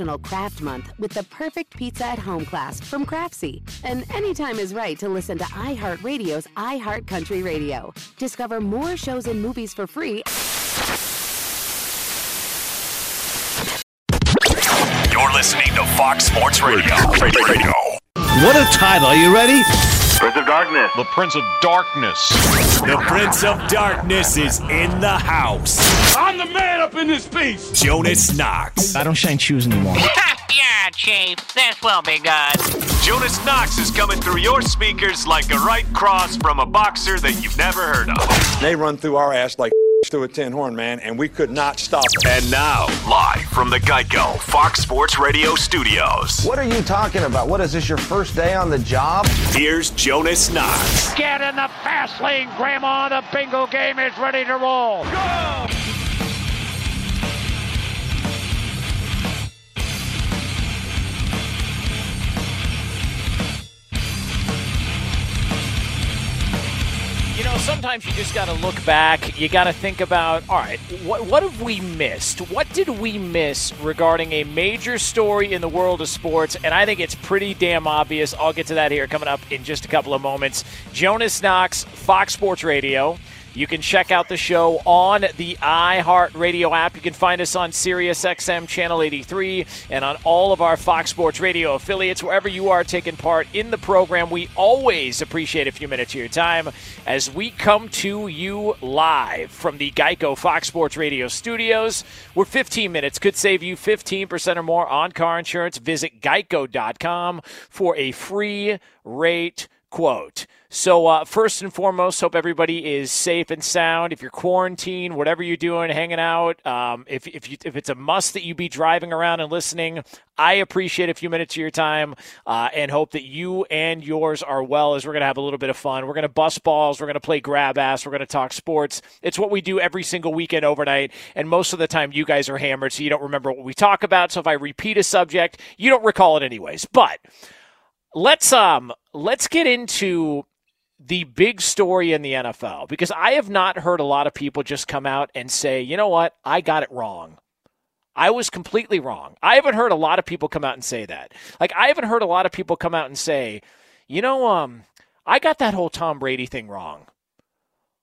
National Craft Month with the perfect pizza at home class from Craftsy. And anytime is right to listen to iHeartRadio's iHeart Country Radio. Discover more shows and movies for free You're listening to Fox Sports Radio. Radio. What a title. Are you ready? Prince of Darkness. The Prince of Darkness. The Prince of Darkness is in the house. I'm the man up in this piece. Jonas Knox. I don't shine shoes anymore. yeah, Chief. This will be good. Jonas Knox is coming through your speakers like a right cross from a boxer that you've never heard of. They run through our ass like through a tin horn, man, and we could not stop it. And now, live from the Geico Fox Sports Radio studios. What are you talking about? What is this, your first day on the job? Here's Jonas Knox. Get in the fast lane, Grandma. The bingo game is ready to roll. Go! You know, sometimes you just got to look back. You got to think about, all right, what, what have we missed? What did we miss regarding a major story in the world of sports? And I think it's pretty damn obvious. I'll get to that here coming up in just a couple of moments. Jonas Knox, Fox Sports Radio. You can check out the show on the iHeartRadio app. You can find us on SiriusXM Channel 83 and on all of our Fox Sports Radio affiliates. Wherever you are taking part in the program, we always appreciate a few minutes of your time as we come to you live from the Geico Fox Sports Radio studios. We're 15 minutes, could save you 15% or more on car insurance. Visit geico.com for a free rate quote. So, uh, first and foremost, hope everybody is safe and sound. If you're quarantined, whatever you're doing, hanging out, um, if, if, you, if it's a must that you be driving around and listening, I appreciate a few minutes of your time uh, and hope that you and yours are well as we're going to have a little bit of fun. We're going to bust balls. We're going to play grab ass. We're going to talk sports. It's what we do every single weekend overnight. And most of the time, you guys are hammered, so you don't remember what we talk about. So if I repeat a subject, you don't recall it anyways. But let's um let's get into the big story in the NFL because I have not heard a lot of people just come out and say, you know what, I got it wrong. I was completely wrong. I haven't heard a lot of people come out and say that. Like I haven't heard a lot of people come out and say, you know, um, I got that whole Tom Brady thing wrong.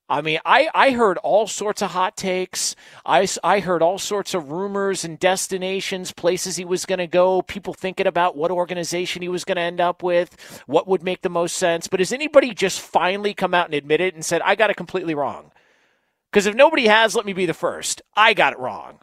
I mean, I, I heard all sorts of hot takes. I, I heard all sorts of rumors and destinations, places he was going to go, people thinking about what organization he was going to end up with, what would make the most sense. But has anybody just finally come out and admit it and said, I got it completely wrong? Because if nobody has, let me be the first. I got it wrong.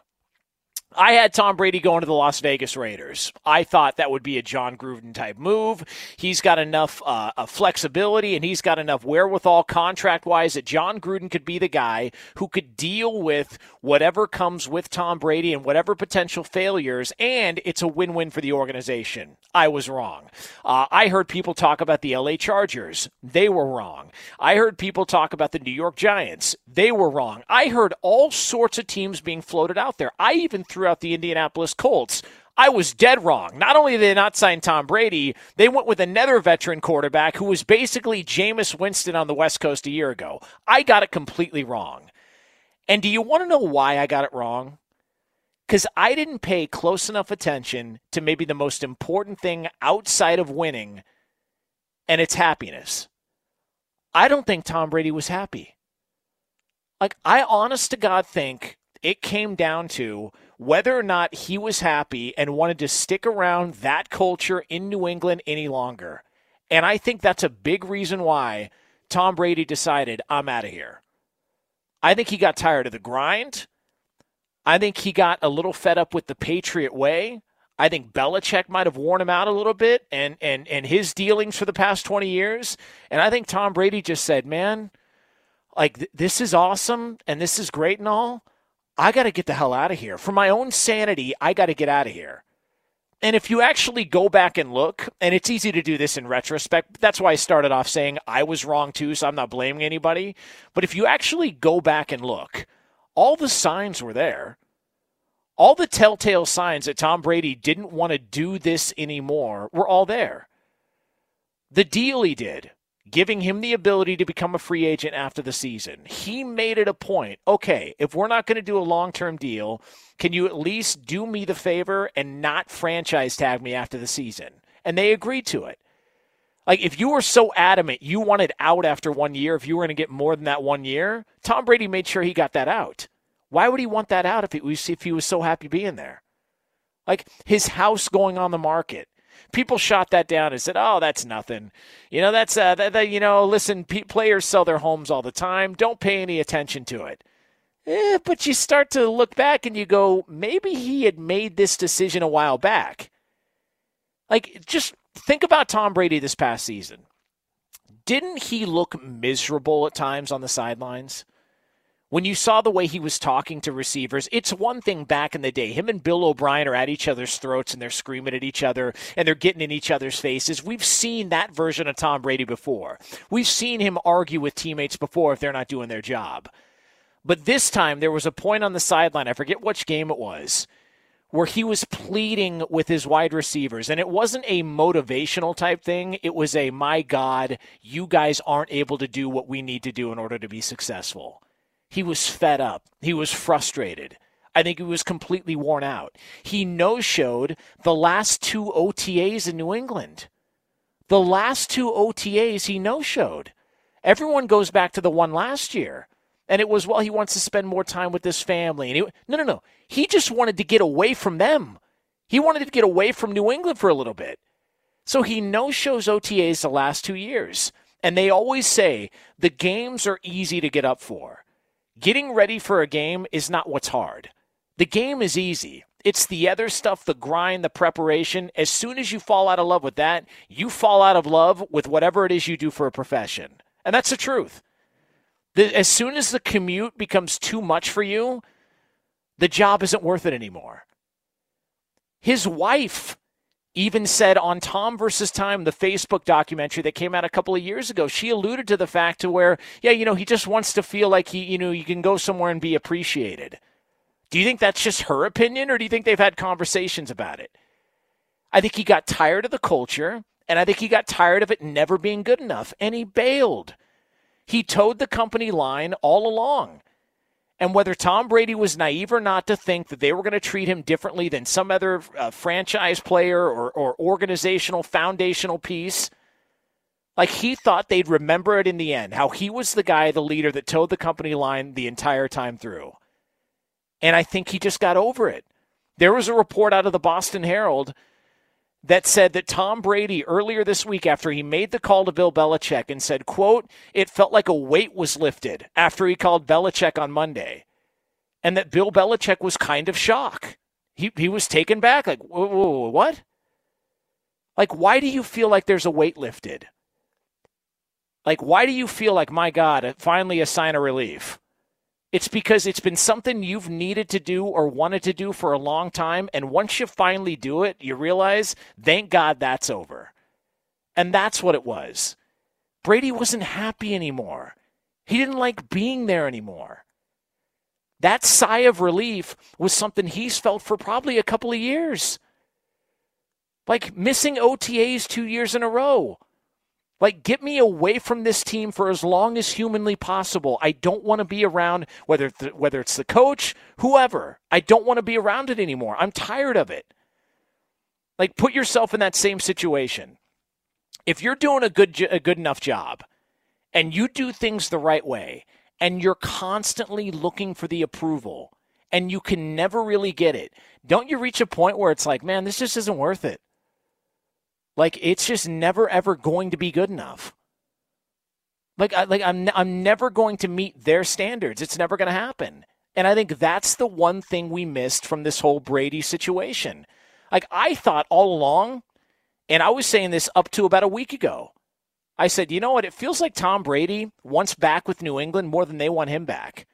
I had Tom Brady going to the Las Vegas Raiders. I thought that would be a Jon Gruden type move. He's got enough uh, flexibility and he's got enough wherewithal contract wise that Jon Gruden could be the guy who could deal with whatever comes with Tom Brady and whatever potential failures, and it's a win win for the organization. I was wrong. Uh, I heard people talk about the LA Chargers. They were wrong. I heard people talk about the New York Giants. They were wrong. I heard all sorts of teams being floated out there. I even threw out the Indianapolis Colts. I was dead wrong. Not only did they not sign Tom Brady, they went with another veteran quarterback who was basically Jameis Winston on the West Coast a year ago. I got it completely wrong. And do you want to know why I got it wrong? Because I didn't pay close enough attention to maybe the most important thing outside of winning, and it's happiness. I don't think Tom Brady was happy. Like, I honest to God think it came down to whether or not he was happy and wanted to stick around that culture in New England any longer. And I think that's a big reason why Tom Brady decided, I'm out of here. I think he got tired of the grind. I think he got a little fed up with the Patriot way. I think Belichick might have worn him out a little bit and, and, and his dealings for the past 20 years. And I think Tom Brady just said, man, like, th- this is awesome and this is great and all I got to get the hell out of here. For my own sanity, I got to get out of here. And if you actually go back and look, and it's easy to do this in retrospect, that's why I started off saying I was wrong too, so I'm not blaming anybody. But if you actually go back and look, all the signs were there. All the telltale signs that Tom Brady didn't want to do this anymore were all there. The deal he did, giving him the ability to become a free agent after the season. He made it a point okay, if we're not going to do a long term deal, can you at least do me the favor and not franchise tag me after the season? And they agreed to it. Like, if you were so adamant you wanted out after one year, if you were going to get more than that one year, Tom Brady made sure he got that out. Why would he want that out if, it was, if he was so happy being there? Like, his house going on the market, people shot that down and said, "Oh, that's nothing." You know, that's uh, that, that you know, listen, p- players sell their homes all the time. Don't pay any attention to it. Eh, but you start to look back and you go, maybe he had made this decision a while back. Like, just think about Tom Brady this past season. Didn't he look miserable at times on the sidelines? When you saw the way he was talking to receivers, it's one thing back in the day. Him and Bill O'Brien are at each other's throats and they're screaming at each other and they're getting in each other's faces. We've seen that version of Tom Brady before. We've seen him argue with teammates before if they're not doing their job. But this time, there was a point on the sideline, I forget which game it was, where he was pleading with his wide receivers. And it wasn't a motivational type thing. It was a, my God, you guys aren't able to do what we need to do in order to be successful. He was fed up. He was frustrated. I think he was completely worn out. He no showed the last two OTAs in New England. The last two OTAs he no showed. Everyone goes back to the one last year. And it was, well, he wants to spend more time with his family. And he, no, no, no. He just wanted to get away from them. He wanted to get away from New England for a little bit. So he no shows OTAs the last two years. And they always say the games are easy to get up for. Getting ready for a game is not what's hard. The game is easy. It's the other stuff, the grind, the preparation. As soon as you fall out of love with that, you fall out of love with whatever it is you do for a profession. And that's the truth. The, as soon as the commute becomes too much for you, the job isn't worth it anymore. His wife even said on Tom versus Time, the Facebook documentary that came out a couple of years ago, she alluded to the fact to where, yeah, you know, he just wants to feel like he, you know, you can go somewhere and be appreciated. Do you think that's just her opinion, or do you think they've had conversations about it? I think he got tired of the culture, and I think he got tired of it never being good enough, and he bailed. He toed the company line all along. And whether Tom Brady was naive or not to think that they were going to treat him differently than some other uh, franchise player or, or organizational foundational piece, Like he thought they'd remember it in the end, how he was the guy, the leader that toed the company line the entire time through. And I think he just got over it. There was a report out of the Boston Herald that said that Tom Brady earlier this week after he made the call to Bill Belichick and said, quote, it felt like a weight was lifted after he called Belichick on Monday. And that Bill Belichick was kind of shocked. He, he was taken back like, whoa, whoa, whoa, what? Like, why do you feel like there's a weight lifted? Like, why do you feel like, my God, finally a sign of relief? It's because it's been something you've needed to do or wanted to do for a long time. And once you finally do it, you realize, thank God that's over. And that's what it was. Brady wasn't happy anymore. He didn't like being there anymore. That sigh of relief was something he's felt for probably a couple of years. Like missing OTAs two years in a row. Like, get me away from this team for as long as humanly possible. I don't want to be around whether the, whether it's the coach, whoever. I don't want to be around it anymore. I'm tired of it. Like, put yourself in that same situation. If you're doing a good a good enough job, and you do things the right way, and you're constantly looking for the approval, and you can never really get it, don't you reach a point where it's like, man, this just isn't worth it? Like it's just never ever going to be good enough. Like I, like I'm I'm never going to meet their standards. It's never going to happen. And I think that's the one thing we missed from this whole Brady situation. Like I thought all along, and I was saying this up to about a week ago. I said, you know what? It feels like Tom Brady wants back with New England more than they want him back.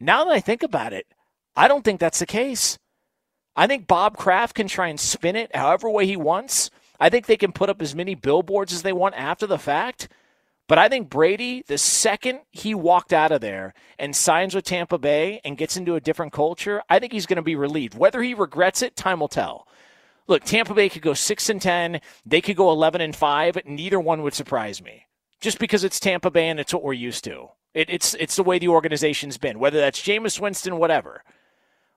Now that I think about it, I don't think that's the case. I think Bob Kraft can try and spin it however way he wants. I think they can put up as many billboards as they want after the fact. But I think Brady, the second he walked out of there and signs with Tampa Bay and gets into a different culture, I think he's going to be relieved. Whether he regrets it, time will tell. Look, Tampa Bay could go 6 and 10, they could go 11 and 5, neither one would surprise me. Just because it's Tampa Bay and it's what we're used to. It, it's it's the way the organization's been, whether that's Jameis Winston, whatever.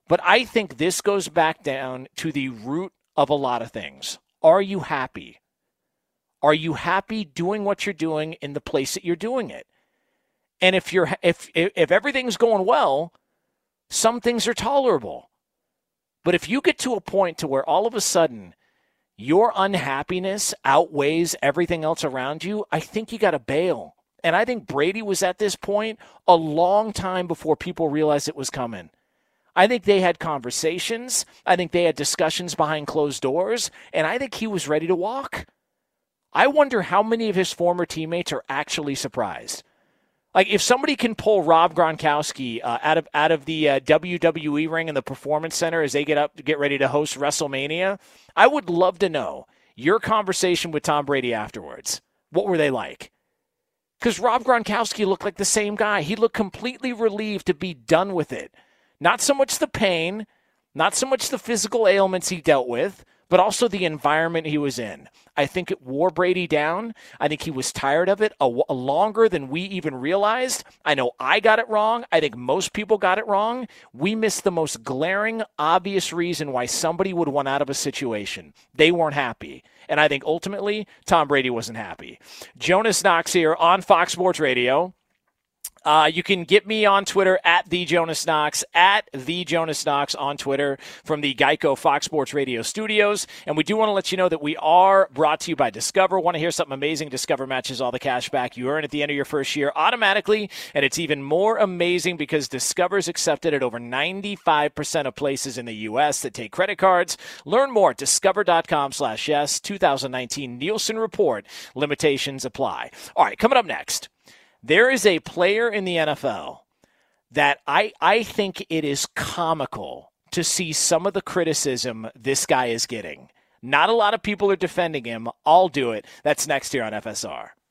But I think this goes back down to the root of a lot of things. Are you happy? Are you happy doing what you're doing in the place that you're doing it? And if you're if if everything's going well, some things are tolerable. But if you get to a point to where all of a sudden your unhappiness outweighs everything else around you, I think you got to bail. And I think Brady was at this point a long time before people realized it was coming. I think they had conversations. I think they had discussions behind closed doors, and I think he was ready to walk. I wonder how many of his former teammates are actually surprised. Like if somebody can pull Rob Gronkowski uh, out of out of the uh, WWE ring in the Performance Center as they get up to get ready to host WrestleMania, I would love to know your conversation with Tom Brady afterwards. What were they like? Because Rob Gronkowski looked like the same guy. He looked completely relieved to be done with it. Not so much the pain, not so much the physical ailments he dealt with, but also the environment he was in. I think it wore Brady down. I think he was tired of it a, a, longer than we even realized. I know I got it wrong. I think most people got it wrong. We missed the most glaring, obvious reason why somebody would want out of a situation. They weren't happy. And I think ultimately, Tom Brady wasn't happy. Jonas Knox here on Fox Sports Radio. Uh, you can get me on Twitter at the Jonas Knox at the Jonas Knox on Twitter from the Geico Fox Sports Radio studios. And we do want to let you know that we are brought to you by Discover. Want to hear something amazing? Discover matches all the cash back you earn at the end of your first year automatically, and it's even more amazing because Discover is accepted at over 95% of places in the U.S. that take credit cards. Learn more at discover.com/slash yes 2019 Nielsen report limitations apply. All right, coming up next. There is a player in the NFL that I, I think it is comical to see some of the criticism this guy is getting. Not a lot of people are defending him. I'll do it. That's next here on FSR.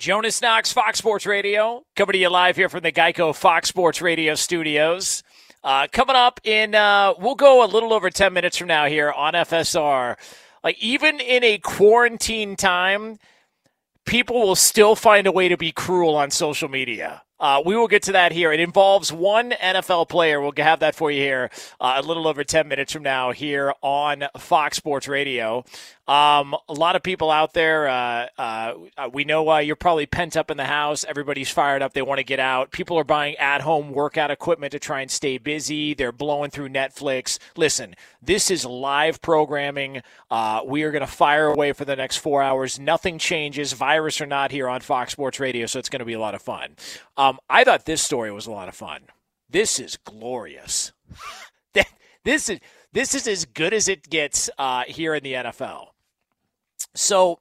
Jonas Knox, Fox Sports Radio, coming to you live here from the Geico Fox Sports Radio studios. Uh, coming up in, uh, we'll go a little over 10 minutes from now here on FSR. Like, even in a quarantine time, people will still find a way to be cruel on social media. Uh, we will get to that here. It involves one NFL player. We'll have that for you here uh, a little over 10 minutes from now here on Fox Sports Radio. Um, a lot of people out there, uh, uh, we know uh, you're probably pent up in the house. Everybody's fired up. They want to get out. People are buying at home workout equipment to try and stay busy. They're blowing through Netflix. Listen, this is live programming. Uh, we are going to fire away for the next four hours. Nothing changes, virus or not, here on Fox Sports Radio. So it's going to be a lot of fun. Um, I thought this story was a lot of fun. This is glorious. this is this is as good as it gets uh, here in the NFL. So,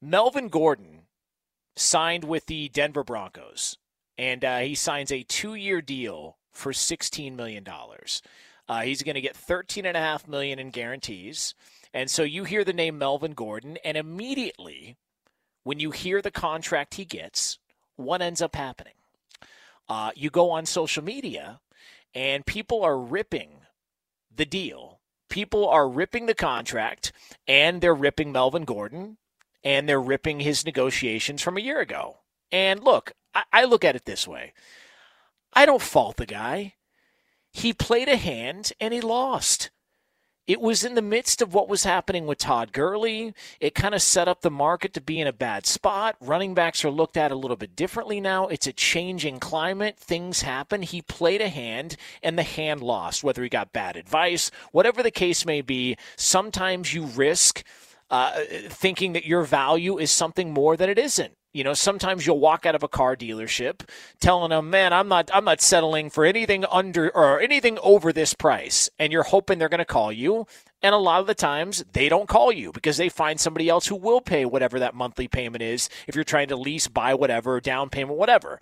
Melvin Gordon signed with the Denver Broncos, and uh, he signs a two-year deal for $16 million. Uh, he's going to get 13.5 million in guarantees. And so you hear the name Melvin Gordon, and immediately when you hear the contract he gets, what ends up happening? Uh, you go on social media, and people are ripping the deal people are ripping the contract and they're ripping Melvin Gordon and they're ripping his negotiations from a year ago. And look, I, I look at it this way I don't fault the guy. He played a hand and he lost. It was in the midst of what was happening with Todd Gurley. It kind of set up the market to be in a bad spot. Running backs are looked at a little bit differently now. It's a changing climate. Things happen. He played a hand, and the hand lost, whether he got bad advice, whatever the case may be. Sometimes you risk uh, thinking that your value is something more than it isn't. You know, sometimes you'll walk out of a car dealership telling them, "Man, I'm not I'm not settling for anything under or anything over this price." And you're hoping they're going to call you, and a lot of the times they don't call you because they find somebody else who will pay whatever that monthly payment is if you're trying to lease, buy whatever, down payment, whatever.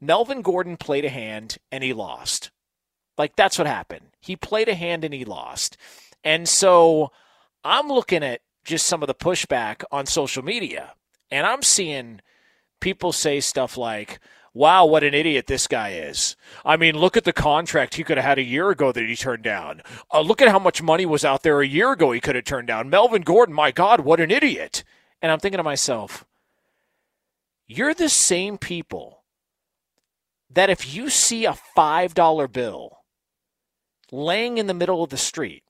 Melvin Gordon played a hand and he lost. Like that's what happened. He played a hand and he lost. And so I'm looking at just some of the pushback on social media and I'm seeing people say stuff like, wow, what an idiot this guy is. I mean, look at the contract he could have had a year ago that he turned down. Uh, look at how much money was out there a year ago he could have turned down. Melvin Gordon, my God, what an idiot. And I'm thinking to myself, you're the same people that if you see a $5 bill laying in the middle of the street,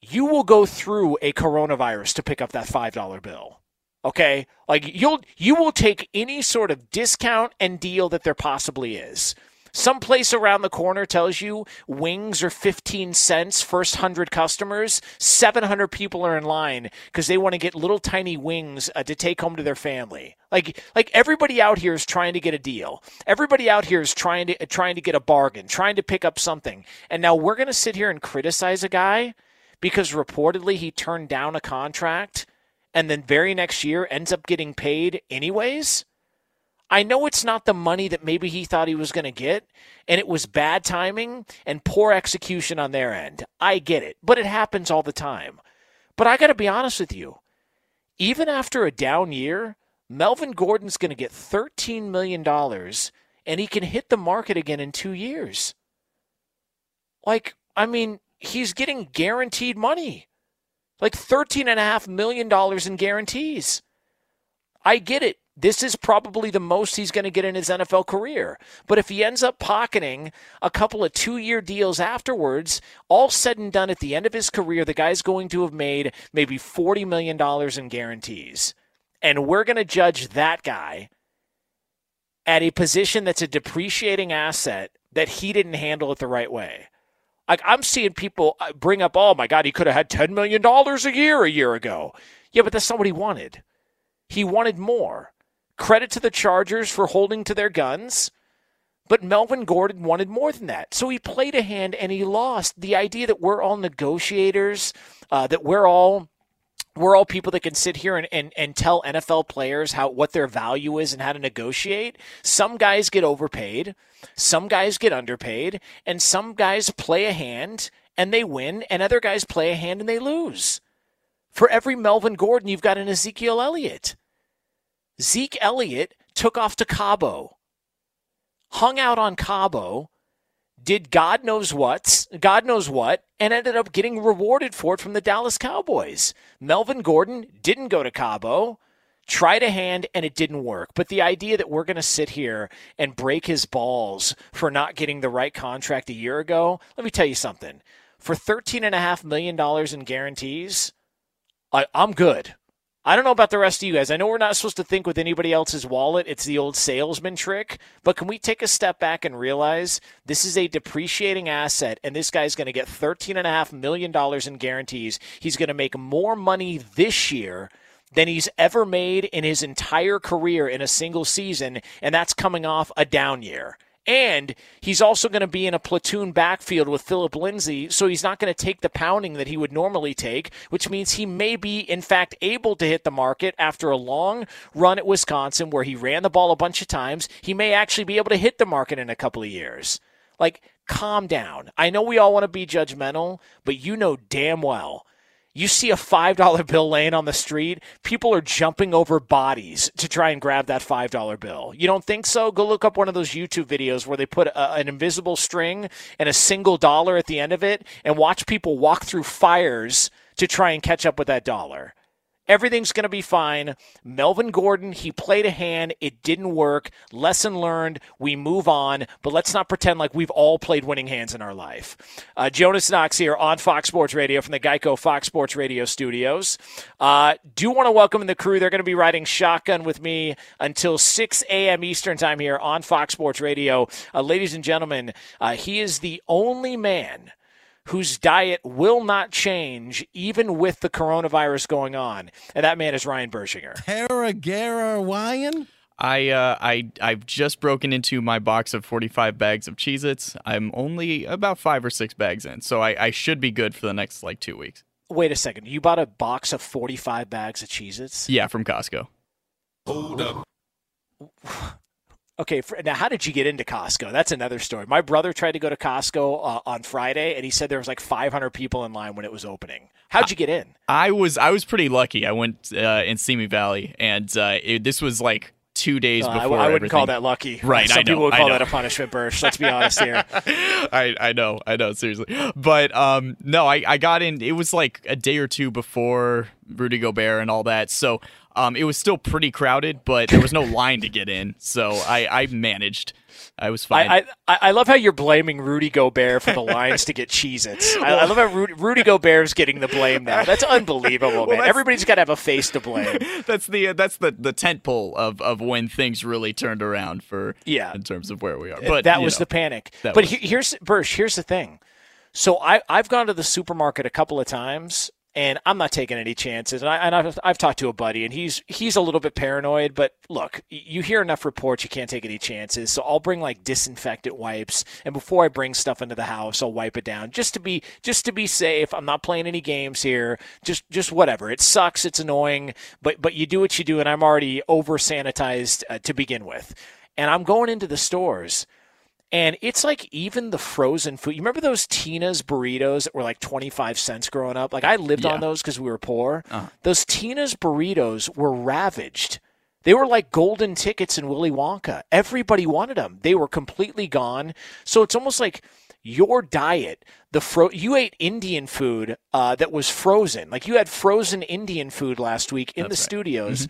you will go through a coronavirus to pick up that $5 bill. Okay? Like you'll you will take any sort of discount and deal that there possibly is. Some place around the corner tells you wings are 15 cents first 100 customers. 700 people are in line because they want to get little tiny wings uh, to take home to their family. Like like everybody out here is trying to get a deal. Everybody out here is trying to uh, trying to get a bargain, trying to pick up something. And now we're going to sit here and criticize a guy because reportedly he turned down a contract and then very next year ends up getting paid anyways. I know it's not the money that maybe he thought he was going to get, and it was bad timing and poor execution on their end. I get it, but it happens all the time. But I got to be honest with you. Even after a down year, Melvin Gordon's going to get $13 million and he can hit the market again in two years. Like, I mean, he's getting guaranteed money like $13.5 million in guarantees. I get it. This is probably the most he's going to get in his NFL career. But if he ends up pocketing a couple of two year deals afterwards, all said and done at the end of his career, the guy's going to have made maybe $40 million in guarantees. And we're going to judge that guy at a position that's a depreciating asset that he didn't handle it the right way. Like I'm seeing people uh, bring up, oh my God, he could have had $10 million a year a year ago. Yeah, but that's not what he wanted. He wanted more. Credit to the Chargers for holding to their guns. But Melvin Gordon wanted more than that. So he played a hand and he lost. The idea that we're all negotiators, uh, that we're all we're all people that can sit here and, and, and tell NFL players how what their value is and how to negotiate. Some guys get overpaid, some guys get underpaid, and some guys play a hand and they win, and other guys play a hand and they lose. For every Melvin Gordon, you've got an Ezekiel Elliott. Zeke Elliott took off to Cabo, hung out on Cabo, did God knows what, God knows what, and ended up getting rewarded for it from the Dallas Cowboys. Melvin Gordon didn't go to Cabo, tried a hand, and it didn't work. But the idea that we're going to sit here and break his balls for not getting the right contract a year ago, let me tell you something. For $13.5 million in guarantees, I, I'm good. I don't know about the rest of you guys. I know we're not supposed to think with anybody else's wallet. It's the old salesman trick. But can we take a step back and realize this is a depreciating asset, and this guy's going to get $13.5 million in guarantees? He's going to make more money this year than he's ever made in his entire career in a single season, and that's coming off a down year. And he's also going to be in a platoon backfield with Philip Lindsay, so he's not going to take the pounding that he would normally take, which means he may be, in fact, able to hit the market after a long run at Wisconsin where he ran the ball a bunch of times. He may actually be able to hit the market in a couple of years. Like, calm down. I know we all want to be judgmental, but you know damn well you see a $5 bill laying on the street, people are jumping over bodies to try and grab that $5 bill. You don't think so? Go look up one of those YouTube videos where they put a, an invisible string and a single dollar at the end of it and watch people walk through fires to try and catch up with that dollar. Everything's going to be fine. Melvin Gordon, he played a hand. It didn't work. Lesson learned. We move on. But let's not pretend like we've all played winning hands in our life. Uh, Jonas Knox here on Fox Sports Radio from the Geico Fox Sports Radio studios. Uh, do want to welcome the crew. They're going to be riding shotgun with me until 6 a.m. Eastern Time here on Fox Sports Radio. Uh, ladies and gentlemen, uh, he is the only man whose diet will not change even with the coronavirus going on. And that man is Ryan Bershinger. Paraguayan? I uh, I I've just broken into my box of 45 bags of Cheez-Its. I'm only about five or six bags in, so I, I should be good for the next like two weeks. Wait a second. You bought a box of 45 bags of Cheez-Its? Yeah, from Costco. Hold up. Okay, for, now how did you get into Costco? That's another story. My brother tried to go to Costco uh, on Friday, and he said there was like 500 people in line when it was opening. How'd you get in? I was I was pretty lucky. I went uh, in Simi Valley, and uh, it, this was like two days I, before. I wouldn't everything. call that lucky. Right, Some I know, people would call that a punishment burst. Let's be honest here. I, I know, I know, seriously. But um, no, I, I got in. It was like a day or two before Rudy Gobert and all that. So um, it was still pretty crowded, but there was no line to get in. So I, I managed. I was fine. I, I I love how you're blaming Rudy Gobert for the lines to get Cheez-Its. I, I love how Rudy, Rudy Gobert's getting the blame now. That's unbelievable, man. that's- Everybody's got to have a face to blame. that's the that's the the tent pole of of when things really turned around for Yeah. in terms of where we are. But that was know, the panic. But was- here's Birch. Here's the thing. So I I've gone to the supermarket a couple of times, and I'm not taking any chances. And, I, I've I've talked to a buddy, and he's he's a little bit paranoid. But look, you hear enough reports, you can't take any chances. So I'll bring like disinfectant wipes, and before I bring stuff into the house, I'll wipe it down just to be just to be safe. I'm not playing any games here. Just just whatever. It sucks. It's annoying, but but you do what you do, and I'm already over sanitized uh, to begin with. And I'm going into the stores. And it's like even the frozen food. You remember those Tina's burritos that were like 25 cents growing up? Like I lived Yeah. on those because we were poor. Uh-huh. Those Tina's burritos were ravaged. They were like golden tickets in Willy Wonka. Everybody wanted them. They were completely gone. So it's almost like your diet, the fro- you ate Indian food uh, that was frozen. Like you had frozen Indian food last week in the right. studios.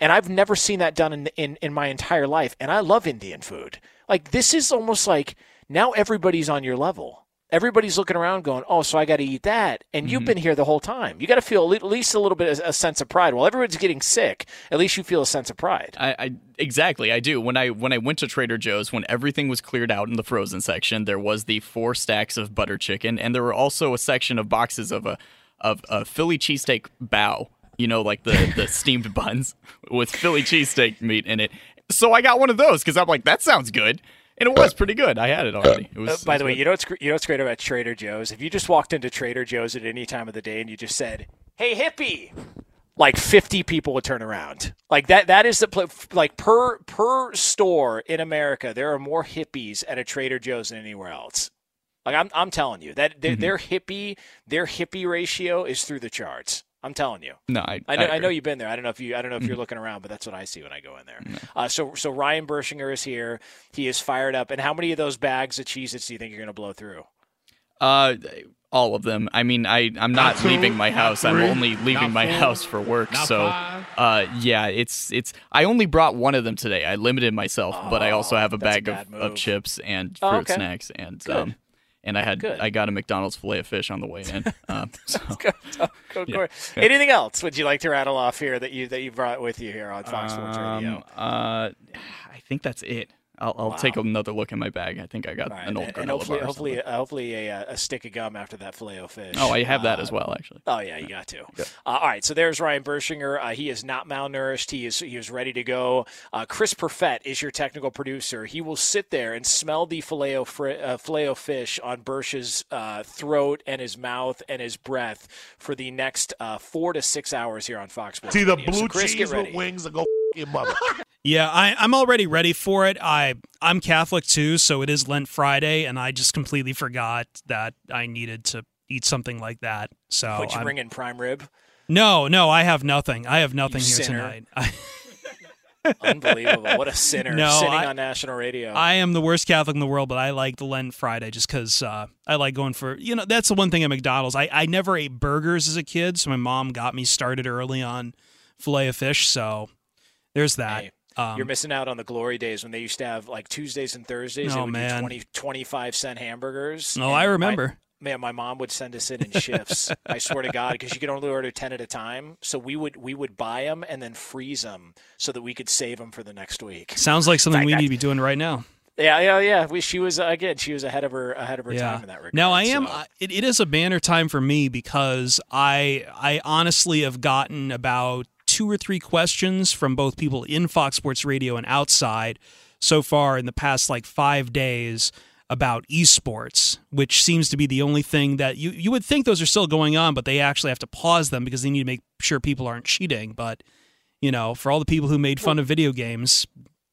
And I've never seen that done in, in in my entire life. And I love Indian food. Like this is almost like now everybody's on your level. Everybody's looking around going, "Oh, so I got to eat that." And you've mm-hmm. been here the whole time. You got to feel at least a little bit of a sense of pride. While everyone's getting sick, at least you feel a sense of pride. I, I exactly I do. When I when I went to Trader Joe's, when everything was cleared out in the frozen section, there was the four stacks of butter chicken, and there were also a section of boxes of a of a Philly cheesesteak bow. You know, like the the steamed buns with Philly cheesesteak meat in it. So I got one of those because I'm like, that sounds good, and it was pretty good. I had it already. It was. Uh, by it the way, good. you know what's you know what's great about Trader Joe's? If you just walked into Trader Joe's at any time of the day and you just said, "Hey, hippie," like 50 people would turn around. Like that that is the like per per store in America, there are more hippies at a Trader Joe's than anywhere else. Like I'm I'm telling you that their, Mm-hmm. their hippie their hippie ratio is through the charts. I'm telling you. No, I I know, I, agree. know you've been there. I don't know if you I don't know if you're looking around, but that's what I see when I go in there. Uh, so so Ryan Bershinger is here. He is fired up. And how many of those bags of Cheez-Its do you think you're going to blow through? Uh, all of them. I mean, I I'm not, Not two, leaving my not house. I'm only leaving my four, house for work. So, five. uh, yeah, it's it's. I only brought one of them today. I limited myself, but I also have a Oh, that's a bag bad of, of chips and fruit Oh, okay. snacks and Good. um, and I had Good. I got a McDonald's fillet of fish on the way in. Um, so, Go, go, Yeah. Anything else would you like to rattle off here that you that you brought with you here on Fox Sports Radio? um, uh, I think that's it. I'll, I'll take another look in my bag. I think I got All right, an old and, granola and hopefully, bar or hopefully, something. uh, hopefully a, uh, a stick of gum after that filet o fish. Oh, I have that Uh, as well, actually. Oh yeah, you got to. Uh, all right, so there's Ryan Bershinger. Uh, he is not malnourished. He is he is ready to go. Uh, Chris Perfett is your technical producer. He will sit there and smell the filet o fri- uh, filet o fish on Bersh's uh, throat and his mouth and his breath for the next uh, four to six hours here on Fox Sports. See the Radio. So blue Chris, cheese with wings and go your mother. Yeah, I, I'm already ready for it. I I'm Catholic too, so it is Lent Friday, and I just completely forgot that I needed to eat something like that. So Would you I'm- bring in prime rib? no, no, I have nothing. I have nothing here sinner. tonight. I, Unbelievable! What a sinner No, sitting I- on national radio. I am the worst Catholic in the world, but I like the Lent Friday just because uh, I like going for you know that's the one thing at McDonald's. I I never ate burgers as a kid, so my mom got me started early on filet of fish. So there's that. Hey, Um, You're missing out on the glory days when they used to have like Tuesdays and Thursdays. Oh, man. 20, 25 cent hamburgers. Oh, And I my- remember. man, my mom would send us in in shifts. I swear to God, because you could only order ten at a time. So we would we would buy them and then freeze them so that we could save them for the next week. sounds like something In we need to be doing right now. Yeah, yeah, yeah. We, she was again. She was ahead of her ahead of her time in that regard. Now I am. so. I- It, it is a banner time for me because I I honestly have gotten about two or three questions from both people in Fox Sports Radio and outside so far in the past like five days about esports, which seems to be the only thing that you you would think those are still going on, but they actually have to pause them because they need to make sure people aren't cheating. But you know, for all the people who made fun of video games,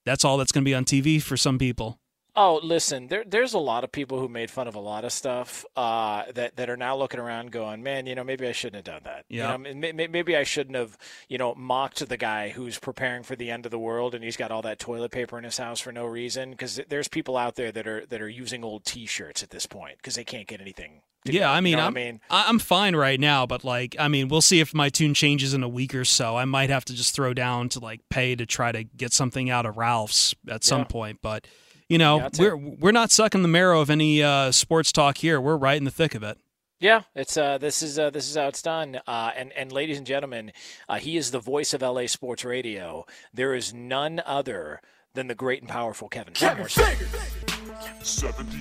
that's all that's going to be on TV for some people. Oh, listen, there, there's a lot of people who made fun of a lot of stuff uh, that that are now looking around, going, "Man, you know, maybe I shouldn't have done that. You Yeah. know, may- may- maybe I shouldn't have, you know, mocked the guy who's preparing for the end of the world and he's got all that toilet paper in his house for no reason. Because there's people out there that are that are using old T-shirts at this point because they can't get anything. Yeah. I You mean, know I'm, I mean, I'm fine right now, but like, I mean, we'll see if my tune changes in a week or so. I might have to just throw down to like pay to try to get something out of Ralph's at some Yeah. point. But you know, Yeah, we're we're not sucking the marrow of any uh, sports talk here. We're right in the thick of it. Yeah, it's uh, this is uh, this is how it's done. Uh, and and ladies and gentlemen, uh, he is the voice of LA Sports Radio. There is none other than the great and powerful Kevin. Kevin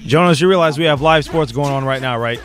Jonas, you realize we have live sports going on right now, right?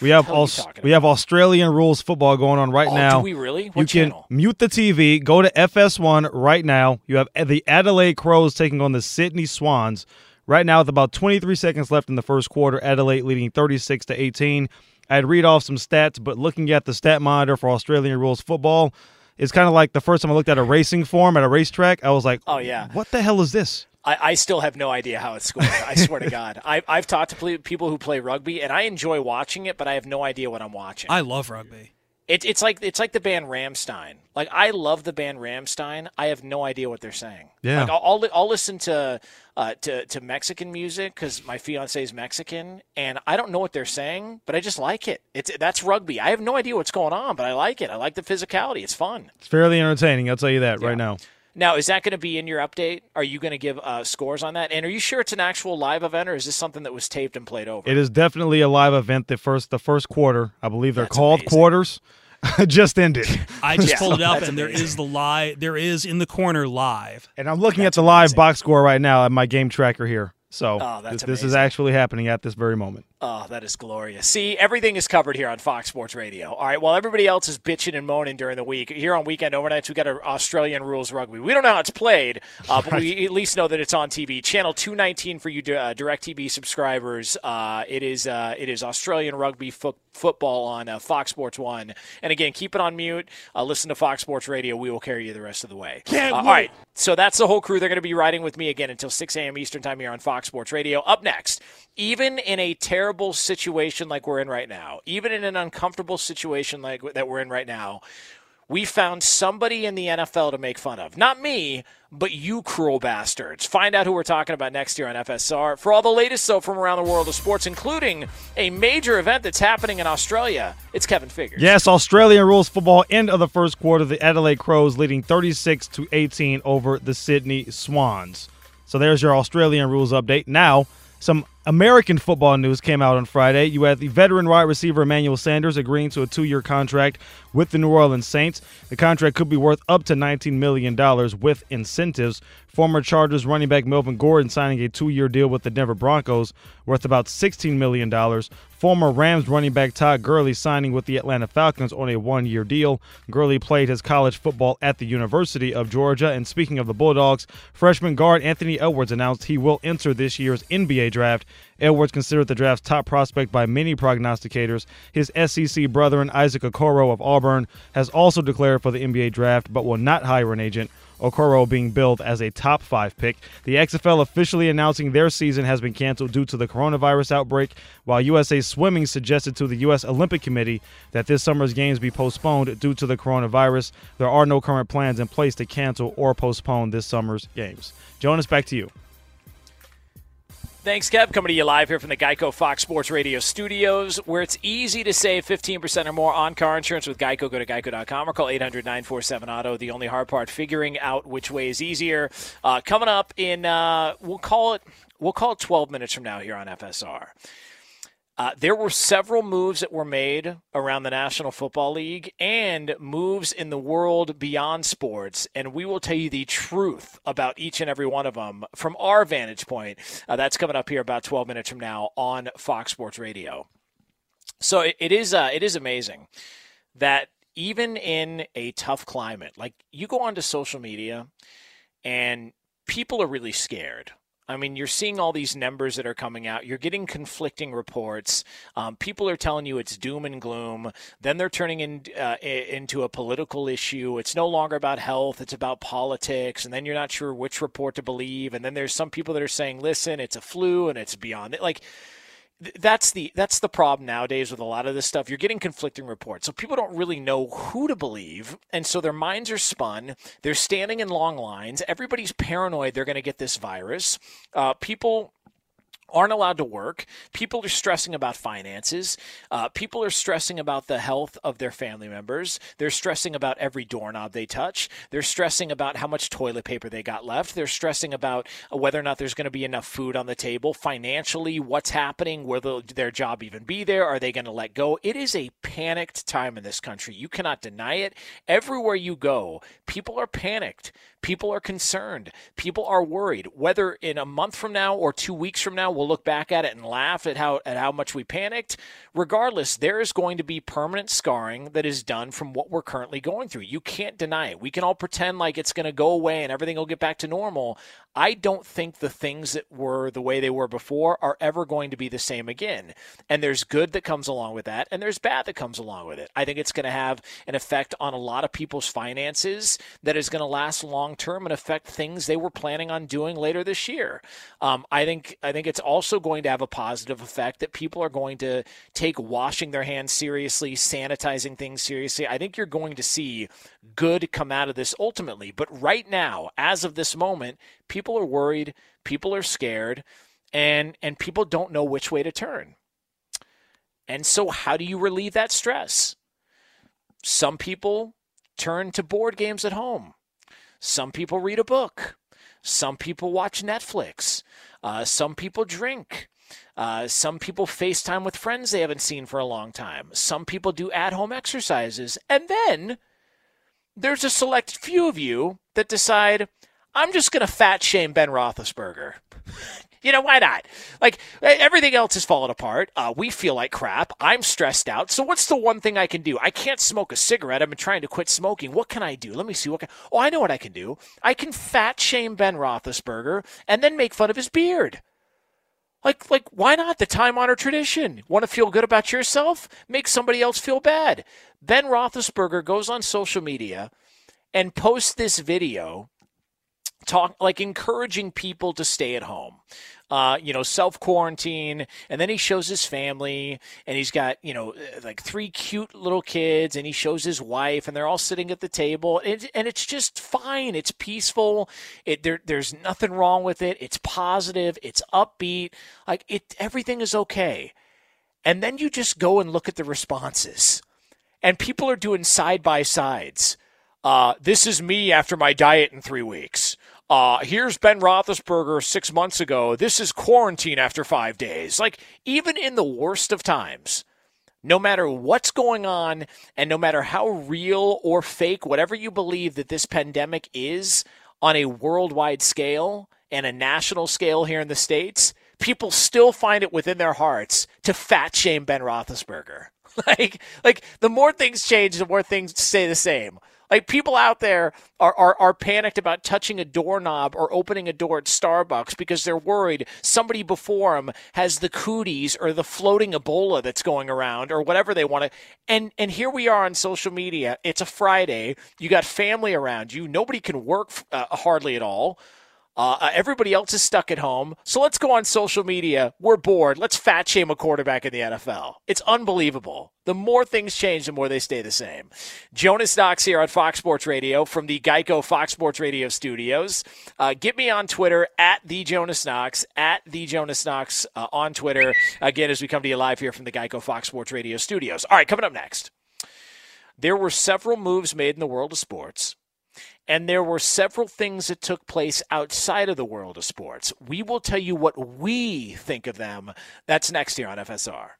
We have you we have Australian rules football going on right Oh, now. do we really? you What can channel? mute the TV, go to FS1 right now. You have the Adelaide Crows taking on the Sydney Swans. Right now, with about 23 seconds left in the first quarter, Adelaide leading 36 to 18. I'd read off some stats, but looking at the stat monitor for Australian rules football, it's kind of like the first time I looked at a racing form at a racetrack. I was like, Oh yeah. what the hell is this? I, I still have no idea how it's scored. I swear to God. I, I've talked to ple- people who play rugby, and I enjoy watching it, but I have no idea what I'm watching. I love rugby. It, it's like it's like the band Rammstein. Like I love the band Rammstein. I have no idea what they're saying. Yeah. Like I'll I'll, I'll listen to uh, to to Mexican music because my fiance is Mexican, and I don't know what they're saying, but I just like it. It's that's rugby. I have no idea what's going on, but I like it. I like the physicality. It's fun. It's fairly entertaining. I'll tell you that right now. Now, is that going to be in your update? Are you going to give uh, scores on that? And are you sure it's an actual live event, or is this something that was taped and played over? It is definitely a live event. The first the first quarter, I believe they're That's called amazing. quarters, just ended. I just Yeah, pulled it up, and there amazing. is the live. There is in the corner live. And I'm looking at the live box score right now at my game tracker here. So Oh, this, this is actually happening at this very moment. Oh, that is glorious. See, everything is covered here on Fox Sports Radio. All right, while everybody else is bitching and moaning during the week, here on Weekend Overnights, we got our Australian rules rugby. We don't know how it's played, uh, but we at least know that it's on TV. Channel 219 for you uh, DirecTV subscribers. Uh, it is uh, it is Australian rugby fo- football on uh, Fox Sports 1. And again, keep it on mute. Uh, listen to Fox Sports Radio. We will carry you the rest of the way. Uh, all right, so that's the whole crew. They're going to be riding with me again until 6 a.m. Eastern Time here on Fox Sports Radio. Up next, even in a terrible situation like we're in right now, even in an uncomfortable situation like that we're in right now, we found somebody in the NFL to make fun of. Not me, but you cruel bastards. Find out who we're talking about next year on FSR. For all the latest, though, from around the world of sports, including a major event that's happening in Australia, it's Kevin Figures. Yes, Australian rules football end of the first quarter. The Adelaide Crows leading 36 to 18 over the Sydney Swans. So there's your Australian rules update. Now, some American football news came out on Friday. You had the veteran wide receiver Emmanuel Sanders agreeing to a two-year contract with the New Orleans Saints. The contract could be worth up to $19 million with incentives. Former Chargers running back Melvin Gordon signing a two-year deal with the Denver Broncos worth about $16 million. Former Rams running back Todd Gurley signing with the Atlanta Falcons on a one-year deal. Gurley played his college football at the University of Georgia. And speaking of the Bulldogs, freshman guard Anthony Edwards announced he will enter this year's NBA draft. Edwards considered the draft's top prospect by many prognosticators. His SEC brethren Isaac Okoro of Auburn has also declared for the NBA draft, but will not hire an agent. Okoro being billed as a top five pick. The XFL officially announcing their season has been canceled due to the coronavirus outbreak, while USA Swimming suggested to the U.S. Olympic Committee that this summer's games be postponed due to the coronavirus. There are no current plans in place to cancel or postpone this summer's games. Jonas, back to you. Thanks, Kev. Coming to you live here from the Geico Fox Sports Radio studios, where it's easy to save 15% or more on car insurance with Geico. Go to geico.com or call 800 947 Auto. The only hard part, figuring out which way is easier. Uh, coming up in, uh, we'll call it. We'll call it 12 minutes from now here on FSR. Uh, there were several moves that were made around the National Football League and moves in the world beyond sports, and we will tell you the truth about each and every one of them from our vantage point. Uh, that's coming up here about 12 minutes from now on Fox Sports Radio. So it, it is uh, it is amazing that even in a tough climate, like you go onto social media and people are really scared. I mean, you're seeing all these numbers that are coming out. You're getting conflicting reports. Um, people are telling you it's doom and gloom. Then they're turning in, uh, into a political issue. It's no longer about health, it's about politics. And then you're not sure which report to believe. And then there's some people that are saying, listen, it's a flu and it's beyond it. Like, that's the that's the problem nowadays with a lot of this stuff. You're getting conflicting reports, so people don't really know who to believe, and so their minds are spun. They're standing in long lines. Everybody's paranoid they're going to get this virus. Uh, people aren't allowed to work. People are stressing about finances. Uh, people are stressing about the health of their family members. They're stressing about every doorknob they touch. They're stressing about how much toilet paper they got left. They're stressing about whether or not there's going to be enough food on the table. Financially, what's happening? Will their job even be there? Are they going to let go? It is a panicked time in this country. You cannot deny it. Everywhere you go, people are panicked. People are concerned. People are worried. Whether in a month from now or two weeks from now, we'll look back at it and laugh at how at how much we panicked. Regardless, there is going to be permanent scarring that is done from what we're currently going through. You can't deny it. We can all pretend like it's going to go away and everything will get back to normal. I don't think the things that were the way they were before are ever going to be the same again. And there's good that comes along with that, and there's bad that comes along with it. I think it's going to have an effect on a lot of people's finances that is going to last long term and affect things they were planning on doing later this year. Um, I think I think it's also going to have a positive effect that people are going to take washing their hands seriously, sanitizing things seriously. I think you're going to see good come out of this ultimately. But right now, as of this moment, people are worried, people are scared, and and people don't know which way to turn. And so how do you relieve that stress? Some people turn to board games at home. Some people read a book. Some people watch Netflix. Uh, some people drink. Uh, some people FaceTime with friends they haven't seen for a long time. Some people do at home exercises. And then there's a select few of you that decide, I'm just going to fat shame Ben Roethlisberger. you know, why not? Like, everything else is falling apart. Uh, we feel like crap. I'm stressed out. So, what's the one thing I can do? I can't smoke a cigarette. I've been trying to quit smoking. What can I do? Let me see. What can... Oh, I know what I can do. I can fat shame Ben Roethlisberger and then make fun of his beard. Like, like, why not? The time honored tradition. Want to feel good about yourself? Make somebody else feel bad. Ben Roethlisberger goes on social media and posts this video talk like encouraging people to stay at home. Uh, you know, self quarantine, and then he shows his family, and he's got you know like three cute little kids, and he shows his wife, and they're all sitting at the table, and, and it's just fine. It's peaceful. It there, there's nothing wrong with it. It's positive. It's upbeat. Like it, everything is okay. And then you just go and look at the responses, and people are doing side by sides. Uh, this is me after my diet in three weeks. Uh, here's Ben Roethlisberger six months ago. This is quarantine after five days. Like, even in the worst of times, no matter what's going on and no matter how real or fake, whatever you believe that this pandemic is on a worldwide scale and a national scale here in the States, people still find it within their hearts to fat shame Ben Roethlisberger. like, like the more things change, the more things stay the same. Like people out there are, are, are panicked about touching a doorknob or opening a door at Starbucks because they're worried somebody before them has the cooties or the floating Ebola that's going around or whatever they want to. And and here we are on social media. It's a Friday. You got family around you. Nobody can work uh, hardly at all. Uh, uh, everybody else is stuck at home. So let's go on social media. We're bored. Let's fat shame a quarterback in the NFL. It's unbelievable. The more things change, the more they stay the same. Jonas Knox here on Fox Sports Radio from the Geico Fox Sports Radio studios. Uh, get me on Twitter at the Jonas Knox, at the Jonas Knox uh, on Twitter. Again, as we come to you live here from the Geico Fox Sports Radio studios. All right, coming up next. There were several moves made in the world of sports and there were several things that took place outside of the world of sports. We will tell you what we think of them. That's next here on FSR.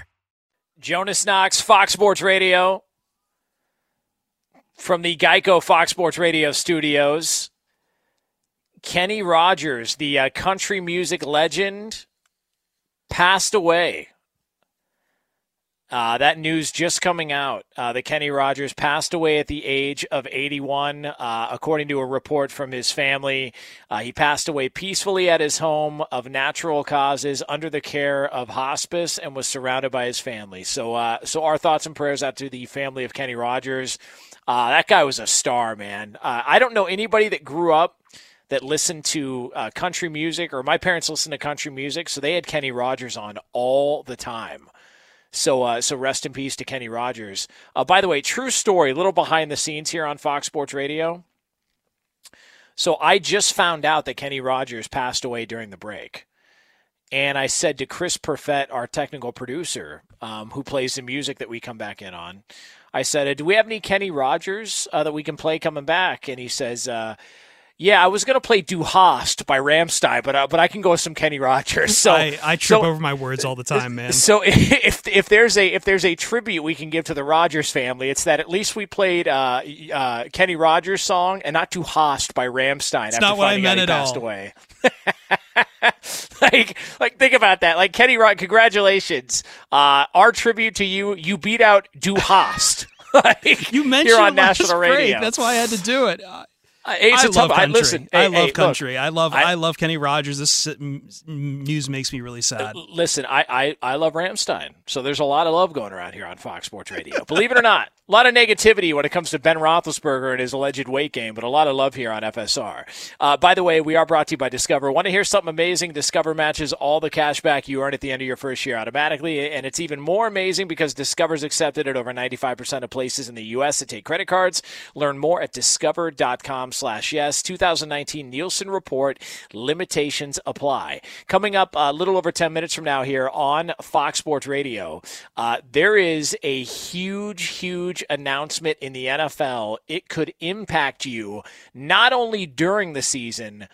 Jonas Knox, Fox Sports Radio, from the Geico Fox Sports Radio studios. Kenny Rogers, the uh, country music legend, passed away. Uh, that news just coming out uh, that Kenny Rogers passed away at the age of 81. Uh, according to a report from his family, uh, he passed away peacefully at his home of natural causes under the care of hospice and was surrounded by his family. So, uh, so our thoughts and prayers out to the family of Kenny Rogers. Uh, that guy was a star, man. I don't know anybody that grew up that listened to uh, country music, or my parents listened to country music, so they had Kenny Rogers on all the time. So, uh, so rest in peace to Kenny Rogers. Uh, by the way, true story, little behind the scenes here on Fox Sports Radio. So, I just found out that Kenny Rogers passed away during the break. And I said to Chris Perfett, our technical producer, um, who plays the music that we come back in on, I said, "Do we have any Kenny Rogers uh, that we can play coming back?" And he says, uh, "Yeah, I was going to play Du Hast by Rammstein, but uh, but I can go with some Kenny Rogers." So I, I trip so, over my words all the time, man. So if if there's a if there's a tribute we can give to the Rogers family, it's that at least we played uh, uh, Kenny Rogers song and not Du Hast by Rammstein. It's not what I meant at passed all. away. like, like think about that. Like Kenny, Rogers, congratulations. Uh, our tribute to you. You beat out Du Hast. like, You mentioned here on national break. radio. That's why I had to do it. Uh, Uh, it's I a love tough. I, country. listen, I hey, love hey, look, country. I love I, I- love Kenny Rogers. This s- m- m- news makes me really sad. Listen, I, I, I love Rammstein, so there's a lot of love going around here on Fox Sports Radio. Believe it or not, a lot of negativity when it comes to Ben Roethlisberger and his alleged weight gain, but a lot of love here on FSR. Uh, by the way, we are brought to you by Discover. Want to hear something amazing? Discover matches all the cash back you earn at the end of your first year automatically, and it's even more amazing because Discover's accepted at over 95% of places in the U.S. that take credit cards. Learn more at discover.com/yes. 2019 Nielsen report limitations apply. Coming up a little over 10 minutes from now here on Fox Sports Radio, uh, there is a huge, huge announcement in the NFL. It could impact you not only during the season,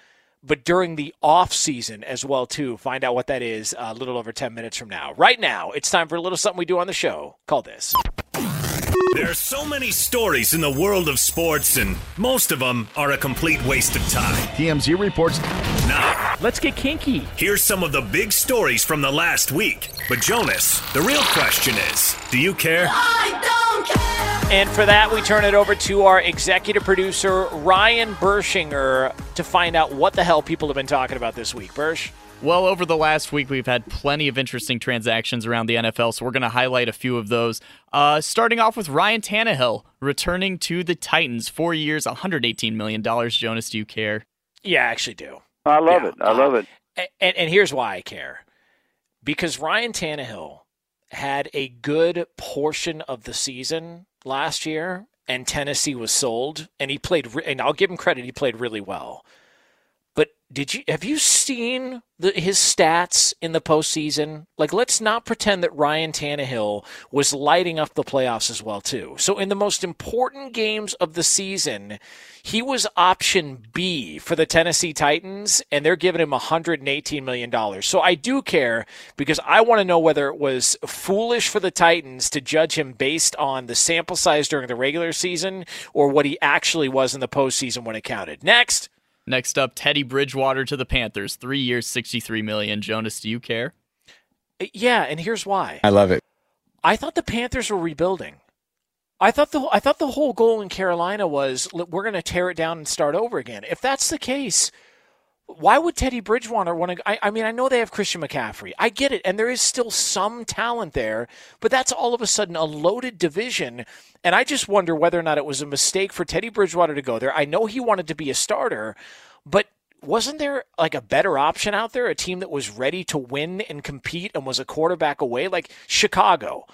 but during the off season as well too. Find out what that is a little over 10 minutes from now. Right now, it's time for a little something we do on the show Call this. There are so many stories in the world of sports, and most of them are a complete waste of time. TMZ reports. Now, let's get kinky. Here's some of the big stories from the last week. But, Jonas, the real question is do you care? I don't care. And for that, we turn it over to our executive producer, Ryan Bershinger, to find out what the hell people have been talking about this week. Bersh? Well, over the last week, we've had plenty of interesting transactions around the NFL, so we're going to highlight a few of those. Uh, starting off with Ryan Tannehill returning to the Titans, four years, $118 million. Jonas, do you care? Yeah, I actually do. I love it. I love it. And, and here's why I care. Because Ryan Tannehill had a good portion of the season last year, and Tennessee was sold, and he played. re- And I'll give him credit; he played really well. But did you have you seen the, his stats in the postseason? Like, let's not pretend that Ryan Tannehill was lighting up the playoffs as well too. So, in the most important games of the season, he was option B for the Tennessee Titans, and they're giving him 118 million dollars. So, I do care because I want to know whether it was foolish for the Titans to judge him based on the sample size during the regular season or what he actually was in the postseason when it counted. Next. Next up, Teddy Bridgewater to the Panthers, three years, 63 million. Jonas, do you care? Uh, yeah, and here's why. I love it. I thought the Panthers were rebuilding. I thought the I thought the whole goal in Carolina was we're going to tear it down and start over again. If that's the case, why would Teddy Bridgewater want to? I, I mean, I know they have Christian McCaffrey. I get it, and there is still some talent there, but that's all of a sudden a loaded division. And I just wonder whether or not it was a mistake for Teddy Bridgewater to go there. I know he wanted to be a starter, but wasn't there like a better option out there? A team that was ready to win and compete and was a quarterback away, like Chicago.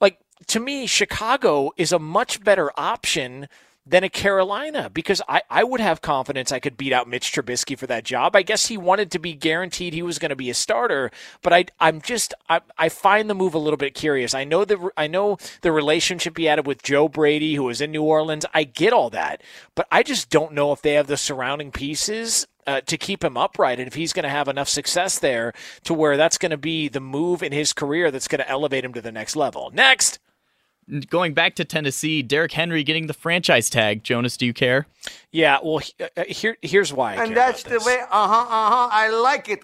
Like to me, Chicago is a much better option than a Carolina because I, I would have confidence I could beat out Mitch Trubisky for that job. I guess he wanted to be guaranteed he was going to be a starter, but I I'm just I, I find the move a little bit curious. I know the I know the relationship he had with Joe Brady, who was in New Orleans. I get all that, but I just don't know if they have the surrounding pieces uh, to keep him upright and if he's going to have enough success there to where that's going to be the move in his career that's going to elevate him to the next level. Next. Going back to Tennessee, Derrick Henry getting the franchise tag. Jonas, do you care? Yeah, well, uh, here here's why. I And care that's about the way, uh huh, uh huh, I like it.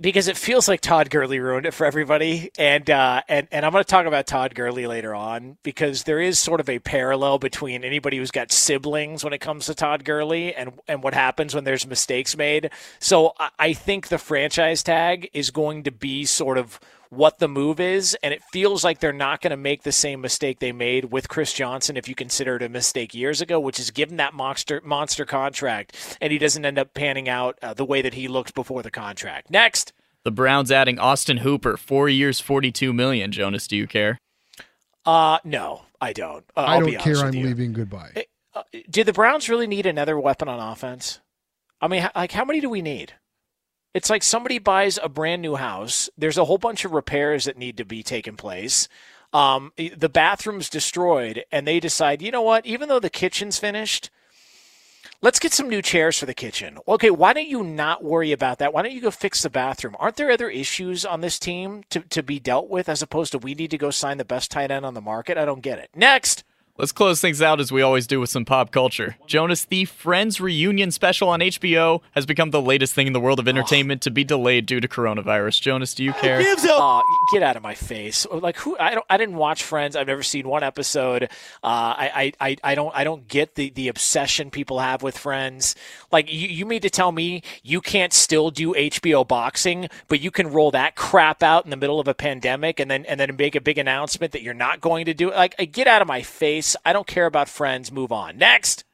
because it feels like Todd Gurley ruined it for everybody, and uh, and and I'm going to talk about Todd Gurley later on because there is sort of a parallel between anybody who's got siblings when it comes to Todd Gurley and and what happens when there's mistakes made. So I, I think the franchise tag is going to be sort of what the move is, and it feels like they're not going to make the same mistake they made with Chris Johnson if you consider it a mistake years ago, which is give him that monster monster contract, and he doesn't end up panning out uh, the way that he looked before the contract. Next. The Browns adding Austin Hooper, four years, 42 million. Jonas, do you care? Uh, no, I don't. Uh, I I'll don't be care. I'm you. leaving. Goodbye. Uh, did the Browns really need another weapon on offense? I mean, like, how many do we need? It's like somebody buys a brand new house. There's a whole bunch of repairs that need to be taken place. Um, the bathroom's destroyed, and they decide, you know what? Even though the kitchen's finished, let's get some new chairs for the kitchen. Okay, why don't you not worry about that? Why don't you go fix the bathroom? Aren't there other issues on this team to, to be dealt with as opposed to we need to go sign the best tight end on the market? I don't get it. Next. Let's close things out as we always do with some pop culture. Jonas, the Friends reunion special on HBO has become the latest thing in the world of entertainment to be delayed due to coronavirus. Jonas, do you care? Uh, get out of my face! Like who? I don't. I didn't watch Friends. I've never seen one episode. Uh, I, I, I don't. I don't get the the obsession people have with Friends. Like you, you mean to tell me you can't still do HBO boxing, but you can roll that crap out in the middle of a pandemic and then and then make a big announcement that you're not going to do it? Like, get out of my face! I don't care about Friends. Move on. Next.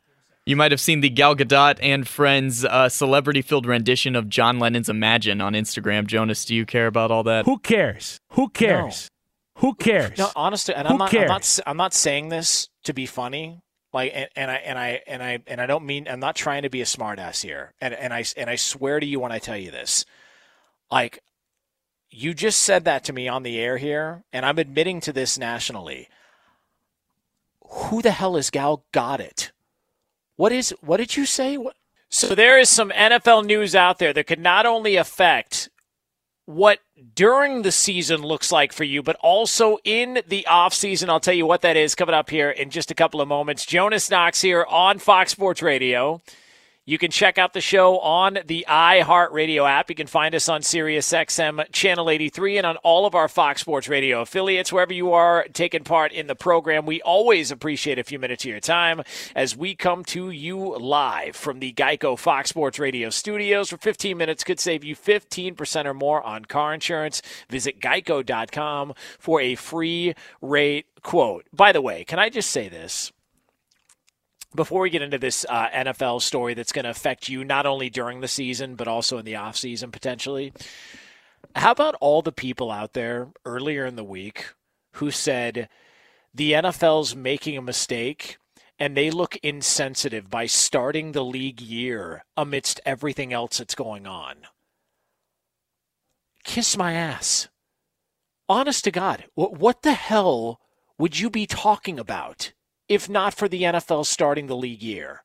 You might have seen the Gal Gadot and Friends uh, celebrity filled rendition of John Lennon's Imagine on Instagram. Jonas, do you care about all that? Who cares? Who cares? No. Who cares? No, honestly, and Who I'm not, cares? I'm not. I'm not saying this to be funny. Like, and, and I and I and I and I don't mean. I'm not trying to be a smartass here. And and I and I swear to you when I tell you this, like, you just said that to me on the air here, and I'm admitting to this nationally who the hell is Gal got it? What is what did you say? What? So there is some NFL news out there that could not only affect what during the season looks like for you, but also in the offseason. I'll tell you what that is coming up here in just a couple of moments. Jonas Knox here on Fox Sports Radio. You can check out the show on the iHeartRadio app. You can find us on SiriusXM Channel 83 and on all of our Fox Sports Radio affiliates, wherever you are taking part in the program. We always appreciate a few minutes of your time as we come to you live from the Geico Fox Sports Radio studios. For 15 minutes could save you 15% or more on car insurance. Visit geico.com for a free rate quote. By the way, can I just say this? Before we get into this uh, NFL story that's going to affect you not only during the season but also in the offseason potentially, how about all the people out there earlier in the week who said the NFL's making a mistake and they look insensitive by starting the league year amidst everything else that's going on? Kiss my ass. Honest to God, what the hell would you be talking about? If not for the NFL starting the league year?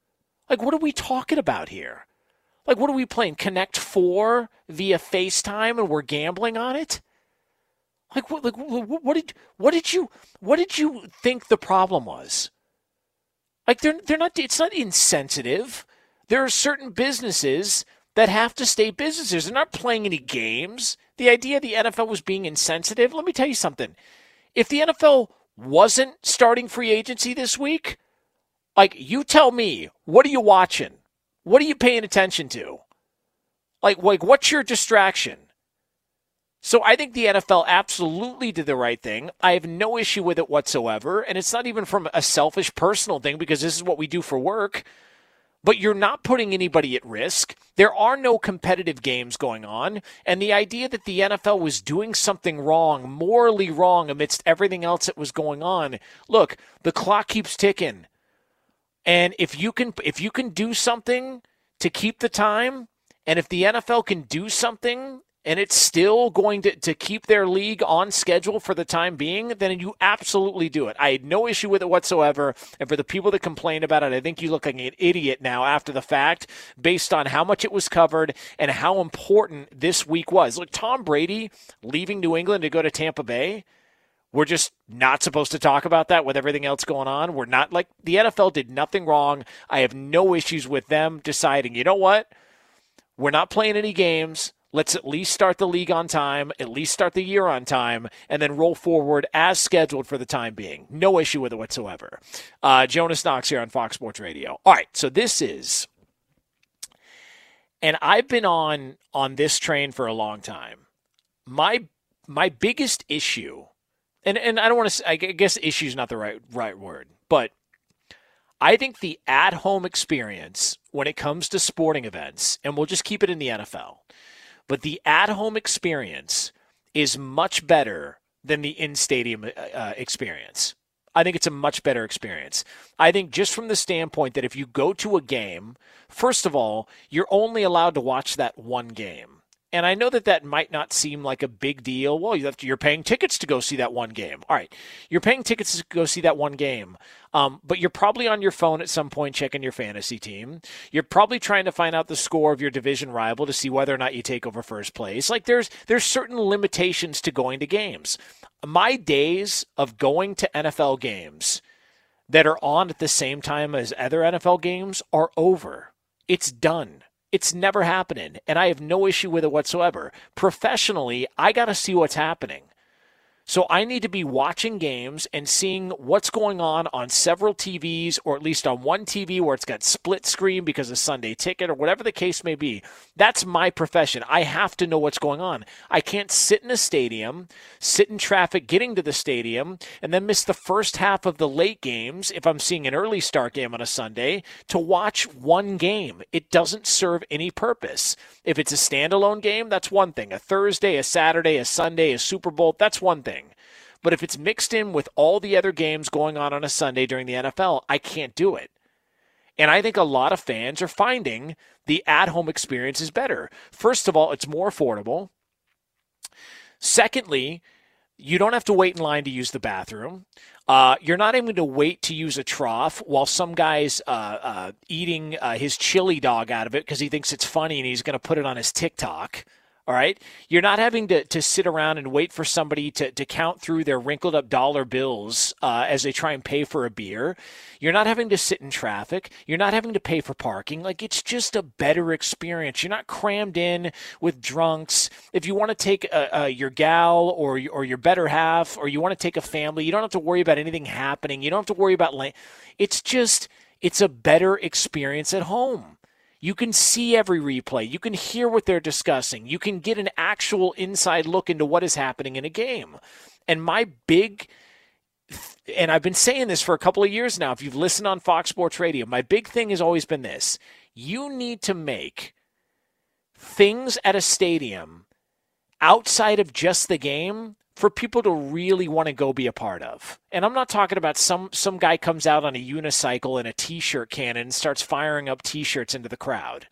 Like, what are we talking about here? Like, what are we playing? Connect Four via FaceTime, and we're gambling on it. Like, what? Like, what did what did you what did you think the problem was? Like, they're they're not. It's not insensitive. There are certain businesses that have to stay businesses. They're not playing any games. The idea the NFL was being insensitive. Let me tell you something. If the NFL wasn't starting free agency this week, like you tell me, what are you watching? What are you paying attention to? Like like what's your distraction? So I think the NFL absolutely did the right thing. I have no issue with it whatsoever, and it's not even from a selfish personal thing because this is what we do for work but you're not putting anybody at risk. There are no competitive games going on. And the idea that the NFL was doing something wrong, morally wrong, amidst everything else that was going on. Look, the clock keeps ticking. And if you can if you can do something to keep the time, and if the NFL can do something and it's still going to, to keep their league on schedule for the time being, then you absolutely do it. I had no issue with it whatsoever. And for the people that complain about it, I think you look like an idiot now after the fact, based on how much it was covered and how important this week was. Look, Tom Brady leaving New England to go to Tampa Bay. We're just not supposed to talk about that with everything else going on. We're not like the NFL did nothing wrong. I have no issues with them deciding, you know what? We're not playing any games Let's at least start the league on time, at least start the year on time, and then roll forward as scheduled for the time being. No issue with it whatsoever. Uh, Jonas Knox here on Fox Sports Radio. All right, so this is, and I've been on on this train for a long time. My my biggest issue, and and I don't want to, I guess issue is not the right right word, but I think the at home experience when it comes to sporting events, and we'll just keep it in the NFL but the at home experience is much better than the in stadium uh, uh, experience. I think it's a much better experience. I think just from the standpoint that if you go to a game, first of all, you're only allowed to watch that one game. And I know that that might not seem like a big deal. Well, you're paying tickets to go see that one game. All right, you're paying tickets to go see that one game, um, but you're probably on your phone at some point checking your fantasy team. You're probably trying to find out the score of your division rival to see whether or not you take over first place. Like there's there's certain limitations to going to games. My days of going to NFL games that are on at the same time as other NFL games are over. It's done. It's never happening. And I have no issue with it whatsoever. Professionally, I got to see what's happening. So I need to be watching games and seeing what's going on on several TVs or at least on one TV where it's got split screen because of Sunday ticket or whatever the case may be. That's my profession. I have to know what's going on. I can't sit in a stadium, sit in traffic getting to the stadium, and then miss the first half of the late games if I'm seeing an early start game on a Sunday to watch one game. It doesn't serve any purpose. If it's a standalone game, that's one thing. A Thursday, a Saturday, a Sunday, a Super Bowl, that's one thing. But if it's mixed in with all the other games going on on a Sunday during the NFL, I can't do it. And I think a lot of fans are finding the at home experience is better. First of all, it's more affordable. Secondly, you don't have to wait in line to use the bathroom. Uh, you're not even to wait to use a trough while some guy's uh, uh, eating uh, his chili dog out of it because he thinks it's funny and he's going to put it on his TikTok. All right. You're not having to, to sit around and wait for somebody to, to count through their wrinkled up dollar bills uh, as they try and pay for a beer. You're not having to sit in traffic. You're not having to pay for parking. Like it's just a better experience. You're not crammed in with drunks. If you want to take a, a, your gal or, or your better half, or you want to take a family, you don't have to worry about anything happening. You don't have to worry about. It's just, it's a better experience at home. You can see every replay. You can hear what they're discussing. You can get an actual inside look into what is happening in a game. And my big and I've been saying this for a couple of years now. If you've listened on Fox Sports Radio, my big thing has always been this. You need to make things at a stadium outside of just the game for people to really want to go be a part of. And I'm not talking about some some guy comes out on a unicycle and a t-shirt cannon and starts firing up t-shirts into the crowd.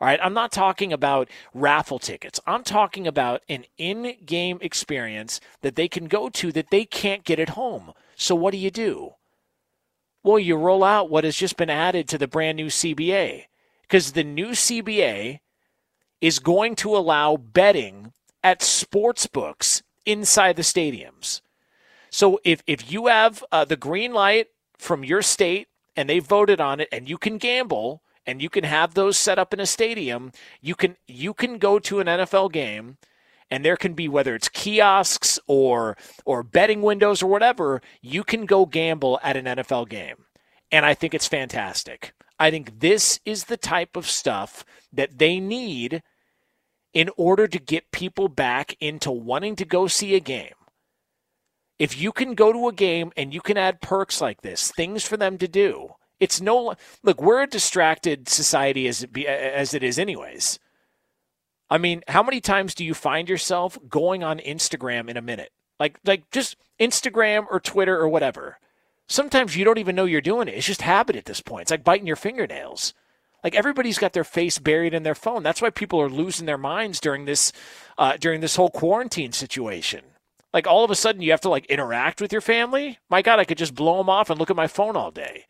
All right, I'm not talking about raffle tickets. I'm talking about an in-game experience that they can go to that they can't get at home. So what do you do? Well, you roll out what has just been added to the brand new CBA because the new CBA is going to allow betting at sports books inside the stadiums. So if if you have uh, the green light from your state and they voted on it, and you can gamble and you can have those set up in a stadium, you can you can go to an NFL game and there can be whether it's kiosks or or betting windows or whatever, you can go gamble at an NFL game. And I think it's fantastic. I think this is the type of stuff that they need in order to get people back into wanting to go see a game. If you can go to a game and you can add perks like this, things for them to do, it's no look. We're a distracted society as it be, as it is, anyways. I mean, how many times do you find yourself going on Instagram in a minute? Like, like just Instagram or Twitter or whatever. Sometimes you don't even know you're doing it. It's just habit at this point. It's like biting your fingernails. Like everybody's got their face buried in their phone. That's why people are losing their minds during this uh, during this whole quarantine situation. Like all of a sudden you have to like interact with your family. My God, I could just blow them off and look at my phone all day.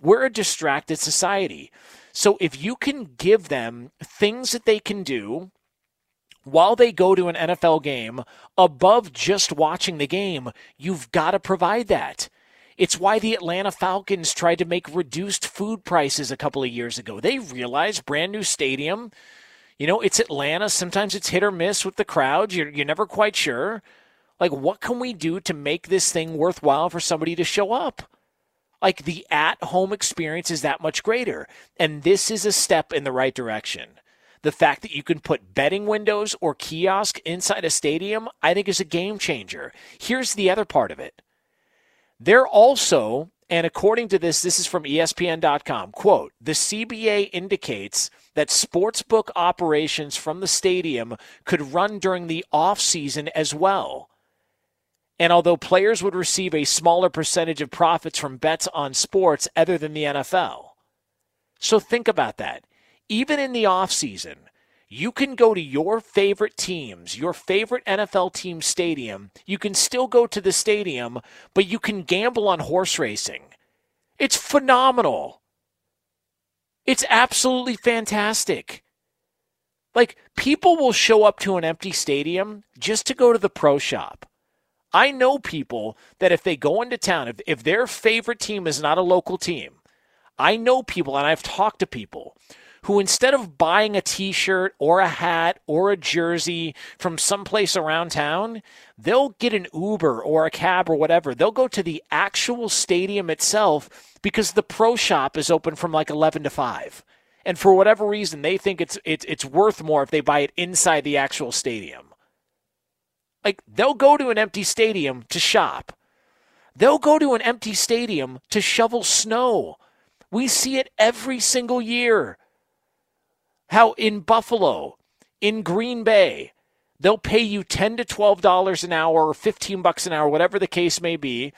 We're a distracted society. So if you can give them things that they can do while they go to an NFL game above just watching the game, you've got to provide that. It's why the Atlanta Falcons tried to make reduced food prices a couple of years ago. They realized brand new stadium. You know, it's Atlanta. Sometimes it's hit or miss with the crowds. You're, you're never quite sure. Like, what can we do to make this thing worthwhile for somebody to show up? Like, the at home experience is that much greater. And this is a step in the right direction. The fact that you can put betting windows or kiosk inside a stadium, I think is a game changer. Here's the other part of it they're also, and according to this, this is from ESPN.com, quote, the CBA indicates that sportsbook operations from the stadium could run during the offseason as well. And although players would receive a smaller percentage of profits from bets on sports other than the NFL. So think about that. Even in the offseason, you can go to your favorite teams, your favorite NFL team stadium. You can still go to the stadium, but you can gamble on horse racing. It's phenomenal. It's absolutely fantastic. Like, people will show up to an empty stadium just to go to the pro shop. I know people that if they go into town, if, if their favorite team is not a local team, I know people and I've talked to people who instead of buying a t-shirt or a hat or a jersey from someplace around town, they'll get an Uber or a cab or whatever. They'll go to the actual stadium itself because the pro shop is open from like 11 to 5. And for whatever reason, they think it's it's it's worth more if they buy it inside the actual stadium. Like they'll go to an empty stadium to shop. They'll go to an empty stadium to shovel snow. We see it every single year. How in Buffalo, in Green Bay, they'll pay you 10 to 12 dollars an hour or 15 bucks an hour, whatever the case may be,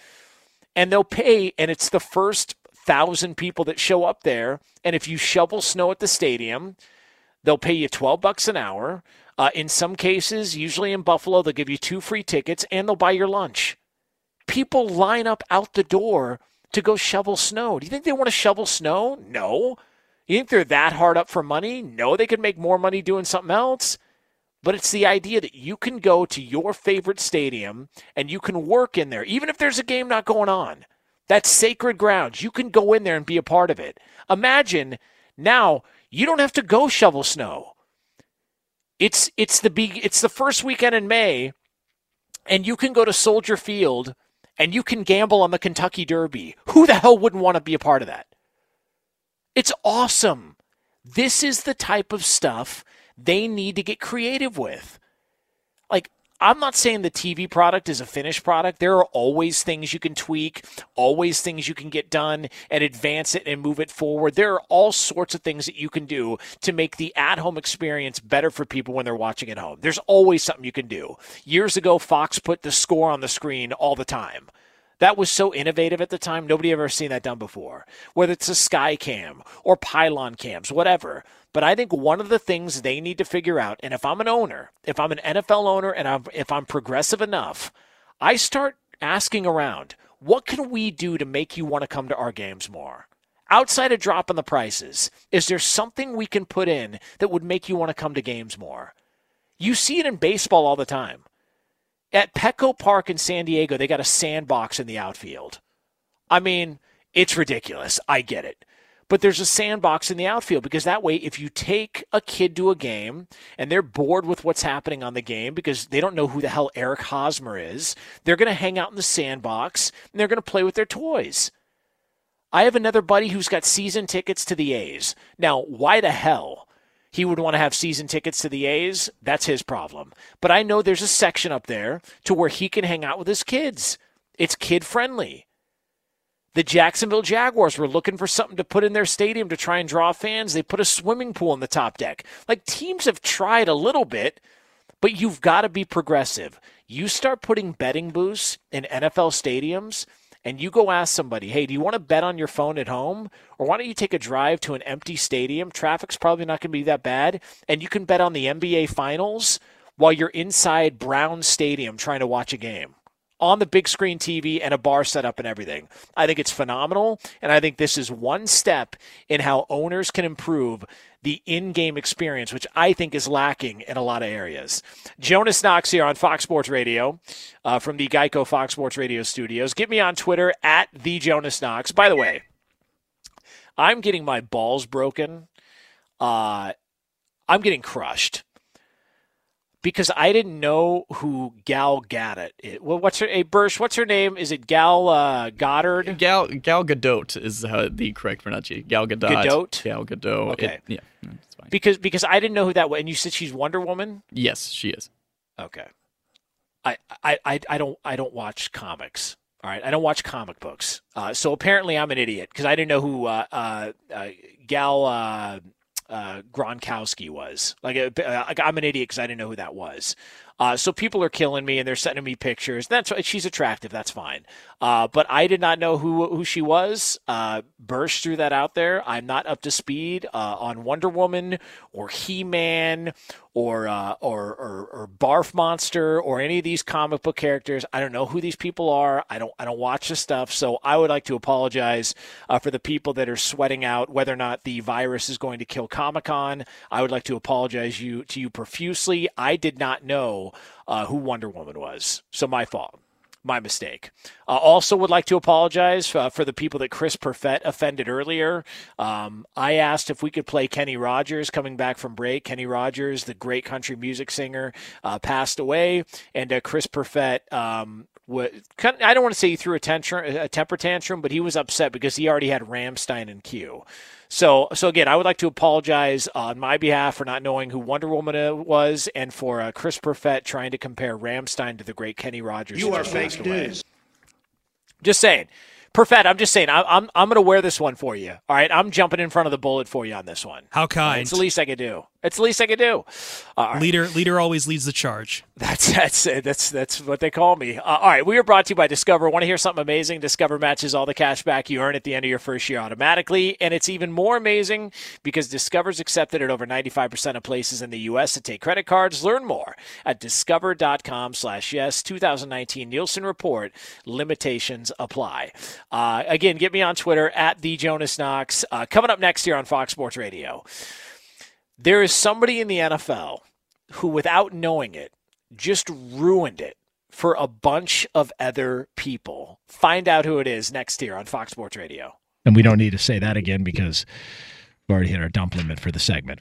and they'll pay and it's the first 1000 people that show up there, and if you shovel snow at the stadium, they'll pay you 12 bucks an hour. Uh, in some cases, usually in Buffalo, they'll give you two free tickets and they'll buy your lunch. People line up out the door to go shovel snow. Do you think they want to shovel snow? No. You think they're that hard up for money? No, they could make more money doing something else. But it's the idea that you can go to your favorite stadium and you can work in there, even if there's a game not going on. That's sacred ground. You can go in there and be a part of it. Imagine now you don't have to go shovel snow. It's it's the big it's the first weekend in May, and you can go to Soldier Field and you can gamble on the Kentucky Derby. Who the hell wouldn't want to be a part of that? It's awesome. This is the type of stuff they need to get creative with. Like, I'm not saying the TV product is a finished product. There are always things you can tweak, always things you can get done and advance it and move it forward. There are all sorts of things that you can do to make the at home experience better for people when they're watching at home. There's always something you can do. Years ago, Fox put the score on the screen all the time. That was so innovative at the time. Nobody ever seen that done before. Whether it's a sky cam or pylon cams, whatever. But I think one of the things they need to figure out, and if I'm an owner, if I'm an NFL owner, and I'm, if I'm progressive enough, I start asking around, what can we do to make you want to come to our games more? Outside of dropping the prices, is there something we can put in that would make you want to come to games more? You see it in baseball all the time. At Petco Park in San Diego, they got a sandbox in the outfield. I mean, it's ridiculous. I get it. But there's a sandbox in the outfield because that way, if you take a kid to a game and they're bored with what's happening on the game because they don't know who the hell Eric Hosmer is, they're going to hang out in the sandbox and they're going to play with their toys. I have another buddy who's got season tickets to the A's. Now, why the hell he would want to have season tickets to the A's, that's his problem. But I know there's a section up there to where he can hang out with his kids. It's kid friendly. The Jacksonville Jaguars were looking for something to put in their stadium to try and draw fans. They put a swimming pool in the top deck. Like teams have tried a little bit, but you've got to be progressive. You start putting betting booths in NFL stadiums, and you go ask somebody, hey, do you want to bet on your phone at home? Or why don't you take a drive to an empty stadium? Traffic's probably not going to be that bad. And you can bet on the NBA Finals while you're inside Brown Stadium trying to watch a game on the big screen TV and a bar set up and everything. I think it's phenomenal. And I think this is one step in how owners can improve the in game experience, which I think is lacking in a lot of areas. Jonas Knox here on Fox Sports Radio uh, from the Geico Fox Sports Radio studios. Get me on Twitter at the Jonas Knox. By the way, I'm getting my balls broken. Uh, I'm getting crushed because I didn't know who Gal Gadot is. Well, what's her? Hey, Bursch, what's her name? Is it Gal uh, Goddard? Gal Gal Gadot is uh, the correct pronunciation. Gal Gadot. Gadot. Gal Gadot. Okay. It, yeah. Because because I didn't know who that was, and you said she's Wonder Woman. Yes, she is. Okay. I I I, I don't I don't watch comics. All right, I don't watch comic books. Uh, so apparently, I'm an idiot because I didn't know who uh, uh, uh Gal uh, uh, Gronkowski was. Like, uh, I'm an idiot because I didn't know who that was. Uh, so people are killing me and they're sending me pictures. That's she's attractive. That's fine. Uh, but I did not know who who she was. Uh, Bursch threw that out there. I'm not up to speed uh, on Wonder Woman or He Man or, uh, or or or Barf Monster or any of these comic book characters. I don't know who these people are. I don't I don't watch the stuff. So I would like to apologize uh, for the people that are sweating out whether or not the virus is going to kill Comic Con. I would like to apologize you to you profusely. I did not know uh, who Wonder Woman was. So my fault. My mistake. Uh, also, would like to apologize uh, for the people that Chris Perfett offended earlier. Um, I asked if we could play Kenny Rogers coming back from break. Kenny Rogers, the great country music singer, uh, passed away, and uh, Chris Perfett um, I don't want to say he threw a, a temper tantrum, but he was upset because he already had Rammstein in queue. So, so again, I would like to apologize on my behalf for not knowing who Wonder Woman uh, was, and for uh, Chris Perfett trying to compare Rammstein to the great Kenny Rogers. You are fake news. Just saying. Perfect. I'm just saying, I'm I'm, I'm going to wear this one for you. All right, I'm jumping in front of the bullet for you on this one. How kind. It's the least I could do. It's the least I could do. Leader, leader always leads the charge. That's that's that's that's what they call me. Uh, all right, we are brought to you by Discover. Want to hear something amazing? Discover matches all the cash back you earn at the end of your first year automatically, and it's even more amazing because Discover's accepted at over 95% of places in the U.S. to take credit cards. Learn more at discover.com/slash/yes. 2019 Nielsen report. Limitations apply. Uh, again, get me on Twitter at the Jonas Knox. Uh, coming up next year on Fox Sports Radio. There is somebody in the NFL who, without knowing it, just ruined it for a bunch of other people. Find out who it is next year on Fox Sports Radio. And we don't need to say that again because we've already hit our dump limit for the segment.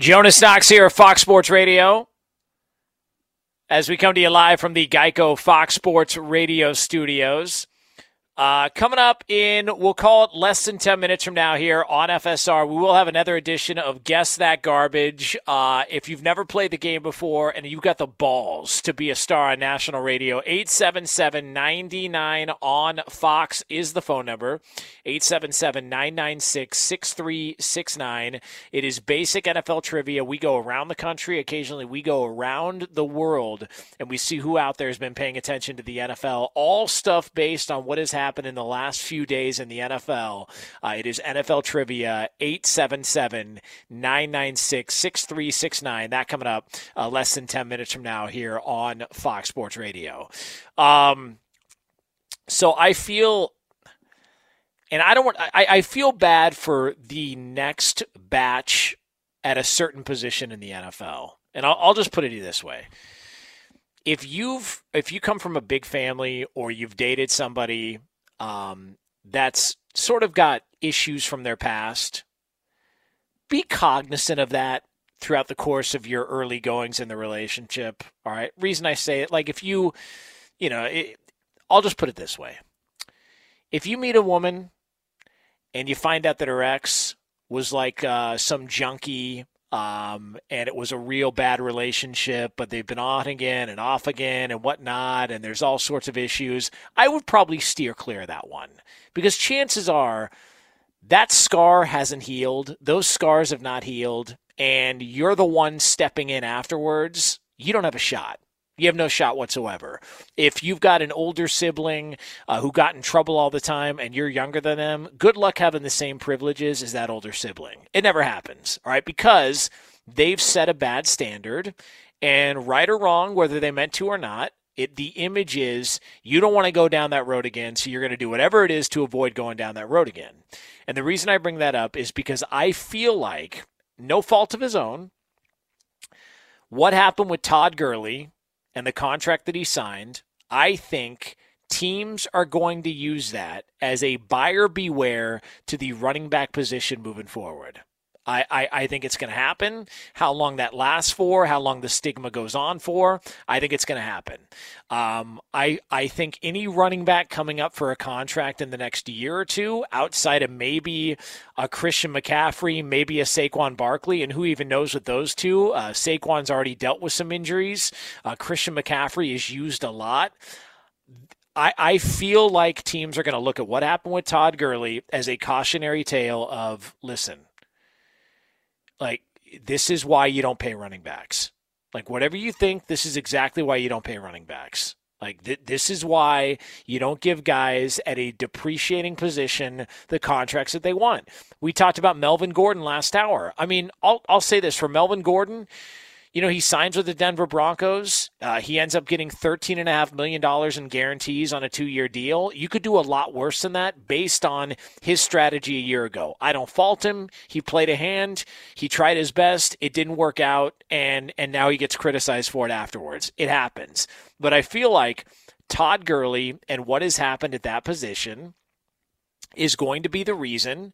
Jonas Knox here, at Fox Sports Radio. As we come to you live from the Geico Fox Sports Radio studios. Uh, coming up in, we'll call it less than 10 minutes from now here on FSR, we will have another edition of Guess That Garbage. Uh, if you've never played the game before and you've got the balls to be a star on national radio, 877 99 on Fox is the phone number. 877 996 6369. It is basic NFL trivia. We go around the country. Occasionally, we go around the world and we see who out there has been paying attention to the NFL. All stuff based on what has happened in the last few days in the NFL. Uh, it is NFL trivia 877 996 6369. That coming up uh, less than 10 minutes from now here on Fox Sports Radio. Um, so I feel and I don't want I, I feel bad for the next batch at a certain position in the NFL. And I'll, I'll just put it this way. If you've if you come from a big family or you've dated somebody um, that's sort of got issues from their past, be cognizant of that throughout the course of your early goings in the relationship. All right. Reason I say it, like if you, you know, it, I'll just put it this way. If you meet a woman and you find out that her ex was like uh, some junkie um, and it was a real bad relationship, but they've been on again and off again and whatnot, and there's all sorts of issues. I would probably steer clear of that one because chances are that scar hasn't healed. Those scars have not healed, and you're the one stepping in afterwards. You don't have a shot. You have no shot whatsoever. If you've got an older sibling uh, who got in trouble all the time and you're younger than them, good luck having the same privileges as that older sibling. It never happens, all right? Because they've set a bad standard, and right or wrong, whether they meant to or not, it, the image is you don't want to go down that road again, so you're going to do whatever it is to avoid going down that road again. And the reason I bring that up is because I feel like, no fault of his own, what happened with Todd Gurley and the contract that he signed, I think teams are going to use that as a buyer beware to the running back position moving forward. I, I, I think it's going to happen. How long that lasts for, how long the stigma goes on for, I think it's going to happen. Um, I, I think any running back coming up for a contract in the next year or two, outside of maybe a Christian McCaffrey, maybe a Saquon Barkley, and who even knows with those two? Uh, Saquon's already dealt with some injuries. Uh, Christian McCaffrey is used a lot. I, I feel like teams are going to look at what happened with Todd Gurley as a cautionary tale of listen, like this is why you don't pay running backs. Like whatever you think, this is exactly why you don't pay running backs. Like th- this is why you don't give guys at a depreciating position the contracts that they want. We talked about Melvin Gordon last hour. I mean, I'll I'll say this for Melvin Gordon, you know, he signs with the Denver Broncos. Uh, he ends up getting $13.5 million in guarantees on a two year deal. You could do a lot worse than that based on his strategy a year ago. I don't fault him. He played a hand, he tried his best, it didn't work out, and, and now he gets criticized for it afterwards. It happens. But I feel like Todd Gurley and what has happened at that position is going to be the reason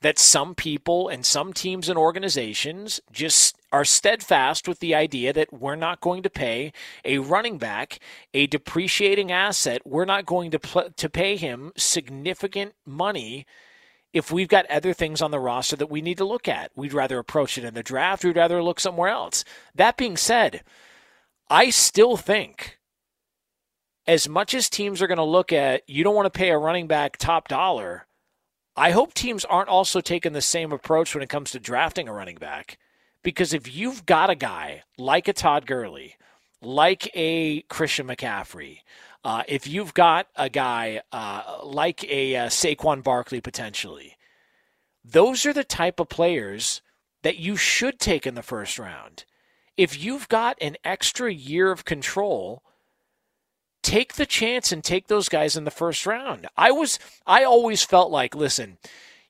that some people and some teams and organizations just are steadfast with the idea that we're not going to pay a running back a depreciating asset. We're not going to pl- to pay him significant money if we've got other things on the roster that we need to look at. We'd rather approach it in the draft. We'd rather look somewhere else. That being said, I still think as much as teams are going to look at you don't want to pay a running back top dollar I hope teams aren't also taking the same approach when it comes to drafting a running back. Because if you've got a guy like a Todd Gurley, like a Christian McCaffrey, uh, if you've got a guy uh, like a uh, Saquon Barkley potentially, those are the type of players that you should take in the first round. If you've got an extra year of control, take the chance and take those guys in the first round. I was I always felt like, listen,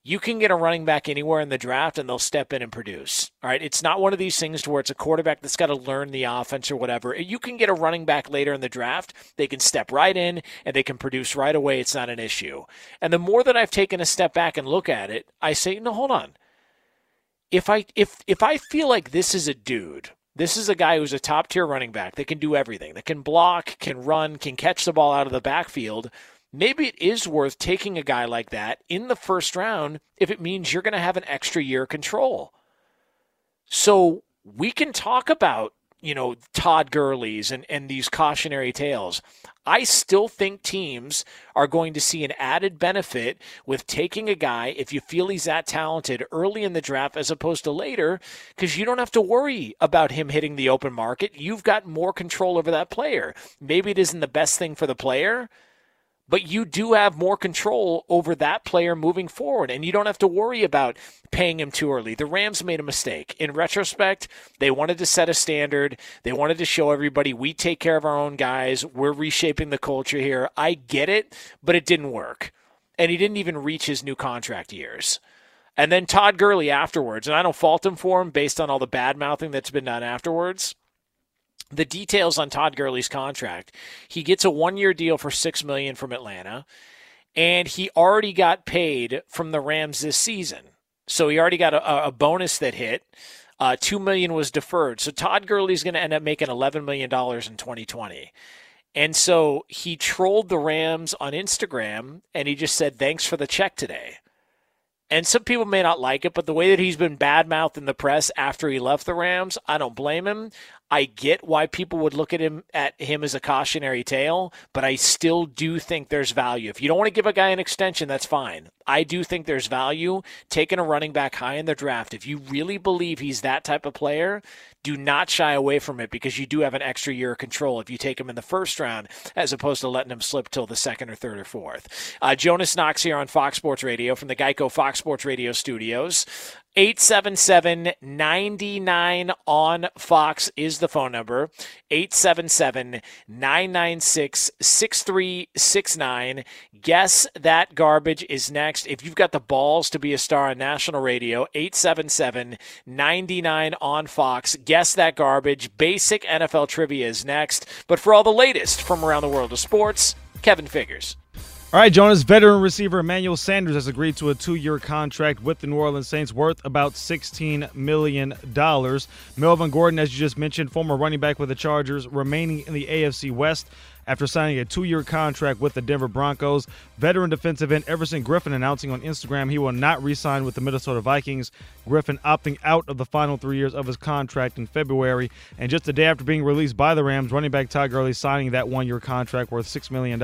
you can get a running back anywhere in the draft and they'll step in and produce. All right. It's not one of these things to where it's a quarterback that's got to learn the offense or whatever. You can get a running back later in the draft. They can step right in and they can produce right away. It's not an issue. And the more that I've taken a step back and look at it, I say, no, hold on. If I if if I feel like this is a dude this is a guy who's a top tier running back that can do everything, that can block, can run, can catch the ball out of the backfield. Maybe it is worth taking a guy like that in the first round if it means you're going to have an extra year control. So we can talk about, you know, Todd Gurley's and, and these cautionary tales. I still think teams are going to see an added benefit with taking a guy, if you feel he's that talented, early in the draft as opposed to later, because you don't have to worry about him hitting the open market. You've got more control over that player. Maybe it isn't the best thing for the player, but you do have more control over that player moving forward, and you don't have to worry about paying him too early. The Rams made a mistake. In retrospect, they wanted to set a standard. They wanted to show everybody we take care of our own guys. We're reshaping the culture here. I get it, but it didn't work. And he didn't even reach his new contract years. And then Todd Gurley afterwards, and I don't fault him for him based on all the bad mouthing that's been done afterwards the details on Todd Gurley's contract. He gets a one-year deal for 6 million from Atlanta and he already got paid from the Rams this season. So he already got a, a bonus that hit. Uh, 2 million was deferred. So Todd Gurley's going to end up making 11 million dollars in 2020. And so he trolled the Rams on Instagram and he just said thanks for the check today. And some people may not like it, but the way that he's been badmouthed in the press after he left the Rams, I don't blame him. I get why people would look at him at him as a cautionary tale, but I still do think there's value. If you don't want to give a guy an extension, that's fine. I do think there's value taking a running back high in the draft. If you really believe he's that type of player, do not shy away from it because you do have an extra year of control if you take him in the first round as opposed to letting him slip till the second or third or fourth. Uh, Jonas Knox here on Fox Sports Radio from the Geico Fox Sports Radio studios. 877 99 on Fox is the phone number. 877 996 6369. Guess that garbage is next. If you've got the balls to be a star on national radio, 877 99 on Fox. Guess that garbage. Basic NFL trivia is next. But for all the latest from around the world of sports, Kevin Figures. All right, Jonas. Veteran receiver Emmanuel Sanders has agreed to a two-year contract with the New Orleans Saints worth about $16 million. Melvin Gordon, as you just mentioned, former running back with the Chargers, remaining in the AFC West after signing a two year contract with the Denver Broncos. Veteran defensive end Everson Griffen announcing on Instagram he will not re sign with the Minnesota Vikings. Griffin opting out of the final three years of his contract in February. And just a day after being released by the Rams, running back Todd Gurley signing that one year contract worth $6 million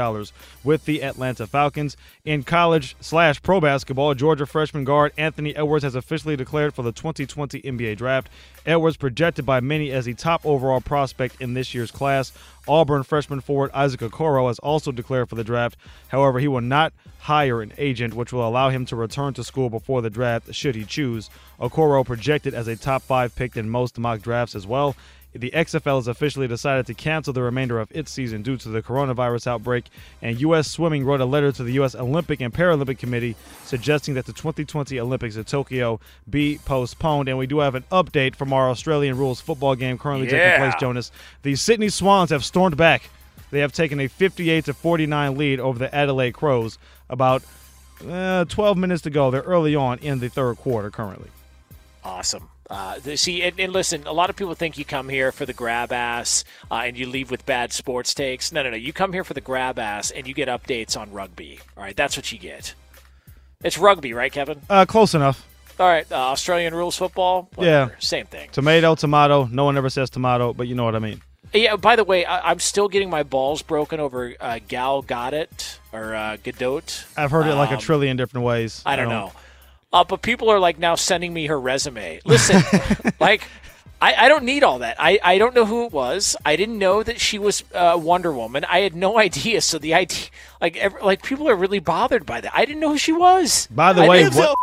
with the Atlanta Falcons. In college slash pro basketball, Georgia freshman guard Anthony Edwards has officially declared for the 2020 NBA draft. Edwards projected by many as the top overall prospect in this year's class. Auburn freshman forward Isaac Okoro has also declared for the draft. However, he will not hire an agent, which will allow him to return to school before the draft should he choose. Okoro projected as a top five pick in most mock drafts as well the XFL has officially decided to cancel the remainder of its season due to the coronavirus outbreak, and U.S. Swimming wrote a letter to the U.S. Olympic and Paralympic Committee suggesting that the 2020 Olympics in Tokyo be postponed. And we do have an update from our Australian rules football game currently Yeah. taking place, Jonas. The Sydney Swans have stormed back. They have taken a 58 to 49 lead over the Adelaide Crows. About uh, 12 minutes to go. They're early on in the third quarter currently. Awesome. Uh, see, and, and listen, a lot of people think you come here for the grab ass uh, and you leave with bad sports takes. No, no, no. You come here for the grab ass and you get updates on rugby. All right, that's what you get. It's rugby, right, Kevin? Uh, close enough. All right, uh, Australian rules football. Yeah. Same thing. Tomato, tomato. No one ever says tomato, but you know what I mean. Yeah. By the way, I, I'm still getting my balls broken over uh, Gal Gadot or uh, Gadot. I've heard it like a Um, trillion different ways. I don't know. Uh, but people are like now sending me her resume. Listen, like I, I don't need all that. I, I don't know who it was. I didn't know that she was uh, Wonder Woman. I had no idea. So the idea, like ev- like people are really bothered by that. I didn't know who she was. By the I way, what,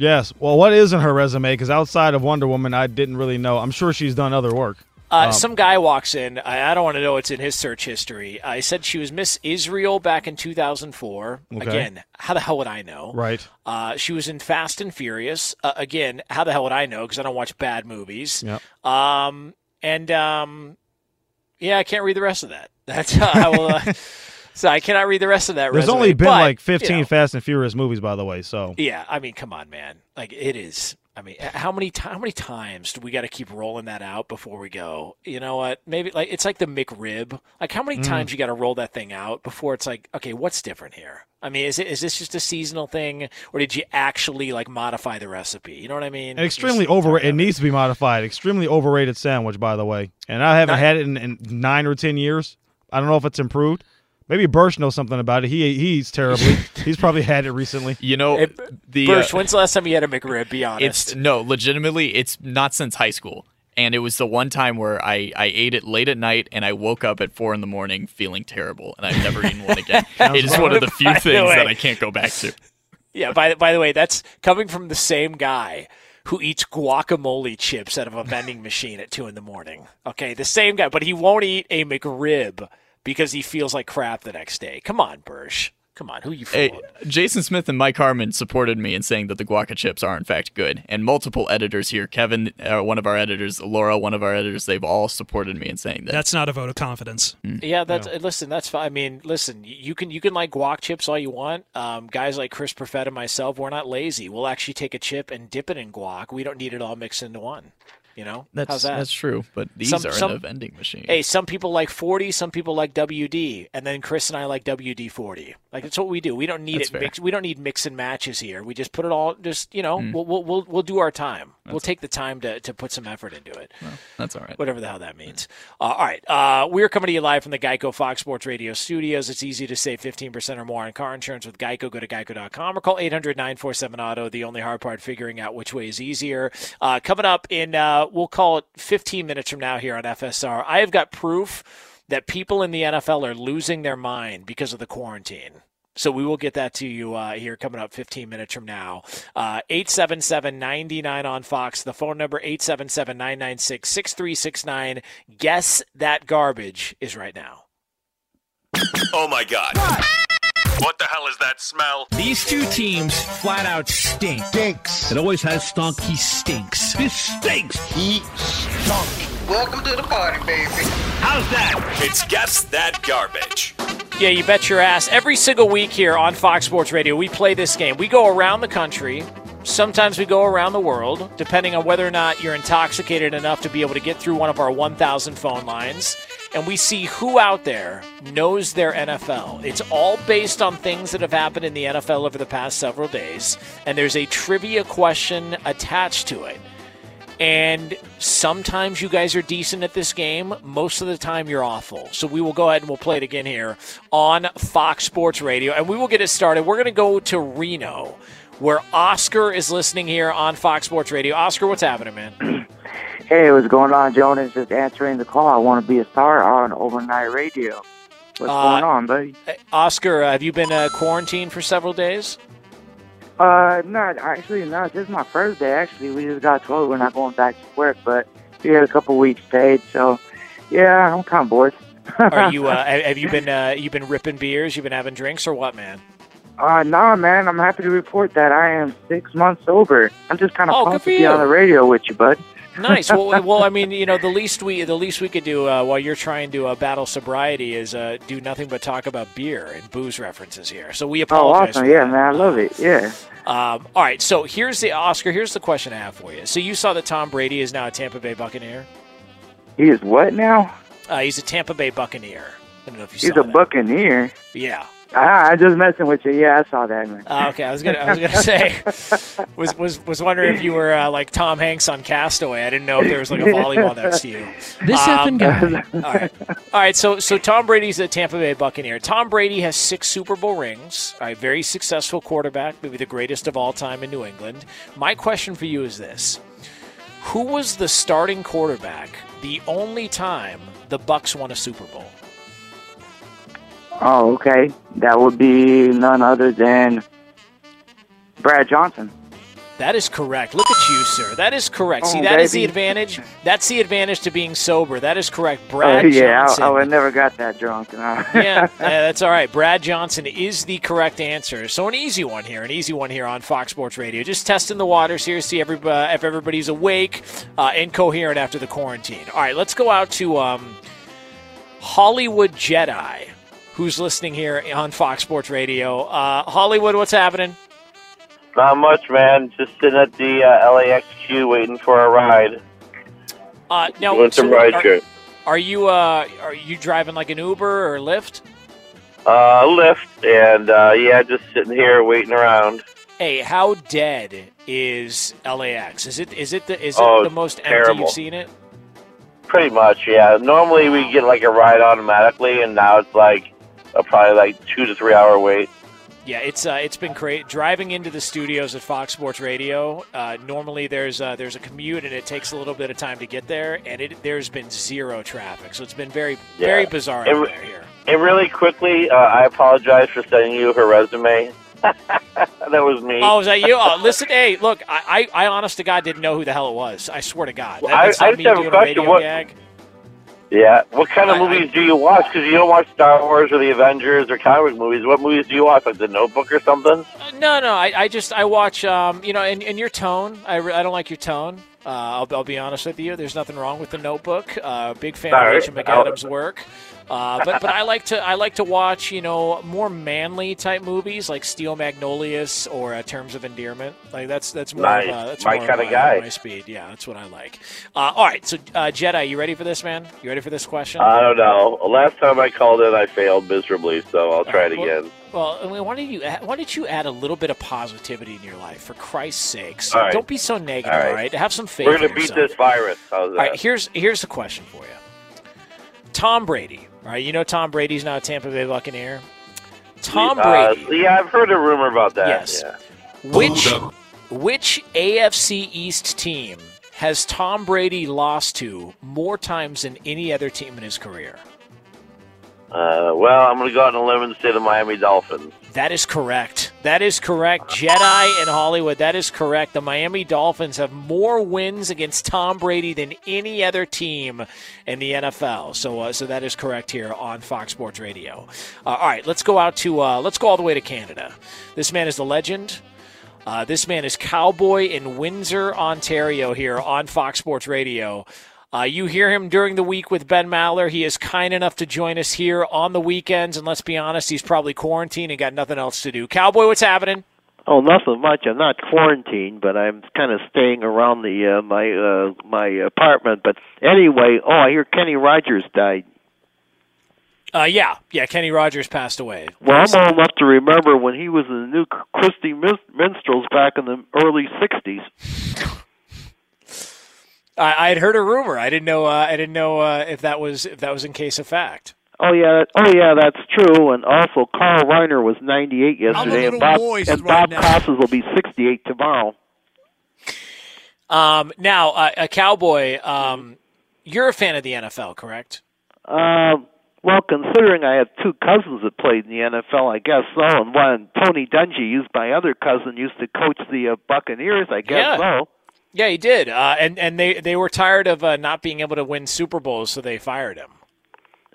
yes. Well, what is in her resume? Because outside of Wonder Woman, I didn't really know. I'm sure she's done other work. Uh, Um, some guy walks in. I, I don't want to know what's in his search history. I said she was Miss Israel back in 2004. Okay. Again, how the hell would I know? Right. Uh, she was in Fast and Furious. Uh, again, how the hell would I know? Because I don't watch bad movies. Yep. Um, and um, yeah, I can't read the rest of that. That's uh, I will. Uh, so I cannot read the rest of that. There's resume, only been but, like you 15 know, Fast and Furious movies, by the way. So yeah, I mean, come on, man. Like it is. I mean, how many ti- how many times do we got to keep rolling that out before we go? You know what? Maybe like it's like the McRib. Like how many Mm. times you got to roll that thing out before it's like, okay, what's different here? I mean, is it is this just a seasonal thing, or did you actually like modify the recipe? You know what I mean? An extremely overrated. It needs to be modified. Extremely overrated sandwich, by the way. And I haven't Not- had it in, in nine or ten years. I don't know if it's improved. Maybe Bursch knows something about it. He he eats terribly. He's probably had it recently. You know, the Bursch, uh, when's the last time you had a McRib? Be honest. It's no, legitimately, it's not since high school. And it was the one time where I, I ate it late at night and I woke up at four in the morning feeling terrible and I've never eaten one again. it is one of the few By the things that. I can't go back to. Yeah. By the- by the way, that's coming from the same guy who eats guacamole chips out of a vending machine at two in the morning. Okay, the same guy, but he won't eat a McRib because he feels like crap the next day. Come on, Bursch. Come on, who you fooling? Hey, Jason Smith and Mike Harmon supported me in saying that the guaca chips are in fact good, and multiple editors here, Kevin, uh, one of our editors, Laura, one of our editors, they've all supported me in saying that. That's not a vote of confidence. Yeah, that's uh, listen. That's fine. I mean, listen. You can you can like guac chips all you want. Um, guys like Chris Perfett and myself, we're not lazy. We'll actually take a chip and dip it in guac. We don't need it all mixed into one. You know, That's how's that? that's true, but these Some- are some- in a vending machine. Hey, some people like 40, some people like WD, and then Chris and I like WD 40. Like that's what we do. We don't need That's it mix. We don't need mix and matches here. We just put it all. Just you know, Mm. we'll, we'll we'll we'll do our time. we'll take the time to to put some effort into it. That's all right. Whatever the hell that means. Uh, all right. Uh, we're coming to you live from the Geico Fox Sports Radio studios. It's easy to save 15% or more on car insurance with Geico. Go to geico.com or call 800 947 Auto. The only hard part, figuring out which way is easier. Uh, coming up in, uh, we'll call it 15 minutes from now here on FSR. I have got proof that people in the NFL are losing their mind because of the quarantine. So we will get that to you uh, here coming up 15 minutes from now. Uh, 877-99 on Fox. The phone number 877-996-6369. Guess that garbage is right now. Oh my god. What the hell is that smell? These two teams flat out stink. Stinks. It always has stunk. He stinks. This stinks. He stunk. Welcome to the party, baby. How's that? It's Guess That Garbage. Yeah, you bet your ass. Every single week here on Fox Sports Radio, we play this game. We go around the country. Sometimes we go around the world, depending on whether or not you're intoxicated enough to be able to get through one of our 1,000 phone lines. And we see who out there knows their NFL. It's all based on things that have happened in the NFL over the past several days. And there's a trivia question attached to it. And sometimes you guys are decent at this game. Most of the time you're awful. So we will go ahead and we'll play it again here on Fox Sports Radio. And we will get it started. We're going to go to Reno, where Oscar is listening here on Fox Sports Radio. Oscar, what's happening, man? Hey, what's going on, Jonas? Just answering the call. I want to be a star on overnight radio. What's Uh, going on, buddy? Oscar, uh, have you been uh, quarantined for several days? Uh, not actually, no. This is my first day. Actually, we just got told we're not going back to work, but we had a couple weeks paid. so yeah, I'm kind of bored. Are you? Uh, have have you been? Uh, you been ripping beers? You've been having drinks, or what, man? Uh, nah, man. I'm happy to report that I am six months sober. I'm just kind of Oh, pumped to be on the radio with you, bud. Nice. Well, well, I mean, you know, the least we the least we could do uh, while you're trying to uh, battle sobriety is uh, do nothing but talk about beer and booze references here. So we apologize. Oh, apologize. awesome. for Yeah, man. I love it. Yeah. Um, all right. So here's the Oscar. Here's the question I have for you. So you saw that Tom Brady is now a Tampa Bay Buccaneer. He is what now? Uh, he's a Tampa Bay Buccaneer. I don't know if you He's a that. Buccaneer. Yeah. Ah, I'm just messing with you. Yeah, I saw that, man. Uh, okay, I was gonna, I was gonna say, was was was wondering if you were uh, like Tom Hanks on Castaway. I didn't know if there was like a volleyball next to you. This Um, effing guy. All right, all right. So so Tom Brady's a Tampa Bay Buccaneer. Tom Brady has six Super Bowl rings. All right, very successful quarterback, maybe the greatest of all time in New England. My question for you is this: Who was the starting quarterback the only time the Bucks won a Super Bowl? Oh, okay. That would be none other than Brad Johnson. That is correct. Look at you, sir. That is correct. See, Oh, that is the advantage. That's the advantage to being sober. That is correct. Brad Uh, yeah, Johnson. I, I never got that drunk. yeah, uh, that's all right. Brad Johnson is the correct answer. So an easy one here, an easy one here on Fox Sports Radio. Just testing the waters here, to see every, uh, if everybody's awake uh, and coherent after the quarantine. All right, let's go out to um, Hollywood Jedi, who's listening here on Fox Sports Radio. Uh, Hollywood, what's happening? Not much, man. Just sitting at the uh, LAX queue waiting for a ride. Uh, now, Doing some so ride are, are you uh, are you driving like an Uber or Lyft? Uh, Lyft, and uh, yeah, just sitting here waiting around. Hey, how dead is LAX? Is it is it the is it Oh, the most empty terrible. you've seen it? Pretty much, yeah. Normally we get like a ride automatically, and now it's like a probably like two to three hour wait. Yeah, it's uh, it's been great driving into the studios at Fox Sports Radio. Uh, normally, there's uh, there's a commute and it takes a little bit of time to get there, and it, there's been zero traffic, so it's been very Yeah. very bizarre It out re- there here. And really quickly, uh, I apologize for sending you her resume. that was me. Oh, is that you? Oh, listen, hey, look, I, I, I honest to God didn't know who the hell it was. I swear to God, Well, That- I- that's I not just have a question. radio What- gag. Yeah. What kind of I- movies do you watch? Because you don't watch Star Wars or the Avengers or comic movies. What movies do you watch? Like The Notebook or something? No, no, I, I just I watch, um, you know, and, and your tone. I, I don't like your tone. Uh, I'll, I'll be honest with you. There's nothing wrong with the Notebook. Uh, big fan All of. Rachel McAdams' work. Uh, but but I like to I like to watch you know more manly type movies like Steel Magnolias or uh, Terms of Endearment. Like that's that's more Nice. of, uh, that's My more kinda my, guy. My speed. Yeah, that's what I like. Uh, all right, so uh, Jedi, you ready for this, man? You ready for this question? I don't know. Last time I called in, I failed miserably, so I'll try it Well- again. Well, I mean, why don't you add, why don't you add a little bit of positivity in your life for Christ's sakes? All right. Don't be so negative, All all right. right? Have some faith. We're gonna beat yourself. this virus. That? right, here's here's the question for you. Tom Brady, all right? You know Tom Brady's now a Tampa Bay Buccaneer. Tom Uh, Brady, yeah, I've heard a rumor about that. Yes. Yeah. which which AFC East team has Tom Brady lost to more times than any other team in his career? Uh, well, I'm going to go out and live in the state of Miami Dolphins. That is correct. That is correct. Jedi and Hollywood, that is correct. The Miami Dolphins have more wins against Tom Brady than any other team in the NFL. So, uh, so that is correct here on Fox Sports Radio. Uh, all right, let's go out to uh, let's go all the way to Canada. This man is the legend. Uh, this man is Cowboy in Windsor, Ontario, here on Fox Sports Radio. Uh, you hear him during the week with Ben Maller. He is kind enough to join us here on the weekends, and let's be honest, he's probably quarantined and got nothing else to do. Cowboy, what's happening? Oh, nothing much. I'm not quarantined, but I'm kind of staying around the uh, my uh, my apartment. But anyway, oh, I hear Kenny Rogers died. Uh, yeah, yeah. Kenny Rogers passed away. Well, I'm old enough to remember when he was in the new Christy Min- Minstrels back in the early '60s. I, I had heard a rumor. I didn't know. Uh, I didn't know uh, if that was if that was in case of fact. Oh yeah, oh yeah, that's true. And also, Carl Reiner was 98 yesterday, and little Bob moist and right Bob now. Costas will be 68 tomorrow. Um, now, uh, a cowboy. Um, you're a fan of the NFL, correct? Uh, well, considering I have two cousins that played in the NFL, I guess so. And one, Tony Dungy, used my other cousin, used to coach the uh, Buccaneers. I guess Yeah. so. Yeah, he did. Uh, and and they they were tired of uh, not being able to win Super Bowls, so they fired him.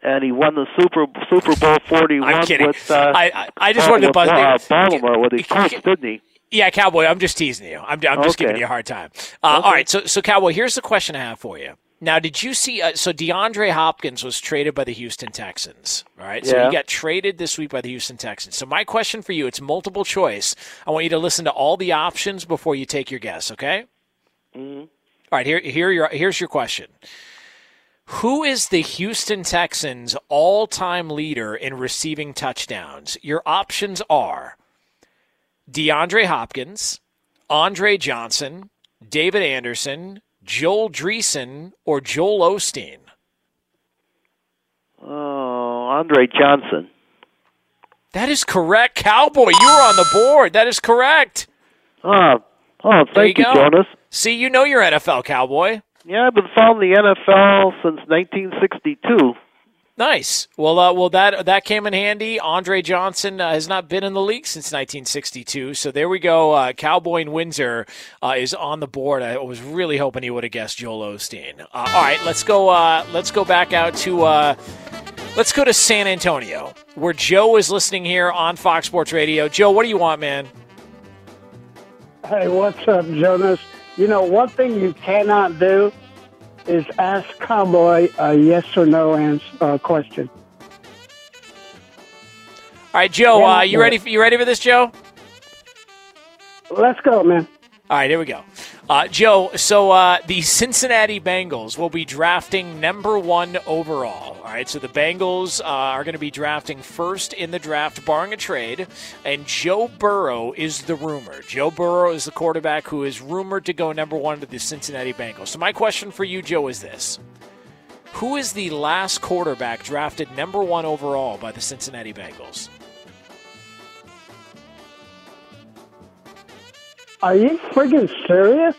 And he won the Super Super Bowl 41 I'm kidding. with. Uh, I, I I just wanted to buzz. uh. Baltimore, with didn't he? Yeah, Cowboy. I'm just teasing you. I'm, I'm just Okay. giving you a hard time. Uh, All right, so so Cowboy, here's the question I have for you. Now, did you see? Uh, so DeAndre Hopkins was traded by the Houston Texans. All right, so Yeah. he got traded this week by the Houston Texans. So my question for you, it's multiple choice. I want you to listen to all the options before you take your guess. Okay. Mhm. All right, here, here your, here's your question. Who is the Houston Texans' all time leader in receiving touchdowns? Your options are DeAndre Hopkins, Andre Johnson, David Anderson, Joel Dreessen, or Joel Osteen. Oh, Andre Johnson. That is correct, Cowboy. You were on the board. That is correct. Oh, oh, thank you you. Jonas. See, you know your NFL, Cowboy. Yeah, I've been following the NFL since 1962. Nice. Well, uh, well, that that came in handy. Andre Johnson uh, has not been in the league since 1962, so there we go. Uh, Cowboy in Windsor uh, is on the board. I was really hoping he would have guessed Joel Osteen. Uh, all right, let's go. Uh, let's go back out to. Uh, let's go to San Antonio, where Joe is listening here on Fox Sports Radio. Joe, what do you want, man? Hey, what's up, Jonas? You know, one thing you cannot do is ask Cowboy a yes or no answer, uh, question. All right, Joe, uh, you ready? For, you ready for this, Joe? Let's go, man. All right, here we go. Uh, Joe, so uh, the Cincinnati Bengals will be drafting number one overall. All right, so the Bengals uh, are going to be drafting first in the draft, barring a trade. And Joe Burrow is the rumor. Joe Burrow is the quarterback who is rumored to go number one to the Cincinnati Bengals. So, my question for you, Joe, is this Who is the last quarterback drafted number one overall by the Cincinnati Bengals? Are you friggin' serious?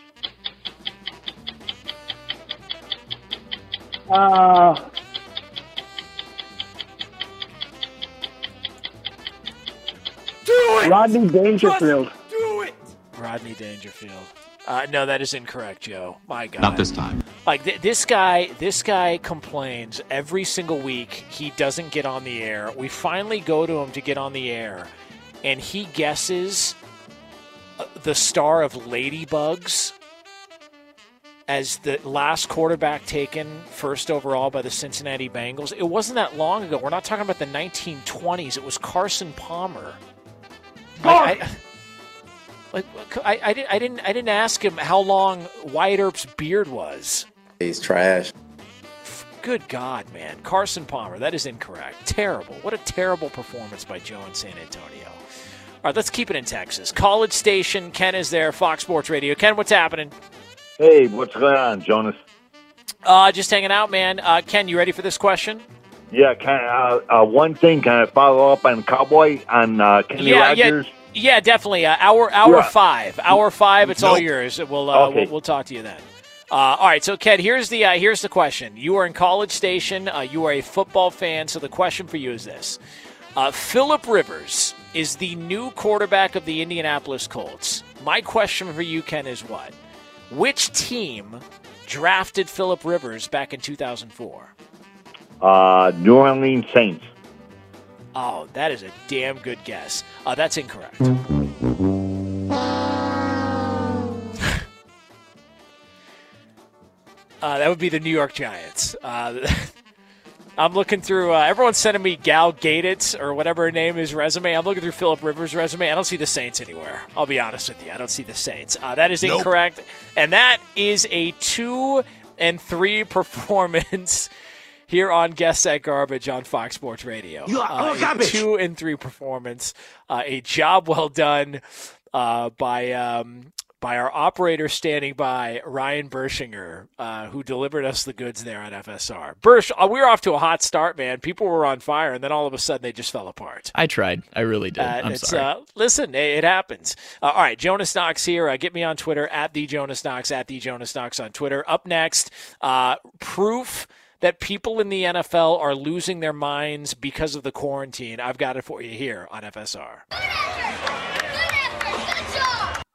Uh, Do it! Rodney Dangerfield. Do it! Rodney Dangerfield. Uh, no, that is incorrect, Joe. My God. Not this time. Like th- this guy, this guy complains every single week. He doesn't get on the air. We finally go to him to get on the air, and he guesses the star of Ladybugs as the last quarterback taken first overall by the Cincinnati Bengals. It wasn't that long ago. We're not talking about the 1920s. It was Carson Palmer. Like, I, like I, I, didn't, I didn't I didn't ask him how long Wyatt Earp's beard was. He's trash. Good God, man. Carson Palmer, that is incorrect. Terrible. What a terrible performance by Joe in San Antonio. All right, let's keep it in Texas. College Station, Ken is there, Fox Sports Radio. Ken, what's happening? Hey, what's going on, Jonas? Uh, just hanging out, man. Uh, Ken, you ready for this question? Yeah, can uh, uh, one thing, can I follow up on Cowboy on uh, Kenny yeah, Rogers? yeah, yeah, definitely. Uh, hour hour Yeah. five, hour five. It's all yours. We'll, uh, Okay. we'll we'll talk to you then. Uh, all right, so Ken, here's the uh, here's the question. You are in College Station. Uh, you are a football fan. So the question for you is this: uh, Philip Rivers is the new quarterback of the Indianapolis Colts. My question for you, Ken, is what? Which team drafted Philip Rivers back in 2004? Uh, New Orleans Saints. Oh, that is a damn good guess. Uh, that's incorrect. Uh, that would be the New York Giants. Uh, I'm looking through. Uh, everyone's sending me Gal Gaditz or whatever her name is resume. I'm looking through Philip Rivers' resume. I don't see the Saints anywhere. I'll be honest with you. I don't see the Saints. Uh, that is Nope. incorrect, and that is a two and three performance here on Guess That Garbage on Fox Sports Radio. You are a garbage. two and three performance. Uh, a job well done uh, by um, by our operator standing by, Ryan Bershinger, uh, who delivered us the goods there on FSR. Bersh, uh, we were off to a hot start, man. People were on fire, and then all of a sudden they just fell apart. I tried. I really did. Uh, I'm it's, sorry. Uh, listen, it, it happens. Uh, all right, Jonas Knox here. Uh, get me on Twitter at the Jonas Knox at the Jonas Knox on Twitter. Up next, uh, proof that people in the NFL are losing their minds because of the quarantine. I've got it for you here on FSR.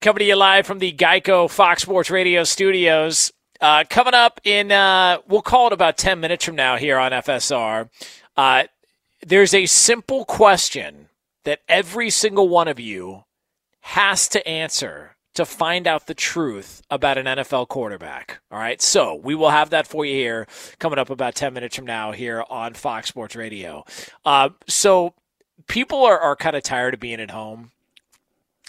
Coming to you live from the Geico Fox Sports Radio studios. Uh, coming up in, uh, we'll call it about 10 minutes from now here on FSR. Uh, there's a simple question that every single one of you has to answer to find out the truth about an NFL quarterback. All right. So we will have that for you here coming up about 10 minutes from now here on Fox Sports Radio. Uh, so people are, are kind of tired of being at home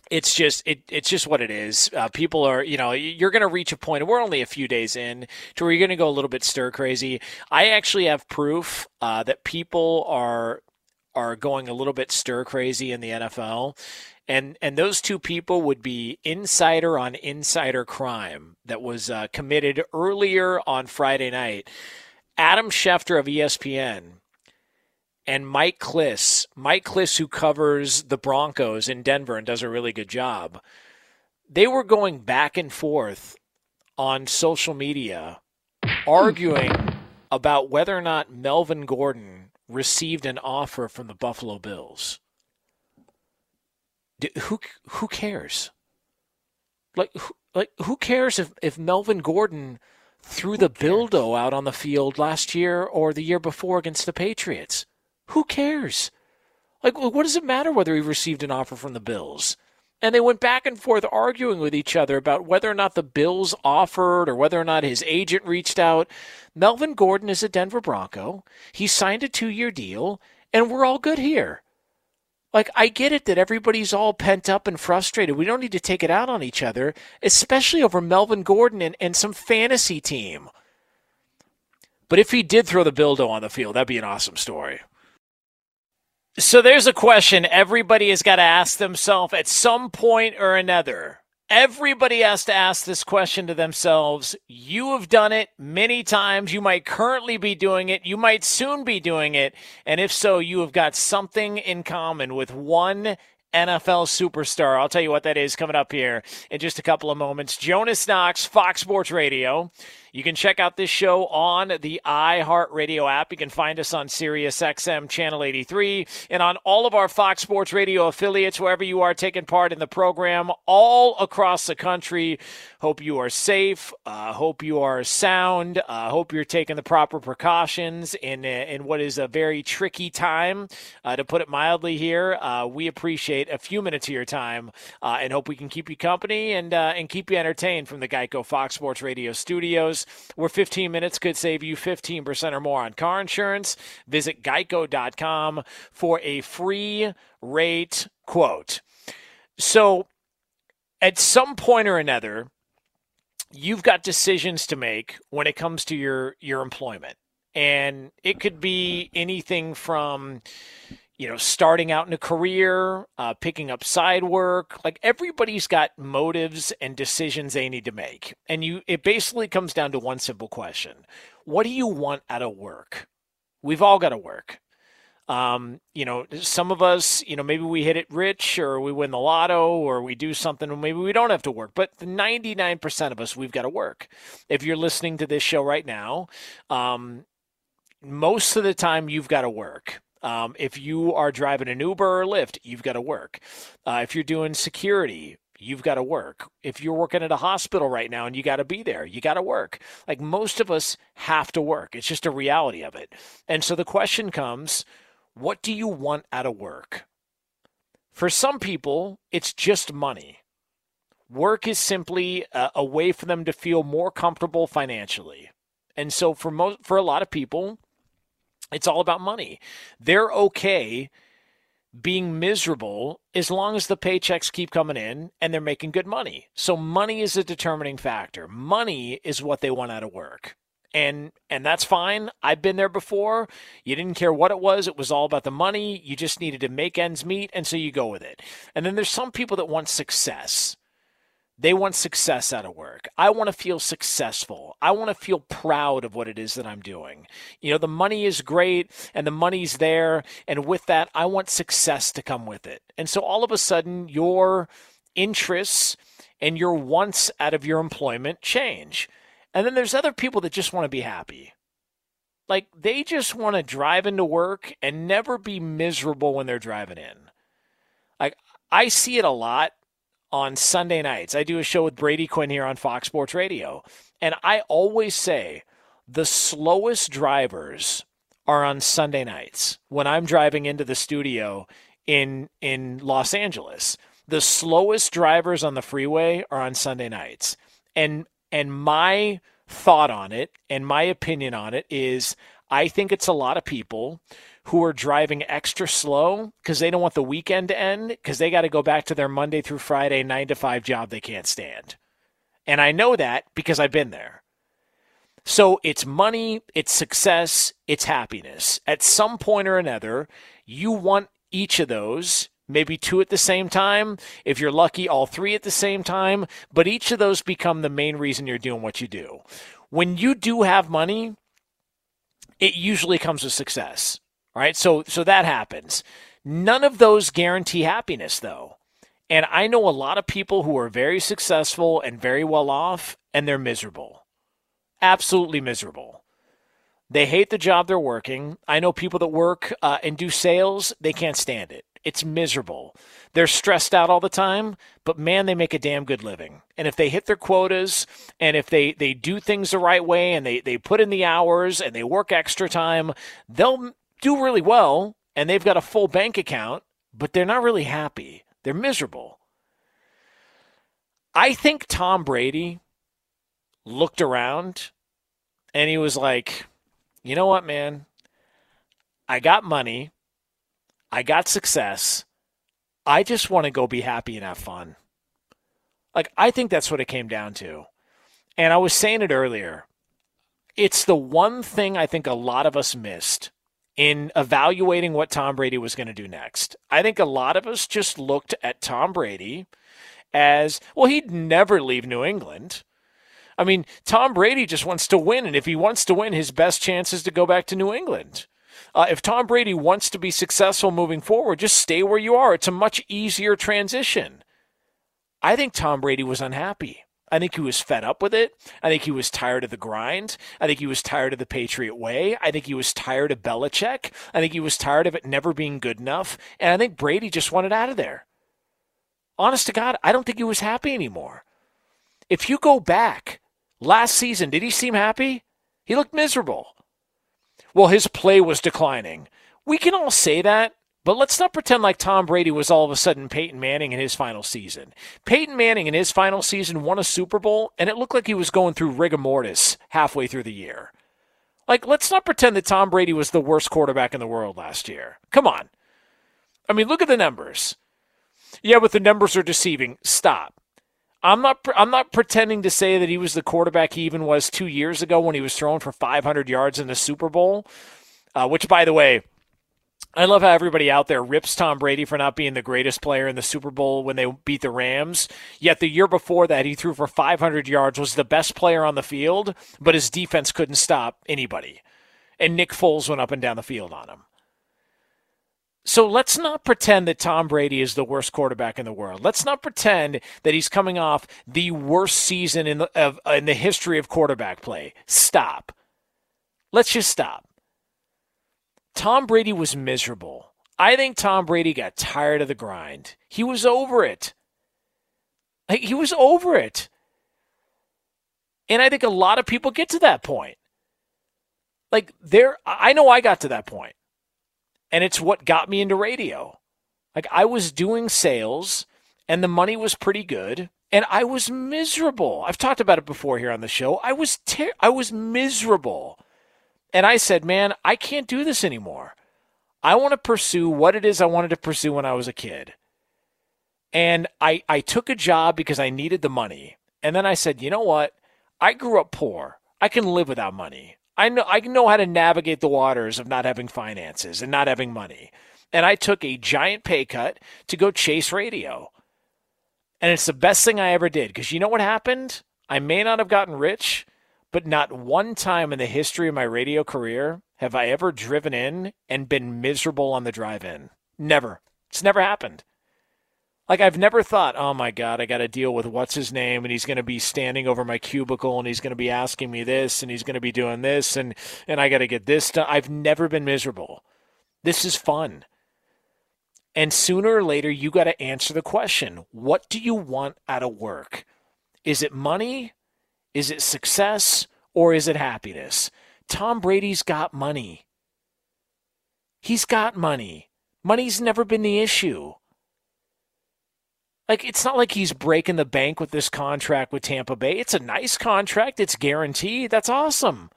it's just it, it's just what it is. Uh, people are, you know, you're going to reach a point. We're only a few days in to where you're going to go a little bit stir crazy. I actually have proof uh, that people are are going a little bit stir crazy in the NFL. And, and those two people would be insider on insider crime that was uh, committed earlier on Friday night. Adam Schefter of ESPN and Mike Klis, Mike Klis, who covers the Broncos in Denver and does a really good job, they were going back and forth on social media arguing about whether or not Melvin Gordon received an offer from the Buffalo Bills. Who who cares? Like who, like who cares if, if Melvin Gordon threw the Bildo out on the field last year or the year before against the Patriots? Who cares? Like, what does it matter whether he received an offer from the Bills? And they went back and forth arguing with each other about whether or not the Bills offered or whether or not his agent reached out. Melvin Gordon is a Denver Bronco. He signed a two year deal, and we're all good here. Like, I get it that everybody's all pent up and frustrated. We don't need to take it out on each other, especially over Melvin Gordon and, and some fantasy team. But if he did throw the Bildo on the field, that'd be an awesome story. So there's a question everybody has got to ask themselves at some point or another. Everybody has to ask this question to themselves. You have done it many times. You might currently be doing it. You might soon be doing it. And if so, you have got something in common with one NFL superstar. I'll tell you what that is coming up here in just a couple of moments. Jonas Knox, Fox Sports Radio. You can check out this show on the iHeartRadio app. You can find us on SiriusXM Channel 83 and on all of our Fox Sports Radio affiliates, wherever you are taking part in the program, all across the country. Hope you are safe. Uh, hope you are sound. Uh, hope you're taking the proper precautions in, in what is a very tricky time, uh, to put it mildly here. Uh, we appreciate a few minutes of your time uh, and hope we can keep you company and, uh, and keep you entertained from the Geico Fox Sports Radio studios where 15 minutes could save you 15% or more on car insurance. Visit geico.com for a free rate quote. So, at some point or another, you've got decisions to make when it comes to your your employment. And it could be anything from you know, starting out in a career, uh, picking up side work. Like everybody's got motives and decisions they need to make. And you, it basically comes down to one simple question What do you want out of work? We've all got to work. Um, you know, some of us, you know, maybe we hit it rich or we win the lotto or we do something and maybe we don't have to work. But 99% of us, we've got to work. If you're listening to this show right now, um, most of the time you've got to work. Um, if you are driving an Uber or Lyft, you've got to work. Uh, if you're doing security, you've got to work. If you're working at a hospital right now and you got to be there, you got to work. Like most of us have to work. It's just a reality of it. And so the question comes what do you want out of work? For some people, it's just money. Work is simply a, a way for them to feel more comfortable financially. And so for most for a lot of people, it's all about money. They're okay being miserable as long as the paychecks keep coming in and they're making good money. So money is a determining factor. Money is what they want out of work. And and that's fine. I've been there before. You didn't care what it was. It was all about the money. You just needed to make ends meet and so you go with it. And then there's some people that want success. They want success out of work. I want to feel successful. I want to feel proud of what it is that I'm doing. You know, the money is great and the money's there. And with that, I want success to come with it. And so all of a sudden, your interests and your wants out of your employment change. And then there's other people that just want to be happy. Like they just want to drive into work and never be miserable when they're driving in. Like I see it a lot on Sunday nights. I do a show with Brady Quinn here on Fox Sports Radio. And I always say the slowest drivers are on Sunday nights when I'm driving into the studio in in Los Angeles. The slowest drivers on the freeway are on Sunday nights. And and my thought on it and my opinion on it is I think it's a lot of people who are driving extra slow because they don't want the weekend to end because they got to go back to their Monday through Friday nine to five job they can't stand. And I know that because I've been there. So it's money, it's success, it's happiness. At some point or another, you want each of those, maybe two at the same time. If you're lucky, all three at the same time. But each of those become the main reason you're doing what you do. When you do have money, it usually comes with success. Right, so so that happens. None of those guarantee happiness though. And I know a lot of people who are very successful and very well off and they're miserable. Absolutely miserable. They hate the job they're working. I know people that work uh, and do sales, they can't stand it. It's miserable. They're stressed out all the time, but man, they make a damn good living. And if they hit their quotas and if they, they do things the right way and they, they put in the hours and they work extra time, they'll do really well and they've got a full bank account, but they're not really happy. They're miserable. I think Tom Brady looked around and he was like, you know what, man? I got money. I got success. I just want to go be happy and have fun. Like, I think that's what it came down to. And I was saying it earlier. It's the one thing I think a lot of us missed in evaluating what Tom Brady was going to do next. I think a lot of us just looked at Tom Brady as well, he'd never leave New England. I mean, Tom Brady just wants to win, and if he wants to win, his best chance is to go back to New England. Uh, if Tom Brady wants to be successful moving forward, just stay where you are. It's a much easier transition. I think Tom Brady was unhappy. I think he was fed up with it. I think he was tired of the grind. I think he was tired of the Patriot way. I think he was tired of Belichick. I think he was tired of it never being good enough. And I think Brady just wanted out of there. Honest to God, I don't think he was happy anymore. If you go back last season, did he seem happy? He looked miserable. Well, his play was declining. We can all say that, but let's not pretend like Tom Brady was all of a sudden Peyton Manning in his final season. Peyton Manning in his final season won a Super Bowl, and it looked like he was going through rigor mortis halfway through the year. Like, let's not pretend that Tom Brady was the worst quarterback in the world last year. Come on. I mean, look at the numbers. Yeah, but the numbers are deceiving. Stop. I'm not. I'm not pretending to say that he was the quarterback he even was two years ago when he was thrown for 500 yards in the Super Bowl. Uh, which, by the way, I love how everybody out there rips Tom Brady for not being the greatest player in the Super Bowl when they beat the Rams. Yet the year before that, he threw for 500 yards, was the best player on the field, but his defense couldn't stop anybody. And Nick Foles went up and down the field on him. So let's not pretend that Tom Brady is the worst quarterback in the world. Let's not pretend that he's coming off the worst season in the, of, in the history of quarterback play. Stop. Let's just stop. Tom Brady was miserable. I think Tom Brady got tired of the grind. He was over it. He was over it. And I think a lot of people get to that point. Like there I know I got to that point. And it's what got me into radio. Like I was doing sales and the money was pretty good and I was miserable. I've talked about it before here on the show. I was ter- I was miserable. And I said, "Man, I can't do this anymore. I want to pursue what it is I wanted to pursue when I was a kid." And I I took a job because I needed the money. And then I said, "You know what? I grew up poor. I can live without money. I know I know how to navigate the waters of not having finances and not having money." And I took a giant pay cut to go chase radio. And it's the best thing I ever did because you know what happened? I may not have gotten rich, but not one time in the history of my radio career have I ever driven in and been miserable on the drive in. Never. It's never happened. Like I've never thought, oh my God, I got to deal with what's his name, and he's going to be standing over my cubicle, and he's going to be asking me this, and he's going to be doing this, and and I got to get this done. I've never been miserable. This is fun. And sooner or later, you got to answer the question what do you want out of work? Is it money? Is it success? Or is it happiness? Tom Brady's got money. He's got money. Money's never been the issue. Like, it's not like he's breaking the bank with this contract with Tampa Bay. It's a nice contract, it's guaranteed. That's awesome.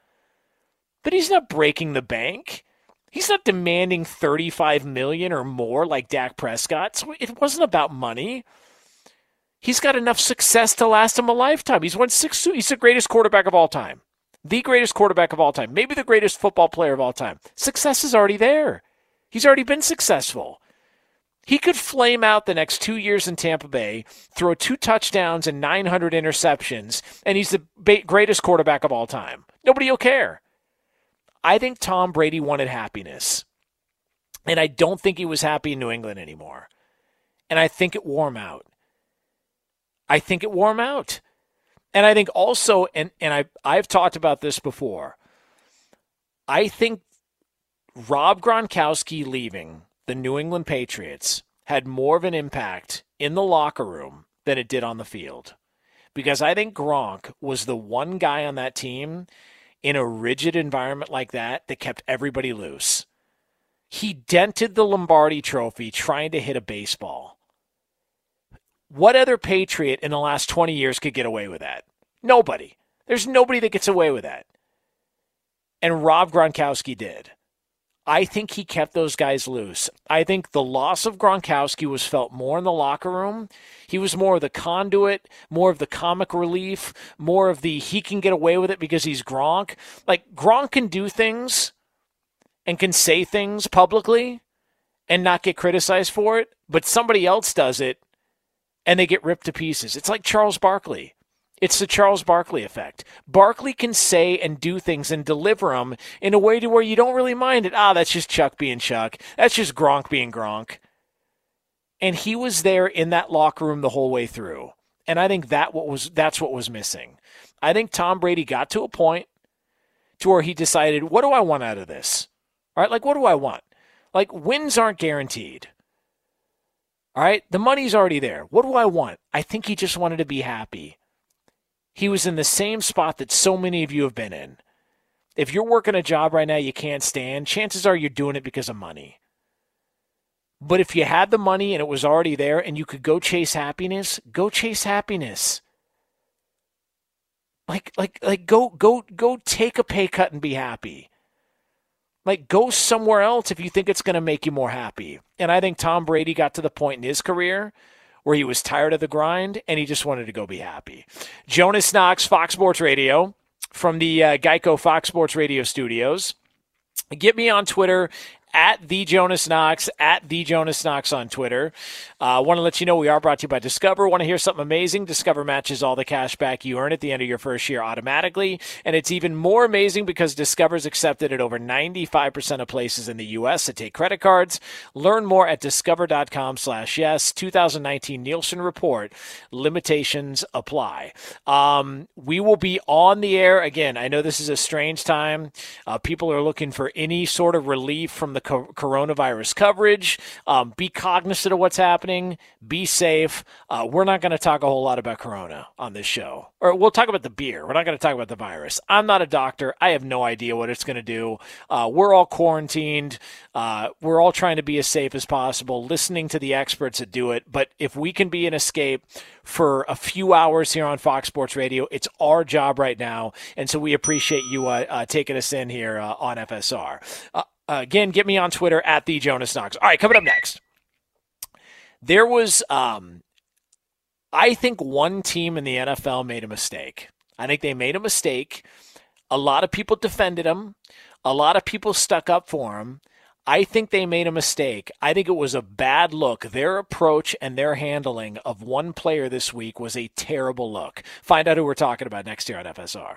But he's not breaking the bank. He's not demanding 35 million or more like Dak Prescott. So it wasn't about money. He's got enough success to last him a lifetime. He's won six. He's the greatest quarterback of all time. The greatest quarterback of all time. Maybe the greatest football player of all time. Success is already there. He's already been successful. He could flame out the next two years in Tampa Bay, throw two touchdowns and 900 interceptions, and he's the greatest quarterback of all time. Nobody will care. I think Tom Brady wanted happiness. And I don't think he was happy in New England anymore. And I think it wore him out. I think it wore him out. And I think also, and, and I, I've talked about this before, I think Rob Gronkowski leaving the New England Patriots had more of an impact in the locker room than it did on the field. Because I think Gronk was the one guy on that team in a rigid environment like that that kept everybody loose. He dented the Lombardi trophy trying to hit a baseball. What other Patriot in the last 20 years could get away with that? Nobody. There's nobody that gets away with that. And Rob Gronkowski did. I think he kept those guys loose. I think the loss of Gronkowski was felt more in the locker room. He was more of the conduit, more of the comic relief, more of the he can get away with it because he's Gronk. Like Gronk can do things and can say things publicly and not get criticized for it, but somebody else does it and they get ripped to pieces. It's like Charles Barkley. It's the Charles Barkley effect. Barkley can say and do things and deliver them in a way to where you don't really mind it. Ah, that's just Chuck being Chuck. That's just Gronk being Gronk. And he was there in that locker room the whole way through. And I think that what was that's what was missing. I think Tom Brady got to a point to where he decided, what do I want out of this? All right, like what do I want? Like wins aren't guaranteed. All right, the money's already there. What do I want? I think he just wanted to be happy he was in the same spot that so many of you have been in. If you're working a job right now you can't stand, chances are you're doing it because of money. But if you had the money and it was already there and you could go chase happiness, go chase happiness. Like like like go go go take a pay cut and be happy. Like go somewhere else if you think it's going to make you more happy. And I think Tom Brady got to the point in his career where he was tired of the grind and he just wanted to go be happy. Jonas Knox, Fox Sports Radio, from the uh, Geico Fox Sports Radio studios. Get me on Twitter at the Jonas Knox, at the Jonas Knox on Twitter. I uh, want to let you know we are brought to you by Discover. Want to hear something amazing? Discover matches all the cash back you earn at the end of your first year automatically. And it's even more amazing because Discover's accepted at over 95% of places in the U.S. that take credit cards. Learn more at discover.com slash yes. 2019 Nielsen Report. Limitations apply. Um, we will be on the air again. I know this is a strange time. Uh, people are looking for any sort of relief from the co- coronavirus coverage. Um, be cognizant of what's happening. Be safe. Uh, we're not going to talk a whole lot about corona on this show, or we'll talk about the beer. We're not going to talk about the virus. I'm not a doctor. I have no idea what it's going to do. Uh, we're all quarantined. Uh, we're all trying to be as safe as possible, listening to the experts that do it. But if we can be an escape for a few hours here on Fox Sports Radio, it's our job right now. And so we appreciate you uh, uh, taking us in here uh, on FSR. Again, get me on Twitter at the Jonas Knox. All right, coming up next. There was, um, I think, one team in the NFL made a mistake. I think they made a mistake. A lot of people defended them. A lot of people stuck up for him. I think they made a mistake. I think it was a bad look. Their approach and their handling of one player this week was a terrible look. Find out who we're talking about next year on FSR.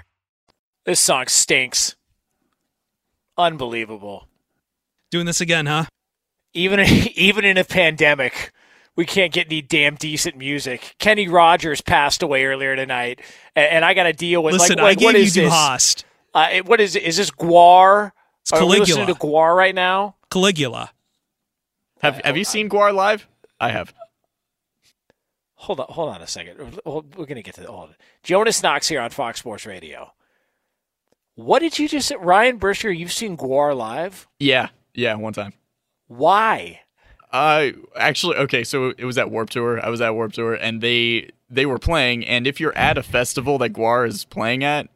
This song stinks. Unbelievable. Doing this again, huh? Even even in a pandemic, we can't get any damn decent music. Kenny Rogers passed away earlier tonight, and, and I got to deal with Listen, like, like I gave what you this? Hast. Uh, what is it? Is this Gwar? It's Are we listening to Gwar right now? Caligula. Have Have you seen Gwar live? I have. Hold on, hold on a second. We're we're gonna get to all of it. Jonas Knox here on Fox Sports Radio. What did you just say? Ryan Burschinger, you've seen Gwar live? Yeah, yeah, one time. Why? Uh, actually, okay, so it was at Warp Tour. I was at Warp Tour, and they they were playing. And if you're at a festival that Gwar is playing at,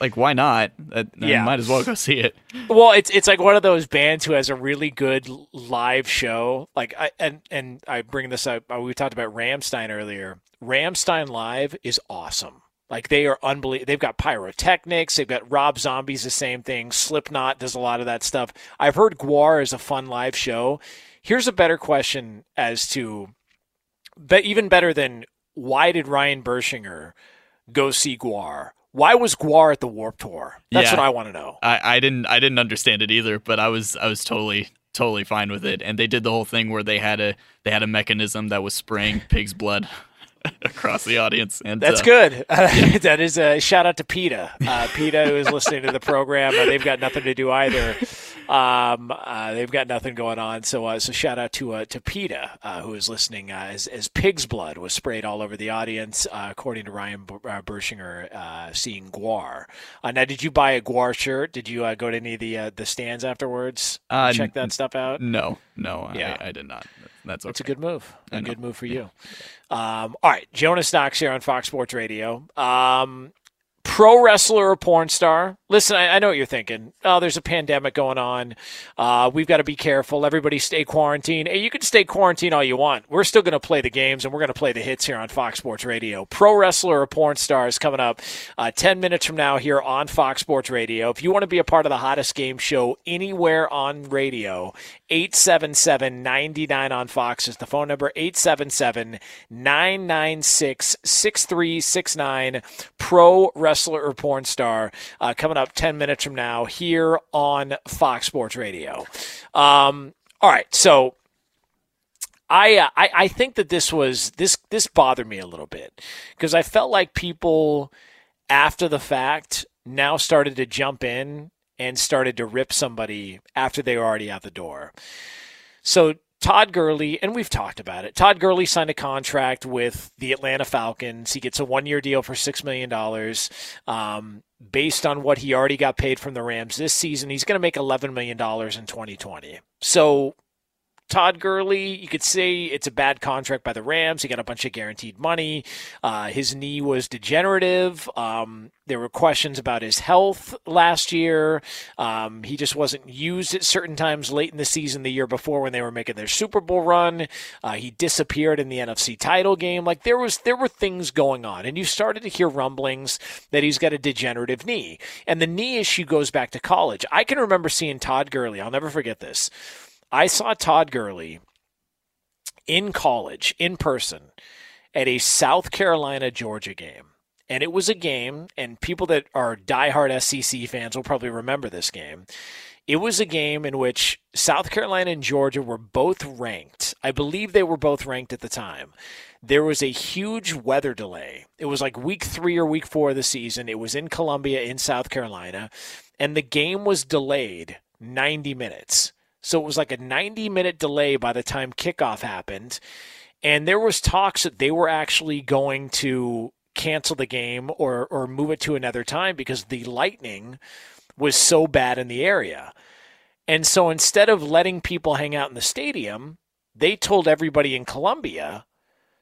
like why not? That, Yeah. you might as well go see it. Well, it's it's like one of those bands who has a really good live show. Like I and and I bring this up. uh, We talked about Rammstein earlier. Rammstein live is awesome. Like they are unbelievable. They've got pyrotechnics. They've got Rob Zombies, the same thing. Slipknot does a lot of that stuff. I've heard Gwar is a fun live show. Here's a better question as to, but even better than why did Ryan Bershinger go see Gwar? Why was Gwar at the Warp Tour? That's Yeah. what I want to know. I, I didn't I didn't understand it either, but I was I was totally totally fine with it. And they did the whole thing where they had a they had a mechanism that was spraying pig's blood across the audience. And That's uh, good. that is a shout out to PETA. Uh, PETA, who is listening to the program, uh, they've got nothing to do either. Um, uh, they've got nothing going on. So, uh, so shout out to uh, to PETA, uh, who is listening. Uh, as, as pig's blood was sprayed all over the audience, uh, according to Ryan B- uh, Bershinger, uh, seeing Gwar. Uh, now, did you buy a Gwar shirt? Did you uh, go to any of the uh, the stands afterwards? Uh, check that stuff out. No, no, Yeah. I, I did not. That's okay. That's a good move. A good move for you. Um, all right, Jonas Knox here on Fox Sports Radio. Um, pro wrestler or porn star? Listen, I, I know what you're thinking. Oh, there's a pandemic going on. Uh, we've got to be careful. Everybody stay quarantined. Hey, you can stay quarantined all you want. We're still going to play the games and we're going to play the hits here on Fox Sports Radio. Pro wrestler or porn star is coming up uh, 10 minutes from now here on Fox Sports Radio. If you want to be a part of the hottest game show anywhere on radio, 877 99 on Fox is the phone number 877 996 6369. Pro wrestler or porn star uh, coming up 10 minutes from now here on Fox Sports Radio. Um, all right, so I, uh, I I think that this was this this bothered me a little bit because I felt like people after the fact now started to jump in and started to rip somebody after they were already out the door. So Todd Gurley, and we've talked about it. Todd Gurley signed a contract with the Atlanta Falcons. He gets a one-year deal for six million dollars. Um, based on what he already got paid from the Rams this season, he's going to make eleven million dollars in 2020. So Todd Gurley, you could say it's a bad contract by the Rams. He got a bunch of guaranteed money. Uh, his knee was degenerative. Um, there were questions about his health last year. Um, he just wasn't used at certain times late in the season the year before when they were making their Super Bowl run. Uh, he disappeared in the NFC title game. Like there was, there were things going on, and you started to hear rumblings that he's got a degenerative knee, and the knee issue goes back to college. I can remember seeing Todd Gurley. I'll never forget this. I saw Todd Gurley in college, in person, at a South Carolina Georgia game. And it was a game, and people that are diehard SEC fans will probably remember this game. It was a game in which South Carolina and Georgia were both ranked. I believe they were both ranked at the time. There was a huge weather delay. It was like week three or week four of the season. It was in Columbia, in South Carolina, and the game was delayed 90 minutes. So it was like a 90 minute delay by the time kickoff happened. And there was talks that they were actually going to cancel the game or, or move it to another time because the lightning was so bad in the area. And so instead of letting people hang out in the stadium, they told everybody in Columbia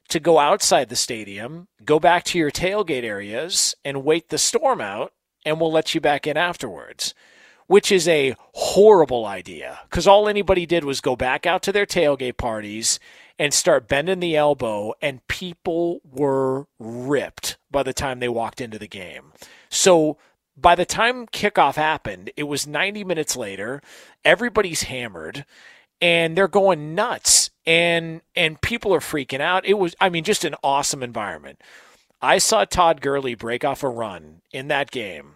to go outside the stadium, go back to your tailgate areas, and wait the storm out, and we'll let you back in afterwards. Which is a horrible idea because all anybody did was go back out to their tailgate parties and start bending the elbow, and people were ripped by the time they walked into the game. So by the time kickoff happened, it was 90 minutes later. Everybody's hammered and they're going nuts and and people are freaking out. It was I mean just an awesome environment. I saw Todd Gurley break off a run in that game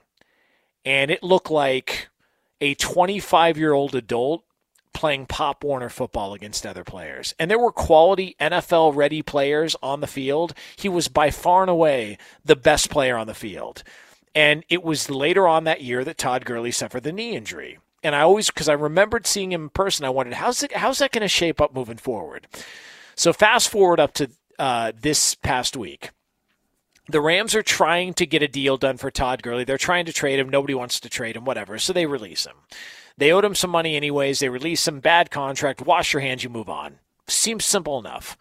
and it looked like a 25-year-old adult playing Pop Warner football against other players. And there were quality NFL ready players on the field. He was by far and away the best player on the field. And it was later on that year that Todd Gurley suffered the knee injury. And I always, because I remembered seeing him in person, I wondered how's it, how's that going to shape up moving forward. So fast forward up to uh, this past week, the Rams are trying to get a deal done for Todd Gurley. They're trying to trade him. Nobody wants to trade him, whatever. So they release him. They owed him some money anyways. They release him. Bad contract. Wash your hands. You move on. Seems simple enough.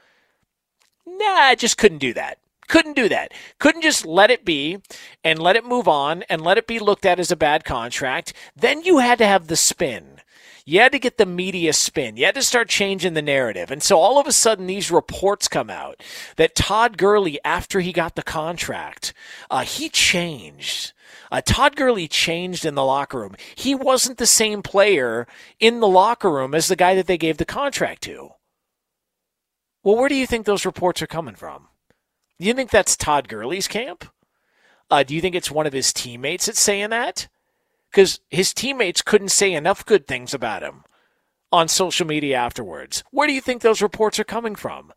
Nah, I just couldn't do that. Couldn't do that. Couldn't just let it be and let it move on and let it be looked at as a bad contract. Then you had to have the spin. You had to get the media spin. You had to start changing the narrative. And so all of a sudden, these reports come out that Todd Gurley, after he got the contract, uh, he changed. Uh, Todd Gurley changed in the locker room. He wasn't the same player in the locker room as the guy that they gave the contract to. Well, where do you think those reports are coming from? Do you think that's Todd Gurley's camp? Uh, do you think it's one of his teammates that's saying that? Because his teammates couldn't say enough good things about him on social media afterwards. Where do you think those reports are coming from?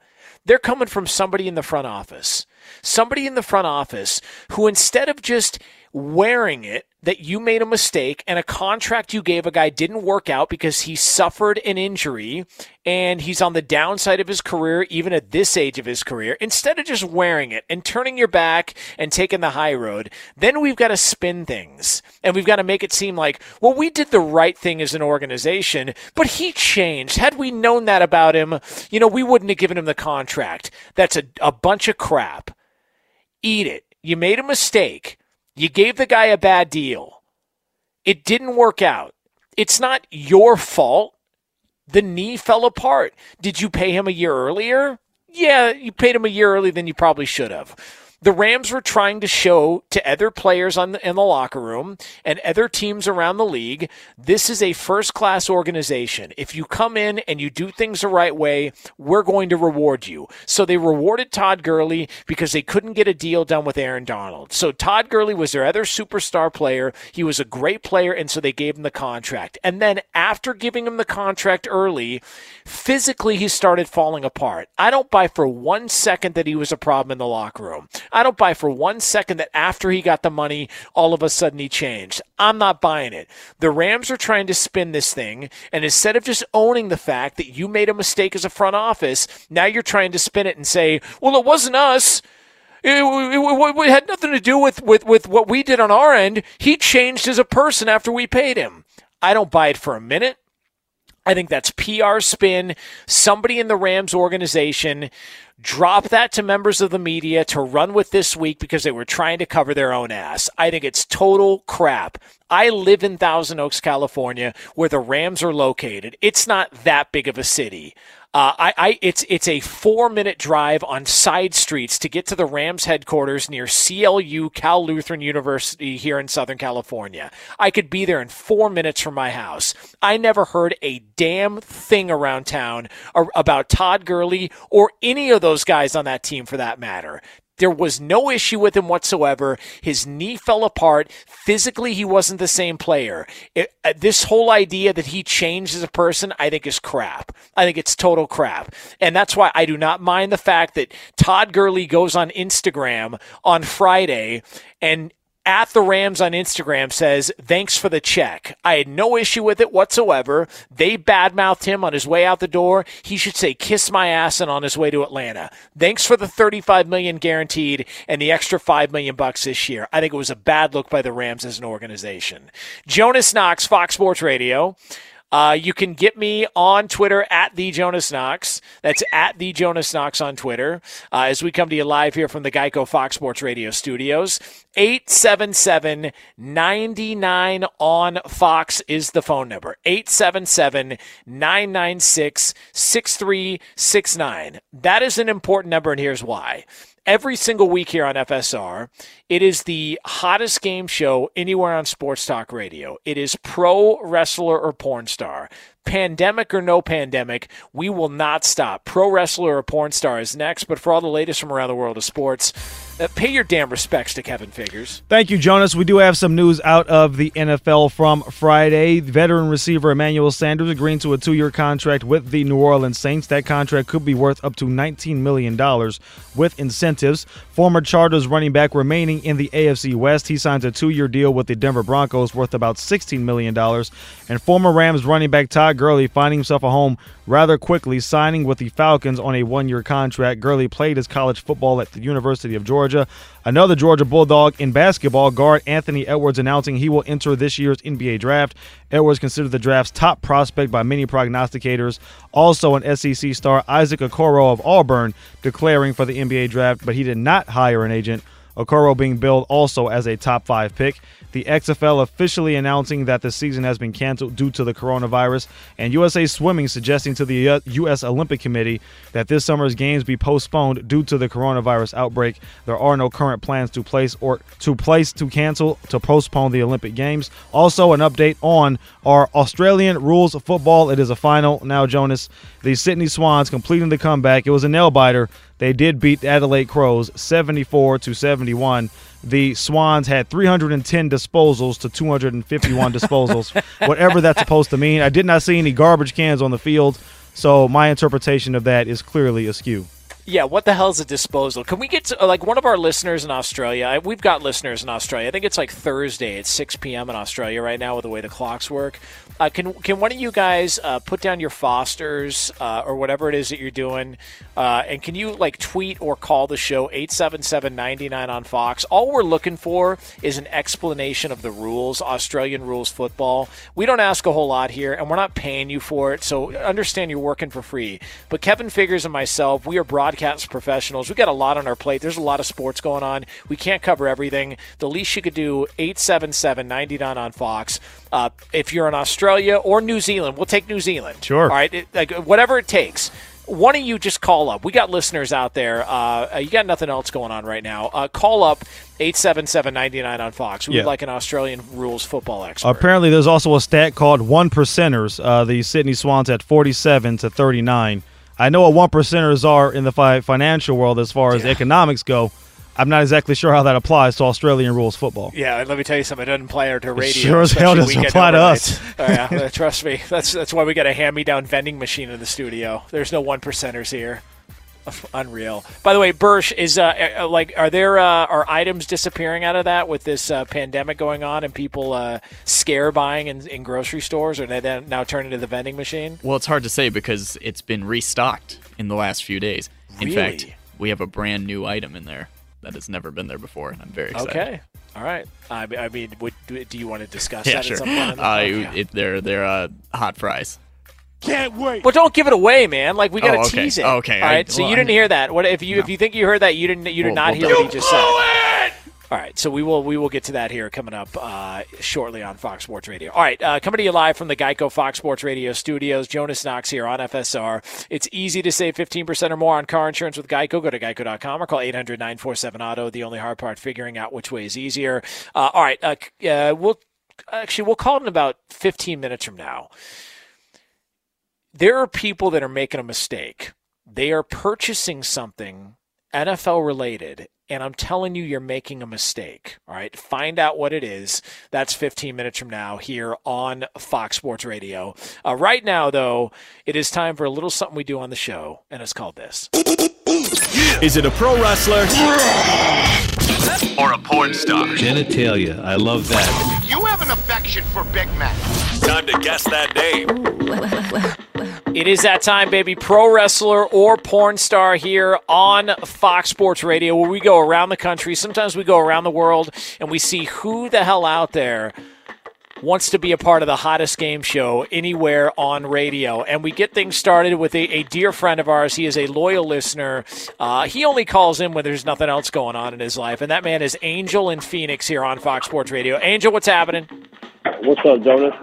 They're coming from somebody in the front office. Somebody in the front office who, instead of just wearing it that you made a mistake and a contract you gave a guy didn't work out because he suffered an injury and he's on the downside of his career, even at this age of his career, instead of just wearing it and turning your back and taking the high road, then we've got to spin things and we've got to make it seem like, well, we did the right thing as an organization, but he changed. Had we known that about him, you know, we wouldn't have given him the contract. That's a, a bunch of crap. Eat it. You made a mistake. You gave the guy a bad deal. It didn't work out. It's not your fault. The knee fell apart. Did you pay him a year earlier? Yeah, you paid him a year earlier than you probably should have the Rams were trying to show to other players on the, in the locker room and other teams around the league this is a first class organization. If you come in and you do things the right way, we're going to reward you. So they rewarded Todd Gurley because they couldn't get a deal done with Aaron Donald. So Todd Gurley was their other superstar player. He was a great player, and so they gave him the contract. And then after giving him the contract early, physically he started falling apart. I don't buy for one second that he was a problem in the locker room. I don't buy for one second that after he got the money, all of a sudden he changed. I'm not buying it. The Rams are trying to spin this thing, and instead of just owning the fact that you made a mistake as a front office, now you're trying to spin it and say, well, it wasn't us. It, it, it, had nothing to do with, with, with what we did on our end. He changed as a person after we paid him. I don't buy it for a minute. I think that's PR spin. Somebody in the Rams organization drop that to members of the media to run with this week because they were trying to cover their own ass. I think it's total crap. I live in Thousand Oaks, California, where the Rams are located. It's not that big of a city. Uh, I, I, it's it's a four minute drive on side streets to get to the Rams headquarters near CLU, Cal Lutheran University here in Southern California. I could be there in four minutes from my house. I never heard a damn thing around town about Todd Gurley or any of those guys on that team for that matter. There was no issue with him whatsoever. His knee fell apart. Physically, he wasn't the same player. It, uh, this whole idea that he changed as a person, I think, is crap. I think it's total crap. And that's why I do not mind the fact that Todd Gurley goes on Instagram on Friday and at the Rams on Instagram says, Thanks for the check. I had no issue with it whatsoever. They badmouthed him on his way out the door. He should say, Kiss my ass and on his way to Atlanta. Thanks for the 35 million guaranteed and the extra 5 million bucks this year. I think it was a bad look by the Rams as an organization. Jonas Knox, Fox Sports Radio. Uh, you can get me on Twitter at the Jonas Knox. That's at the Jonas Knox on Twitter. Uh, as we come to you live here from the Geico Fox Sports Radio studios. 877 99 on Fox is the phone number. 877 996 6369. That is an important number, and here's why every single week here on FSR. It is the hottest game show anywhere on Sports Talk Radio. It is pro wrestler or porn star. Pandemic or no pandemic, we will not stop. Pro wrestler or porn star is next, but for all the latest from around the world of sports, uh, pay your damn respects to Kevin Figures. Thank you, Jonas. We do have some news out of the NFL from Friday. Veteran receiver Emmanuel Sanders agreeing to a two year contract with the New Orleans Saints. That contract could be worth up to $19 million with incentives. Former Chargers running back remaining in the AFC West. He signs a two year deal with the Denver Broncos worth about $16 million. And former Rams running back Todd Gurley finding himself a home rather quickly, signing with the Falcons on a one year contract. Gurley played his college football at the University of Georgia. Another Georgia Bulldog in basketball, guard Anthony Edwards announcing he will enter this year's NBA draft. Edwards considered the draft's top prospect by many prognosticators. Also, an SEC star, Isaac Okoro of Auburn, declaring for the NBA draft, but he did not hire an agent. Okoro being billed also as a top five pick. The XFL officially announcing that the season has been canceled due to the coronavirus, and USA Swimming suggesting to the U.S. Olympic Committee that this summer's games be postponed due to the coronavirus outbreak. There are no current plans to place or to place to cancel to postpone the Olympic Games. Also, an update on our Australian rules football. It is a final now, Jonas. The Sydney Swans completing the comeback. It was a nail biter. They did beat the Adelaide Crows 74 to 71 the Swans had 310 disposals to 251 disposals, whatever that's supposed to mean. I did not see any garbage cans on the field, so my interpretation of that is clearly askew. Yeah, what the hell is a disposal? Can we get to, like one of our listeners in Australia? We've got listeners in Australia. I think it's like Thursday at 6 p.m. in Australia right now with the way the clocks work. Uh, can can one of you guys uh, put down your Fosters uh, or whatever it is that you're doing, uh, and can you like tweet or call the show 877-99 on Fox? All we're looking for is an explanation of the rules, Australian rules football. We don't ask a whole lot here, and we're not paying you for it, so understand you're working for free. But Kevin Figures and myself, we are broadcast professionals. We've got a lot on our plate. There's a lot of sports going on. We can't cover everything. The least you could do 877-99 on Fox. Uh, if you're in Australia or New Zealand, we'll take New Zealand. Sure. All right, it, like whatever it takes. One of you just call up. We got listeners out there. Uh, you got nothing else going on right now. Uh, call up 877-99 on Fox. We Yeah. would like an Australian rules football expert. Apparently, there's also a stat called one percenters. Uh, the Sydney Swans at 47 to 39. I know what one percenters are in the fi- financial world as far as economics go. I'm not exactly sure how that applies to Australian rules football. Yeah, let me tell you something. It doesn't apply to radio. sure as hell doesn't apply to us. oh, yeah, trust me. That's that's why we got a hand-me-down vending machine in the studio. There's no one percenters here. Unreal. By the way, Bursch is uh, uh, like, are there uh, are items disappearing out of that with this uh, pandemic going on and people uh, scare buying in, in grocery stores, or they then now turn into the vending machine? Well, it's hard to say because it's been restocked in the last few days. In Really? fact, we have a brand new item in there that has never been there before, and I'm very excited. Okay. All right. I, I mean, would, do you want to discuss Yeah, that sure. at some point? in the- Uh, it, they're they're uh, hot fries. Can't wait. Well, don't give it away, man. Like we got to Oh, okay. tease it. Okay, All right. I- so well, you didn't I- hear that. What if you if you think you heard that you didn't you did Well, not well hear done. what he just said? All right. So we will we will get to that here coming up uh, shortly on Fox Sports Radio. All right. Uh, coming to you live from the Geico Fox Sports Radio studios. Jonas Knox here on FSR. It's easy to save 15% or more on car insurance with Geico. Go to geico.com or call 800-947-AUTO. The only hard part figuring out which way is easier. Uh, all right. Uh, uh, we'll actually we'll call it in about 15 minutes from now there are people that are making a mistake. They are purchasing something NFL related, and I'm telling you, you're making a mistake. All right. Find out what it is. That's 15 minutes from now here on Fox Sports Radio. Uh, right now, though, it is time for a little something we do on the show, and it's called this. Is it a pro wrestler or a porn star? Genitalia. I love that. You have an affection for Big Mac. Time to guess that name. It is that time, baby. Pro wrestler or porn star here on Fox Sports Radio, where we go around the country. Sometimes we go around the world and we see who the hell out there wants to be a part of the hottest game show anywhere on radio. And we get things started with a, a dear friend of ours. He is a loyal listener. Uh, he only calls in when there's nothing else going on in his life. And that man is Angel in Phoenix here on Fox Sports Radio. Angel, what's happening? What's up, Jonas?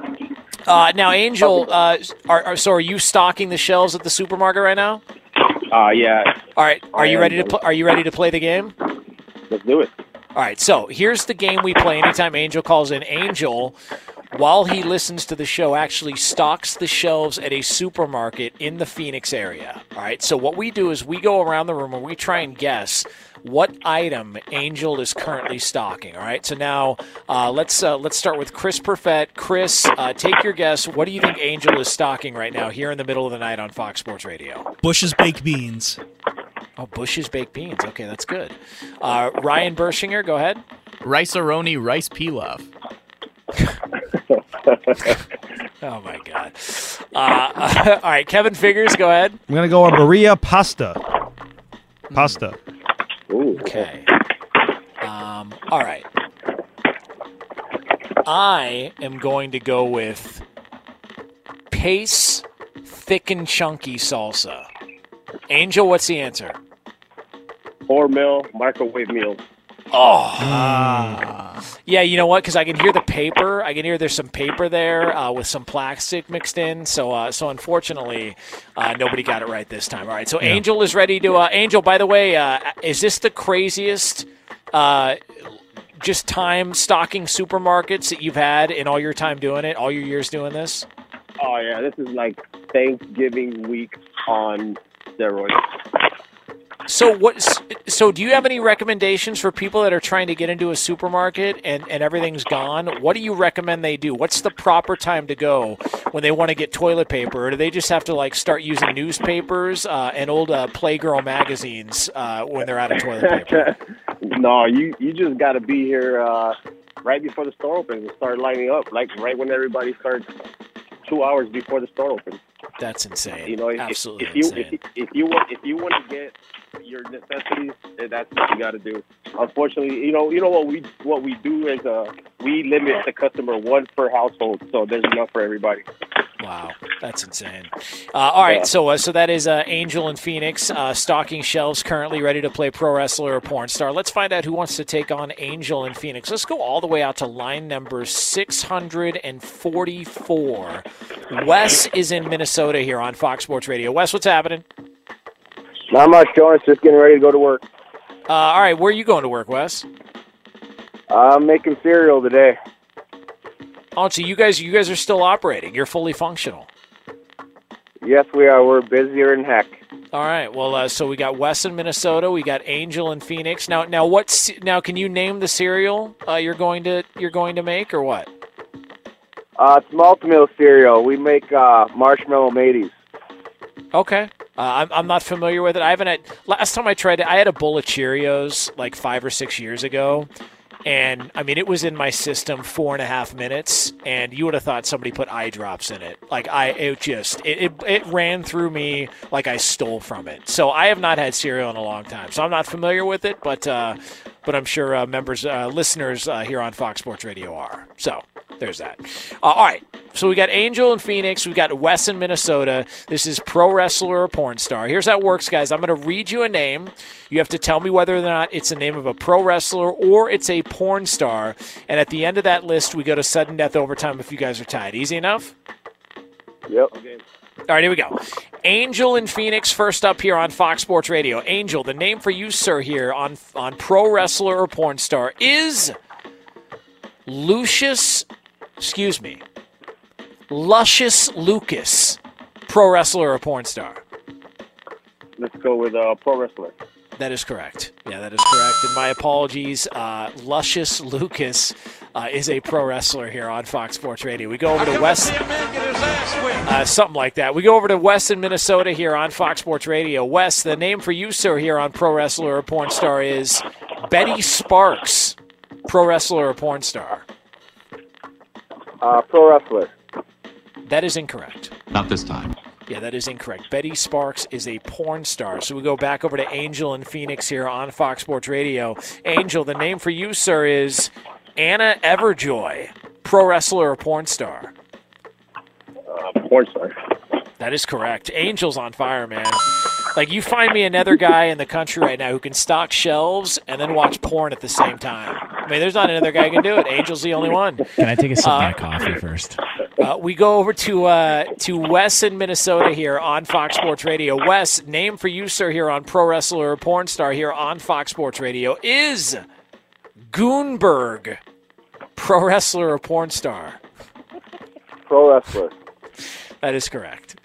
Uh, now, Angel, uh, are, are, so are you stocking the shelves at the supermarket right now? Uh, yeah. All right. Are you ready to pl- Are you ready to play the game? Let's do it. All right. So here's the game we play. Anytime Angel calls in, Angel, while he listens to the show, actually stocks the shelves at a supermarket in the Phoenix area. All right. So what we do is we go around the room and we try and guess what item Angel is currently stocking. All right. So now uh, let's uh, let's start with Chris Perfett. Chris, uh, take your guess. What do you think Angel is stocking right now here in the middle of the night on Fox Sports Radio? Bush's baked beans. Oh, Bush's baked beans. Okay, that's good. Uh, Ryan Bershinger, go ahead. Rice-A-Roni, rice pilaf. Oh my God! Uh, all right, Kevin Figures, go ahead. I'm gonna go on Maria Pasta. Pasta. Okay. Um, all right. I am going to go with Pace Thick and Chunky Salsa. Angel, what's the answer? Hormel microwave meals. Oh. Yeah, you know what? Because I can hear the paper. I can hear there's some paper there uh, with some plastic mixed in. So, uh, so unfortunately, uh, nobody got it right this time. All right. So, Yeah. Angel is ready to. Uh, Angel, by the way, uh, is this the craziest? Uh, just time stocking supermarkets that you've had in all your time doing it, all your years doing this? Oh yeah, this is like Thanksgiving week on steroids. So what? So do you have any recommendations for people that are trying to get into a supermarket and, and everything's gone? What do you recommend they do? What's the proper time to go when they want to get toilet paper, or do they just have to like start using newspapers uh, and old uh, Playgirl magazines uh, when they're out of toilet paper? no, you you just got to be here uh, right before the store opens and start lining up, like right when everybody starts. Two hours before the store opens. That's insane. You know, if, Absolutely if you insane. if, you- if you want if you want to get your necessities, then that's what you got to do. Unfortunately, you know you know what we what we do is uh we limit the customer one per household, so there's enough for everybody. Wow, that's insane. Uh, all right, Yeah. so uh, so that is uh, Angel and Phoenix uh, stocking shelves, currently ready to play pro wrestler or porn star. Let's find out who wants to take on Angel and Phoenix. Let's go all the way out to line number six hundred and forty-four. Wes is in Minnesota here on Fox Sports Radio. Wes, what's happening? Not much, Jonas. Just getting ready to go to work. Uh, all right, where are you going to work, Wes? I'm making cereal today. Oh, so you guys you guys are still operating. You're fully functional. Yes, we are. We're busier than heck. All right. Well, uh, so we got Wes in Minnesota. We got Angel in Phoenix. Now, now what's now? Can you name the cereal uh, you're going to you're going to make or what? Uh, it's Malt-O-Meal cereal. We make uh, marshmallow mateys. Okay. Uh, I'm, I'm not familiar with it. I haven't had. Last time I tried it, I had a bowl of Cheerios like five or six years ago. And I mean, it was in my system four and a half minutes, and you would have thought somebody put eye drops in it. Like I, it just, it, it, it ran through me like I stole from it. So I have not had cereal in a long time, so I'm not familiar with it. But, uh, but I'm sure uh, members, uh, listeners uh, here on Fox Sports Radio are. So there's that. Uh, all right. So we got Angel in Phoenix. We got Wes in Minnesota. This is pro wrestler or porn star. Here's how it works, guys. I'm going to read you a name. You have to tell me whether or not it's the name of a pro wrestler or it's a porn star. And at the end of that list, we go to sudden death overtime if you guys are tied. Easy enough? Yep. All right, here we go. Angel in Phoenix, first up here on Fox Sports Radio. Angel, the name for you, sir, here on on pro wrestler or porn star is Lucius. Excuse me, Luscious Lucas, pro wrestler or porn star. Let's go with uh, pro wrestler. That is correct. Yeah, that is correct. And my apologies. Uh, Luscious Lucas uh, is a pro wrestler here on Fox Sports Radio. We go over to West. Uh, something like that. We go over to West in Minnesota here on Fox Sports Radio. West, the name for you, sir, here on Pro Wrestler or Porn Star is Betty Sparks, pro wrestler or porn star. Uh, pro wrestler. That is incorrect. Not this time. Yeah, that is incorrect. Betty Sparks is a porn star. So we go back over to Angel in Phoenix here on Fox Sports Radio. Angel, the name for you, sir, is Anna Everjoy, pro wrestler or porn star. Uh, porn star. That is correct. Angel's on fire, man. Like you find me another guy in the country right now who can stock shelves and then watch porn at the same time. I mean, there's not another guy who can do it. Angel's the only one. Can I take a sip of Uh, my coffee first? Uh, we go over to uh, to Wes in Minnesota here on Fox Sports Radio. Wes, name for you, sir, here on Pro Wrestler or Porn Star here on Fox Sports Radio is Goonberg, pro wrestler or porn star. Pro wrestler. That is correct.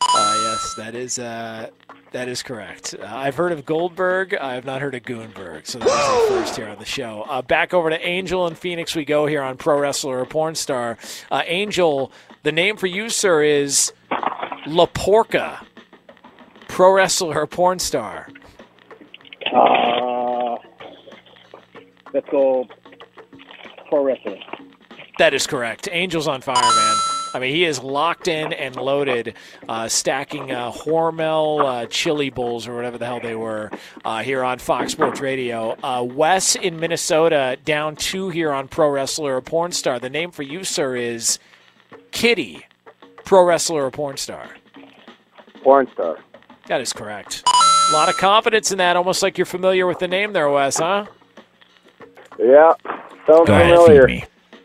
Uh, yes, that is uh, that is correct. Uh, I've heard of Goldberg. I have not heard of Goonberg. So that's our first here on the show. Uh, back over to Angel and Phoenix we go here on Pro Wrestler or Porn Star. Uh, Angel, the name for you, sir, is La Porca, pro wrestler or porn star. Uh, let's go pro wrestler. That is correct. Angel's on fire, man. I mean, he is locked in and loaded, uh, stacking uh, Hormel uh, chili bowls or whatever the hell they were uh, here on Fox Sports Radio. Uh, Wes in Minnesota, down two here on Pro Wrestler or Porn Star. The name for you, sir, is Kitty, Pro Wrestler or Porn Star. Porn Star. That is correct. A lot of confidence in that, almost like you're familiar with the name there, Wes, huh? Yeah, sounds Go ahead, familiar.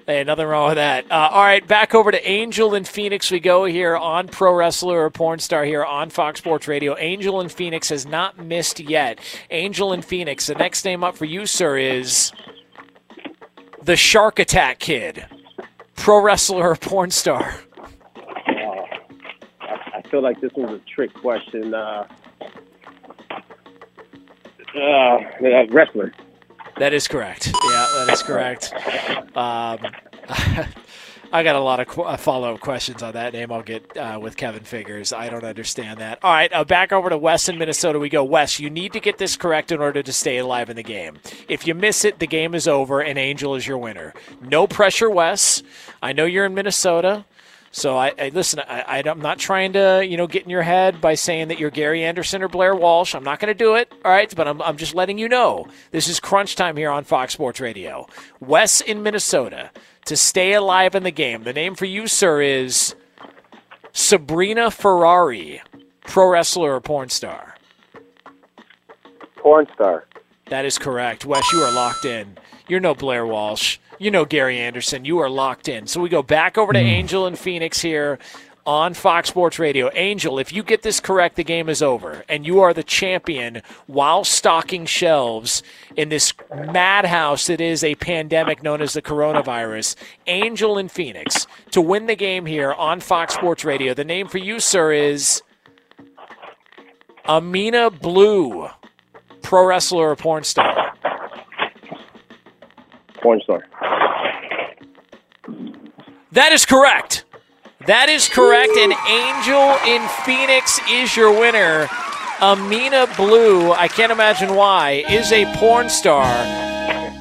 Hey, nothing wrong with that. Uh, all right, back over to Angel in Phoenix. We go here on Pro Wrestler or Porn Star here on Fox Sports Radio. Angel in Phoenix has not missed yet. Angel in Phoenix. The next name up for you, sir, is the Shark Attack Kid. Pro Wrestler or Porn Star. Uh, I, feel like this was a trick question. Uh, uh, wrestler. That is correct. Yeah, that is correct. Um, I got a lot of qu- uh, follow up questions on that name. I'll get uh, with Kevin Figures. I don't understand that. All right, uh, back over to Wes in Minnesota. We go. Wes, you need to get this correct in order to stay alive in the game. If you miss it, the game is over, and Angel is your winner. No pressure, Wes. I know you're in Minnesota. So I, I listen. I, I, am not trying to, you know, get in your head by saying that you're Gary Anderson or Blair Walsh. I'm not going to do it. All right, but I'm, I'm just letting you know this is crunch time here on Fox Sports Radio. Wes in Minnesota to stay alive in the game. The name for you, sir, is Sabrina Ferrari, pro wrestler or porn star. Porn Star. That is correct. Wes, you are locked in. You're no Blair Walsh. You know Gary Anderson. You are locked in. So we go back over to hmm. Angel and Phoenix here on Fox Sports Radio. Angel, if you get this correct, the game is over, and you are the champion while stocking shelves in this madhouse that is a pandemic known as the coronavirus. Angel in Phoenix to win the game here on Fox Sports Radio. The name for you, sir, is Amina Blue, pro wrestler or porn star. Porn star. That is correct. That is correct. And Angel in Phoenix is your winner. Amina Blue, I can't imagine why, is a porn star.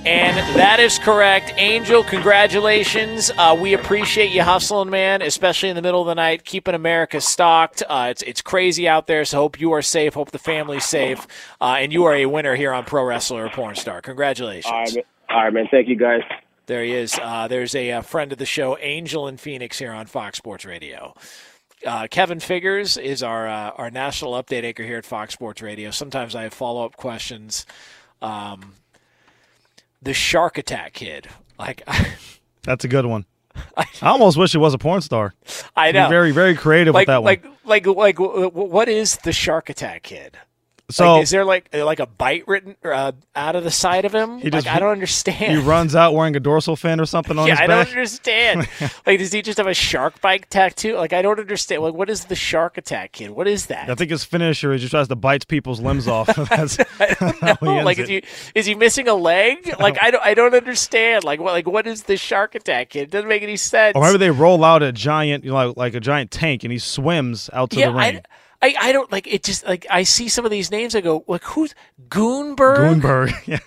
And that is correct. Angel, congratulations. Uh, we appreciate you hustling, man, especially in the middle of the night, keeping America stocked. Uh, it's, it's crazy out there, so hope you are safe. Hope the family's safe. Uh, and you are a winner here on Pro Wrestler or Porn Star. Congratulations. All right, man. All right, man. Thank you, guys. There he is. Uh, there's a, uh friend of the show, Angel in Phoenix, here on Fox Sports Radio. Uh, Kevin Figures is our uh, our national update anchor here at Fox Sports Radio. Sometimes I have follow up questions. Um, the Shark Attack Kid, like That's a good one. I almost wish it was a porn star. I You're know, very, very creative like, with that one. Like, like, like, w- w- what is the Shark Attack Kid? So- like, is there like like a bite written uh, out of the side of him? He just- like, I don't understand. he runs out wearing a dorsal fin or something on yeah, his I back. I don't understand. like, does he just have a shark bite tattoo? Like, I don't understand. Like, what is the shark attack kid? What is that? I think his finisher is he tries to bite people's limbs off. That's how he No, ends like, it. is he is he missing a leg? Like, I don't I don't understand. Like, what like what is the shark attack kid? It doesn't make any sense. Or maybe they roll out a giant, you know, like a giant tank, and he swims out to yeah, the ring. I, I I don't like it. Just like I see some of these names, I go like who's Goonberg? Goonberg, yeah.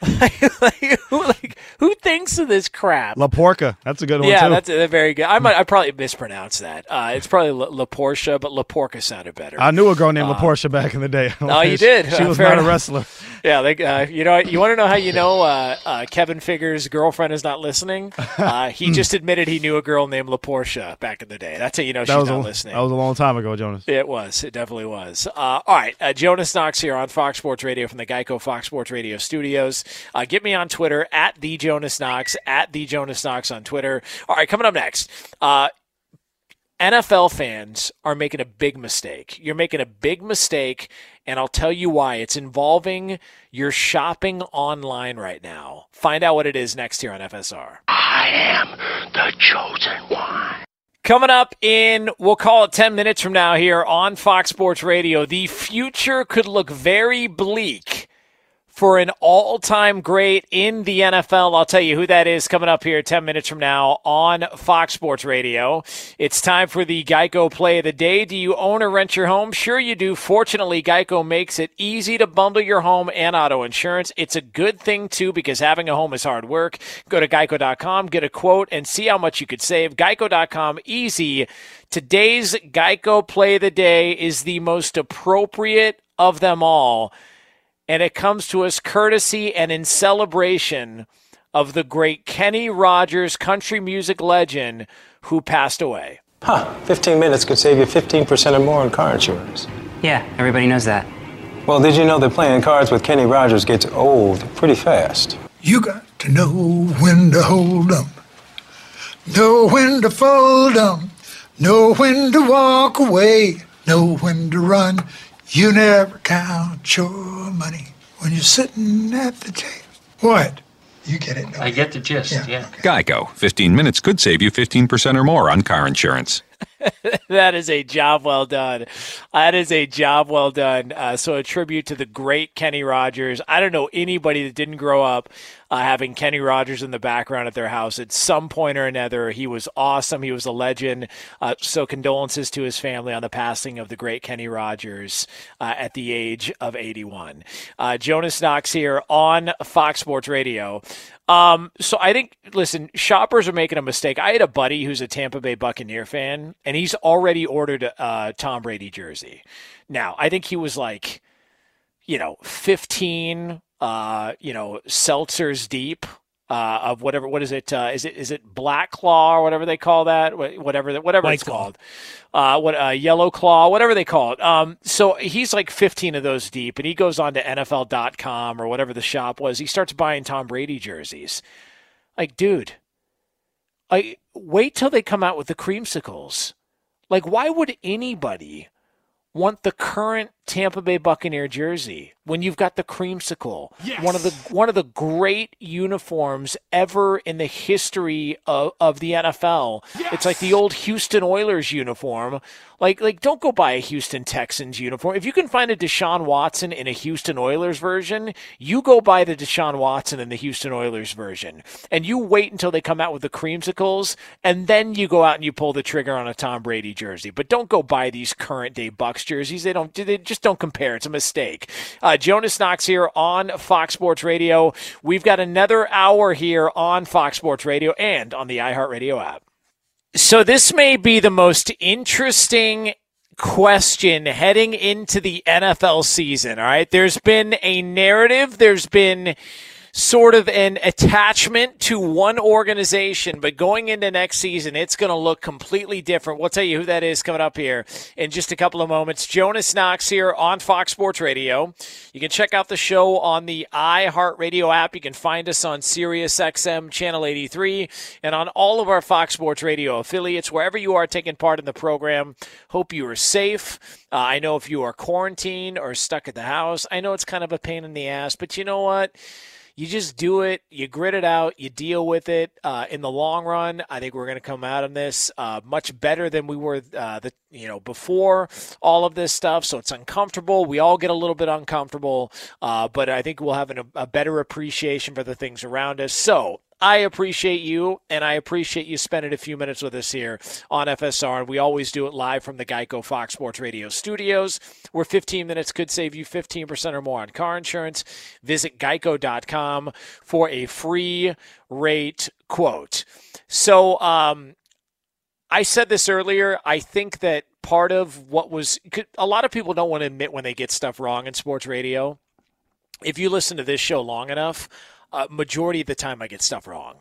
like, who like who thinks of this crap? La Porca, that's a good one yeah, too. that's uh, very good. I might, I probably mispronounced that. Uh, it's probably La, La Portia, but La Porca sounded better. I knew a girl named Uh, La Portia back in the day. Oh, you She- did. She Uh, was not a wrestler. Yeah, they, uh, you know, you want to know how you know uh, uh, Kevin Figures' girlfriend is not listening? Uh, he just admitted he knew a girl named La Portia back in the day. That's how you know That she's was not a, listening. That was a long time ago, Jonas. It was. It definitely was. Uh, all right. Uh, Jonas Knox here on Fox Sports Radio from the Geico Fox Sports Radio studios. Uh, get me on Twitter at the Jonas Knox, at the Jonas Knox on Twitter. All right. Coming up next. Uh, NFL fans are making a big mistake. You're making a big mistake, and I'll tell you why. It's involving your shopping online right now. Find out what it is next here on FSR. I am the chosen one. Coming up in, we'll call it 10 minutes from now here on Fox Sports Radio, the future could look very bleak for an all time great in the NFL. I'll tell you who that is coming up here 10 minutes from now on Fox Sports Radio. It's time for the Geico play of the day. Do you own or rent your home? Sure, you do. Fortunately, Geico makes it easy to bundle your home and auto insurance. It's a good thing, too, because having a home is hard work. Go to geico.com, get a quote, and see how much you could save. Geico.com, easy. Today's Geico play of the day is the most appropriate of them all and it comes to us courtesy and in celebration of the great Kenny Rogers, country music legend, who passed away. Huh, 15 minutes could save you 15% or more on car insurance. Yeah, everybody knows that. Well, did you know that playing cards with Kenny Rogers gets old pretty fast? You got to know when to hold 'em, know when to fold 'em, know when to walk away, know when to run. You never count your money when you're sitting at the table. What? You get it? I get the gist, yeah. Geico. 15 minutes could save you 15% or more on car insurance. that is a job well done. That is a job well done. Uh, so, a tribute to the great Kenny Rogers. I don't know anybody that didn't grow up uh, having Kenny Rogers in the background at their house at some point or another. He was awesome. He was a legend. Uh, so, condolences to his family on the passing of the great Kenny Rogers uh, at the age of 81. Uh, Jonas Knox here on Fox Sports Radio. Um, so I think, listen, shoppers are making a mistake. I had a buddy who's a Tampa Bay Buccaneer fan, and he's already ordered a uh, Tom Brady jersey. Now, I think he was like, you know, 15, uh, you know, seltzers deep. Uh, of whatever, what is it? Uh, is it is it Black Claw or whatever they call that? Whatever that whatever White it's Claw. called, uh, what uh, Yellow Claw, whatever they call it. Um, so he's like 15 of those deep, and he goes on to NFL.com or whatever the shop was. He starts buying Tom Brady jerseys. Like, dude, I wait till they come out with the creamsicles. Like, why would anybody want the current Tampa Bay Buccaneer jersey when you've got the creamsicle? One of the one of the great uniforms ever in the history of, of the NFL. It's like the old Houston Oilers uniform. Like like don't go buy a Houston Texans uniform. If you can find a Deshaun Watson in a Houston Oilers version, you go buy the Deshaun Watson in the Houston Oilers version. And you wait until they come out with the creamsicles and then you go out and you pull the trigger on a Tom Brady jersey. But don't go buy these current day Bucs jerseys. They don't they just don't compare. It's a mistake. Uh, Jonas Knox here on Fox Sports Radio. We've got another hour here on Fox Sports Radio and on the iHeartRadio app. So this may be the most interesting question heading into the NFL season. All right. There's been a narrative. There's been sort of an attachment to one organization, but going into next season, it's going to look completely different. We'll tell you who that is coming up here in just a couple of moments. Jonas Knox here on Fox Sports Radio. You can check out the show on the iHeartRadio app. You can find us on SiriusXM Channel 83 and on all of our Fox Sports Radio affiliates, wherever you are taking part in the program. Hope you are safe. Uh, I know if you are quarantined or stuck at the house, I know it's kind of a pain in the ass, but you know what? You just do it, you grit it out, you deal with it. Uh, in the long run, I think we're going to come out of this uh, much better than we were uh, the you know before all of this stuff. So it's uncomfortable. We all get a little bit uncomfortable, uh, but I think we'll have an, a better appreciation for the things around us. So I appreciate you, and I appreciate you spending a few minutes with us here on FSR. We always do it live from the Geico Fox Sports Radio studios, where 15 minutes could save you 15% or more on car insurance. Visit geico.com for a free rate quote. So, um, I said this earlier. I think that part of what was a lot of people don't want to admit when they get stuff wrong in sports radio. If you listen to this show long enough, uh, majority of the time I get stuff wrong,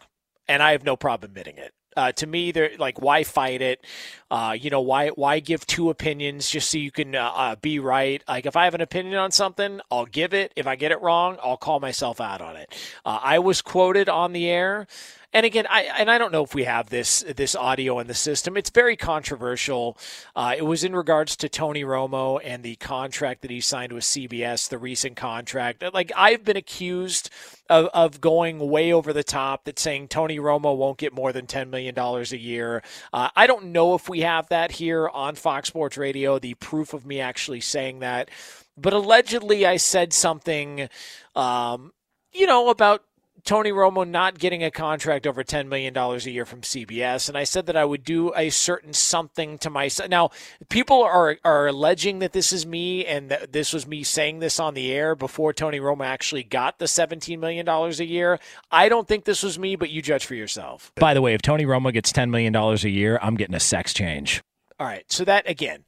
and I have no problem admitting it. Uh, to me, they're like, why fight it? Uh, you know, why why give two opinions just so you can uh, uh, be right? Like, if I have an opinion on something, I'll give it. If I get it wrong, I'll call myself out on it. Uh, I was quoted on the air. And again, I and I don't know if we have this this audio in the system. It's very controversial. Uh, it was in regards to Tony Romo and the contract that he signed with CBS, the recent contract. Like I've been accused of, of going way over the top, that saying Tony Romo won't get more than ten million dollars a year. Uh, I don't know if we have that here on Fox Sports Radio. The proof of me actually saying that. but allegedly I said something, um, you know, about Tony Romo not getting a contract over $10 million a year from CBS. And I said that I would do a certain something to myself. Now, people are, are alleging that this is me and that this was me saying this on the air before Tony Romo actually got the $17 million a year. I don't think this was me, but you judge for yourself. By the way, if Tony Romo gets $10 million a year, I'm getting a sex change. All right. So that, again,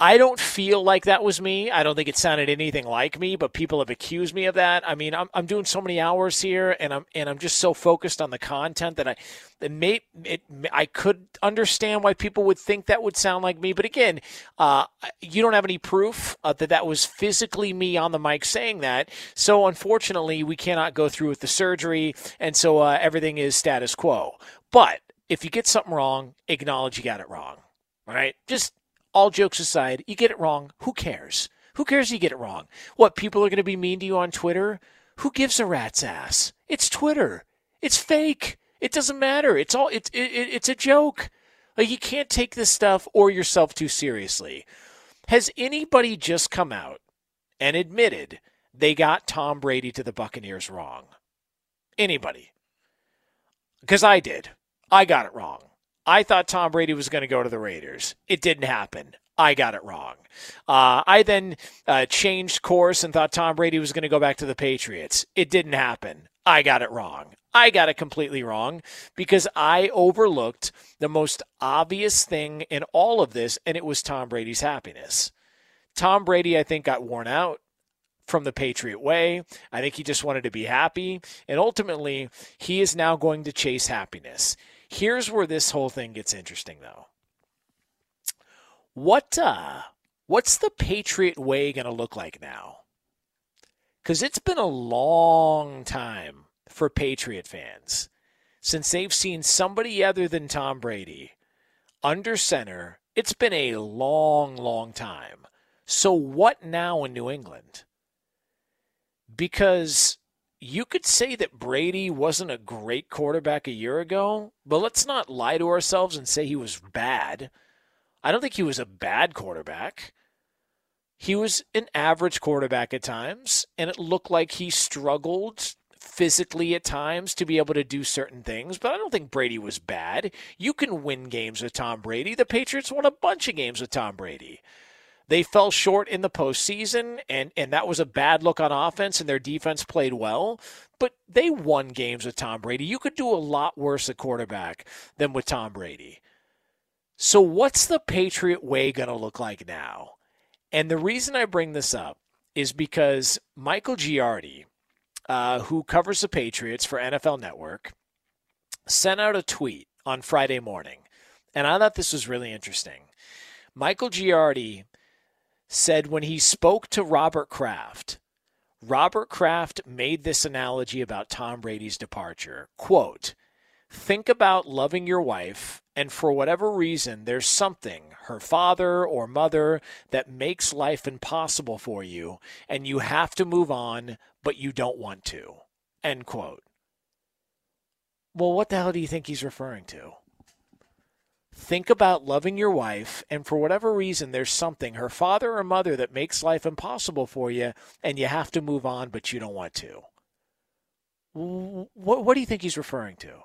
I don't feel like that was me. I don't think it sounded anything like me, but people have accused me of that. I mean, I'm, I'm doing so many hours here, and I'm and I'm just so focused on the content that I, it may it I could understand why people would think that would sound like me. But again, uh, you don't have any proof uh, that that was physically me on the mic saying that. So unfortunately, we cannot go through with the surgery, and so uh, everything is status quo. But if you get something wrong, acknowledge you got it wrong. All right, just all jokes aside, you get it wrong. Who cares? Who cares you get it wrong? What, people are going to be mean to you on Twitter? Who gives a rat's ass? It's Twitter. It's fake. It doesn't matter. It's all it's it, it's a joke. Like you can't take this stuff or yourself too seriously. Has anybody just come out and admitted they got Tom Brady to the Buccaneers wrong? Anybody? Because I did. I got it wrong. I thought Tom Brady was going to go to the Raiders. It didn't happen. I got it wrong. Uh, I then uh, changed course and thought Tom Brady was going to go back to the Patriots. It didn't happen. I got it wrong. I got it completely wrong because I overlooked the most obvious thing in all of this, and it was Tom Brady's happiness. Tom Brady, I think, got worn out from the Patriot way. I think he just wanted to be happy. And ultimately, he is now going to chase happiness. Here's where this whole thing gets interesting, though. What uh, what's the Patriot way going to look like now? Because it's been a long time for Patriot fans since they've seen somebody other than Tom Brady under center. It's been a long, long time. So what now in New England? Because you could say that Brady wasn't a great quarterback a year ago, but let's not lie to ourselves and say he was bad. I don't think he was a bad quarterback. He was an average quarterback at times, and it looked like he struggled physically at times to be able to do certain things, but I don't think Brady was bad. You can win games with Tom Brady. The Patriots won a bunch of games with Tom Brady. They fell short in the postseason, and, and that was a bad look on offense, and their defense played well. But they won games with Tom Brady. You could do a lot worse at quarterback than with Tom Brady. So, what's the Patriot way going to look like now? And the reason I bring this up is because Michael Giardi, uh, who covers the Patriots for NFL Network, sent out a tweet on Friday morning. And I thought this was really interesting. Michael Giardi said when he spoke to Robert Kraft, Robert Kraft made this analogy about Tom Brady's departure. Quote, think about loving your wife, and for whatever reason, there's something, her father or mother, that makes life impossible for you, and you have to move on, but you don't want to. End quote. Well, what the hell do you think he's referring to? Think about loving your wife, and for whatever reason, there's something, her father or mother, that makes life impossible for you, and you have to move on, but you don't want to. What, what do you think he's referring to?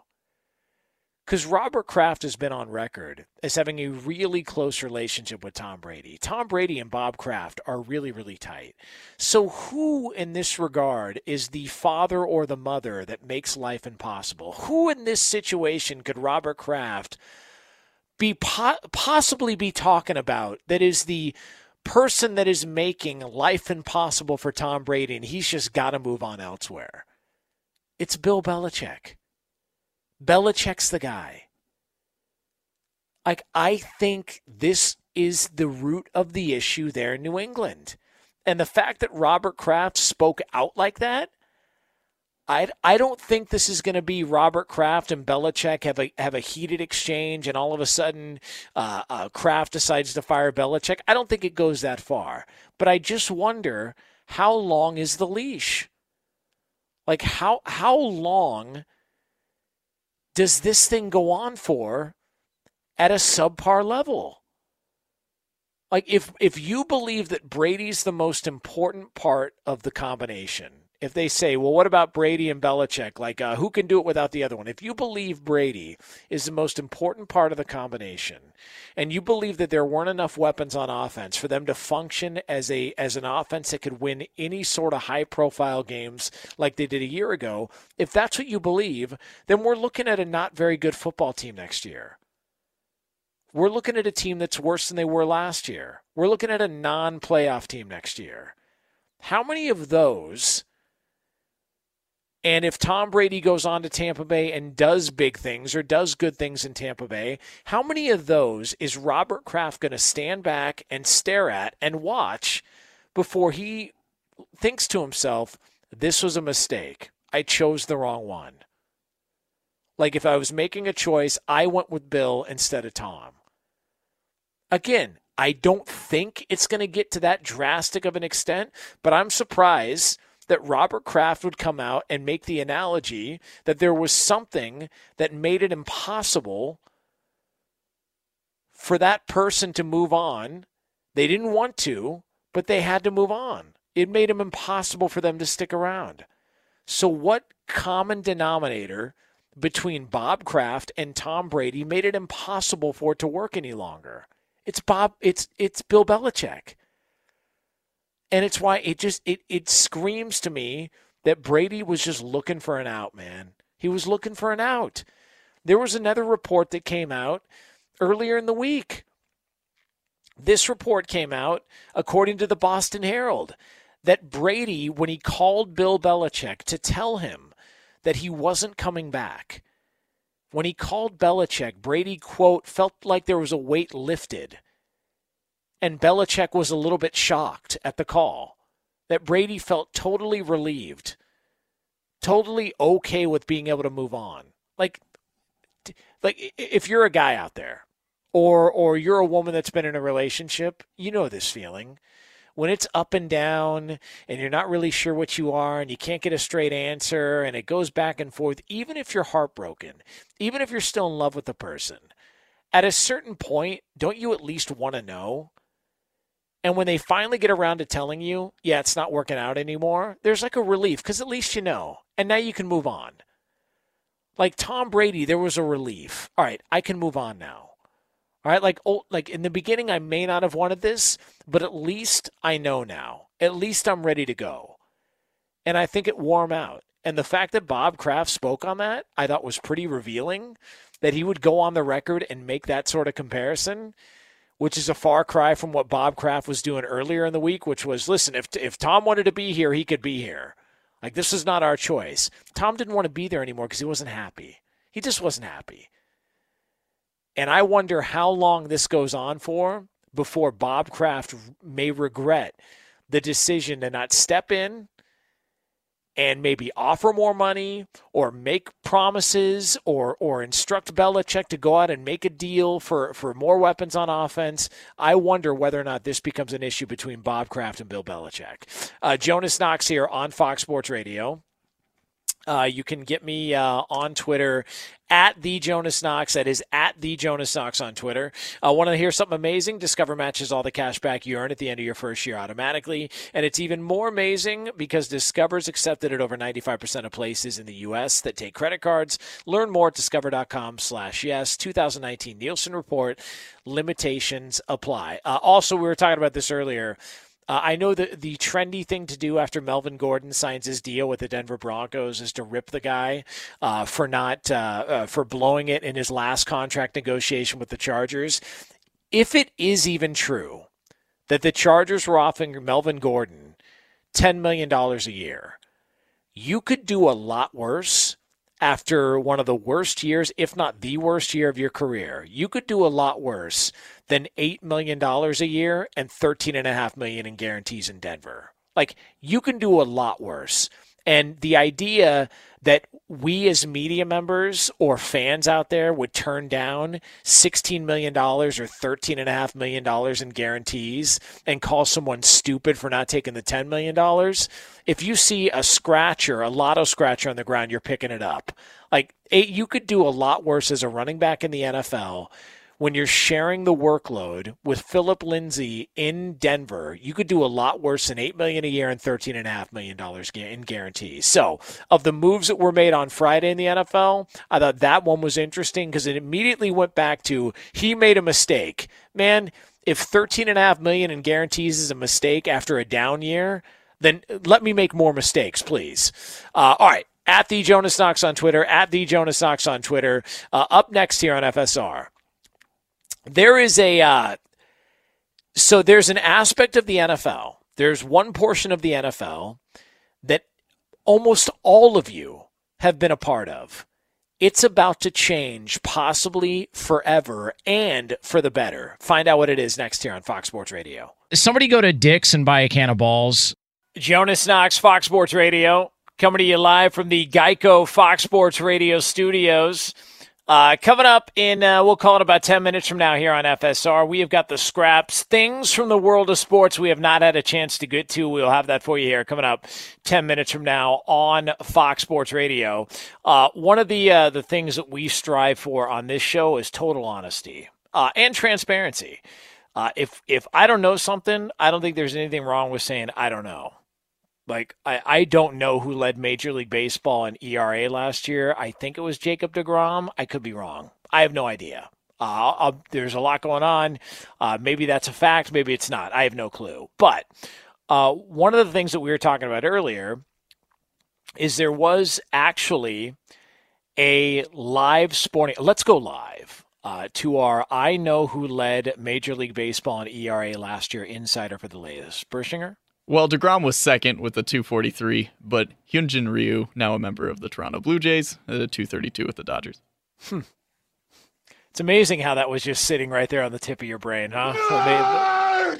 Because Robert Kraft has been on record as having a really close relationship with Tom Brady. Tom Brady and Bob Kraft are really, really tight. So, who in this regard is the father or the mother that makes life impossible? Who in this situation could Robert Kraft? Be po- possibly be talking about that is the person that is making life impossible for Tom Brady and he's just got to move on elsewhere. It's Bill Belichick. Belichick's the guy. Like I think this is the root of the issue there in New England. And the fact that Robert Kraft spoke out like that I, I don't think this is going to be Robert Kraft and Belichick have a have a heated exchange, and all of a sudden, uh, uh, Kraft decides to fire Belichick. I don't think it goes that far, but I just wonder how long is the leash? Like how how long does this thing go on for at a subpar level? Like if if you believe that Brady's the most important part of the combination, if they say, well, what about Brady and Belichick? Like, uh, who can do it without the other one? If you believe Brady is the most important part of the combination, and you believe that there weren't enough weapons on offense for them to function as a as an offense that could win any sort of high profile games like they did a year ago, if that's what you believe, then we're looking at a not very good football team next year. We're looking at a team that's worse than they were last year. We're looking at a non playoff team next year. How many of those and if Tom Brady goes on to Tampa Bay and does big things or does good things in Tampa Bay, how many of those is Robert Kraft going to stand back and stare at and watch before he thinks to himself, this was a mistake? I chose the wrong one. Like if I was making a choice, I went with Bill instead of Tom. Again, I don't think it's going to get to that drastic of an extent, but I'm surprised that Robert Kraft would come out and make the analogy that there was something that made it impossible for that person to move on. They didn't want to, but they had to move on. It made it impossible for them to stick around. So, what common denominator between Bob Kraft and Tom Brady made it impossible for it to work any longer? It's Bob. It's it's Bill Belichick. And it's why it just it it screams to me that Brady was just looking for an out, man. He was looking for an out. There was another report that came out earlier in the week. This report came out according to the Boston Herald that Brady when he called Bill Belichick to tell him that he wasn't coming back. When he called Belichick, Brady quote felt like there was a weight lifted and Belichick was a little bit shocked at the call. That Brady felt totally relieved, totally okay with being able to move on. Like, like if you're a guy out there, or or you're a woman that's been in a relationship, you know this feeling when it's up and down and you're not really sure what you are and you can't get a straight answer and it goes back and forth, even if you're heartbroken, even if you're still in love with the person, at a certain point, don't you at least want to know? And when they finally get around to telling you, yeah, it's not working out anymore, there's like a relief because at least you know. And now you can move on. Like Tom Brady, there was a relief. All right, I can move on now. All right, like oh, like in the beginning, I may not have wanted this, but at least I know now. At least I'm ready to go. And I think it warm out. And the fact that Bob Kraft spoke on that, I thought was pretty revealing that he would go on the record and make that sort of comparison which is a far cry from what Bob Kraft was doing earlier in the week, which was listen, if, if Tom wanted to be here, he could be here. Like, this is not our choice. Tom didn't want to be there anymore because he wasn't happy. He just wasn't happy. And I wonder how long this goes on for before Bob Kraft may regret the decision to not step in and maybe offer more money or make promises or or instruct Belichick to go out and make a deal for, for more weapons on offense. I wonder whether or not this becomes an issue between Bob Kraft and Bill Belichick. Uh, Jonas Knox here on Fox Sports Radio. Uh, you can get me uh, on Twitter at the Jonas Knox. That is at the Jonas Knox on Twitter. Uh, Want to hear something amazing? Discover matches all the cash back you earn at the end of your first year automatically, and it's even more amazing because Discover's accepted at over 95% of places in the U.S. that take credit cards. Learn more at discover.com/slash yes. 2019 Nielsen report. Limitations apply. Uh, also, we were talking about this earlier. Uh, I know that the trendy thing to do after Melvin Gordon signs his deal with the Denver Broncos is to rip the guy uh, for not uh, uh, for blowing it in his last contract negotiation with the Chargers. If it is even true that the Chargers were offering Melvin Gordon ten million dollars a year, you could do a lot worse after one of the worst years, if not the worst year of your career. You could do a lot worse than $8 million a year and 13.5 million in guarantees in Denver. Like, you can do a lot worse. And the idea that we as media members or fans out there would turn down $16 million or $13.5 million in guarantees and call someone stupid for not taking the $10 million, if you see a scratcher, a lotto scratcher on the ground, you're picking it up. Like, you could do a lot worse as a running back in the NFL when you're sharing the workload with Philip Lindsay in Denver, you could do a lot worse than eight million a year and thirteen and a half million dollars in guarantees. So, of the moves that were made on Friday in the NFL, I thought that one was interesting because it immediately went back to he made a mistake. Man, if thirteen and a half million in guarantees is a mistake after a down year, then let me make more mistakes, please. Uh, all right. At the Jonas Knox on Twitter, at the Jonas Knox on Twitter. Uh, up next here on FSR, there is a uh, so there's an aspect of the NFL. There's one portion of the NFL that almost all of you have been a part of. It's about to change, possibly forever and for the better. Find out what it is next here on Fox Sports Radio. Somebody go to Dick's and buy a can of balls. Jonas Knox, Fox Sports Radio, coming to you live from the Geico Fox Sports Radio studios. Uh, coming up in, uh, we'll call it about 10 minutes from now here on FSR, we have got the scraps, things from the world of sports we have not had a chance to get to. We'll have that for you here coming up 10 minutes from now on Fox Sports Radio. Uh, one of the, uh, the things that we strive for on this show is total honesty uh, and transparency. Uh, if, if I don't know something, I don't think there's anything wrong with saying I don't know. Like I, I don't know who led Major League Baseball in ERA last year. I think it was Jacob Degrom. I could be wrong. I have no idea. Uh, there's a lot going on. Uh, maybe that's a fact. Maybe it's not. I have no clue. But uh, one of the things that we were talking about earlier is there was actually a live sporting. Let's go live. Uh, to our I know who led Major League Baseball in ERA last year insider for the latest. Bershinger? Well, DeGrom was second with the 243, but Hyunjin Ryu, now a member of the Toronto Blue Jays, the 232 with the Dodgers. Hmm. It's amazing how that was just sitting right there on the tip of your brain, huh?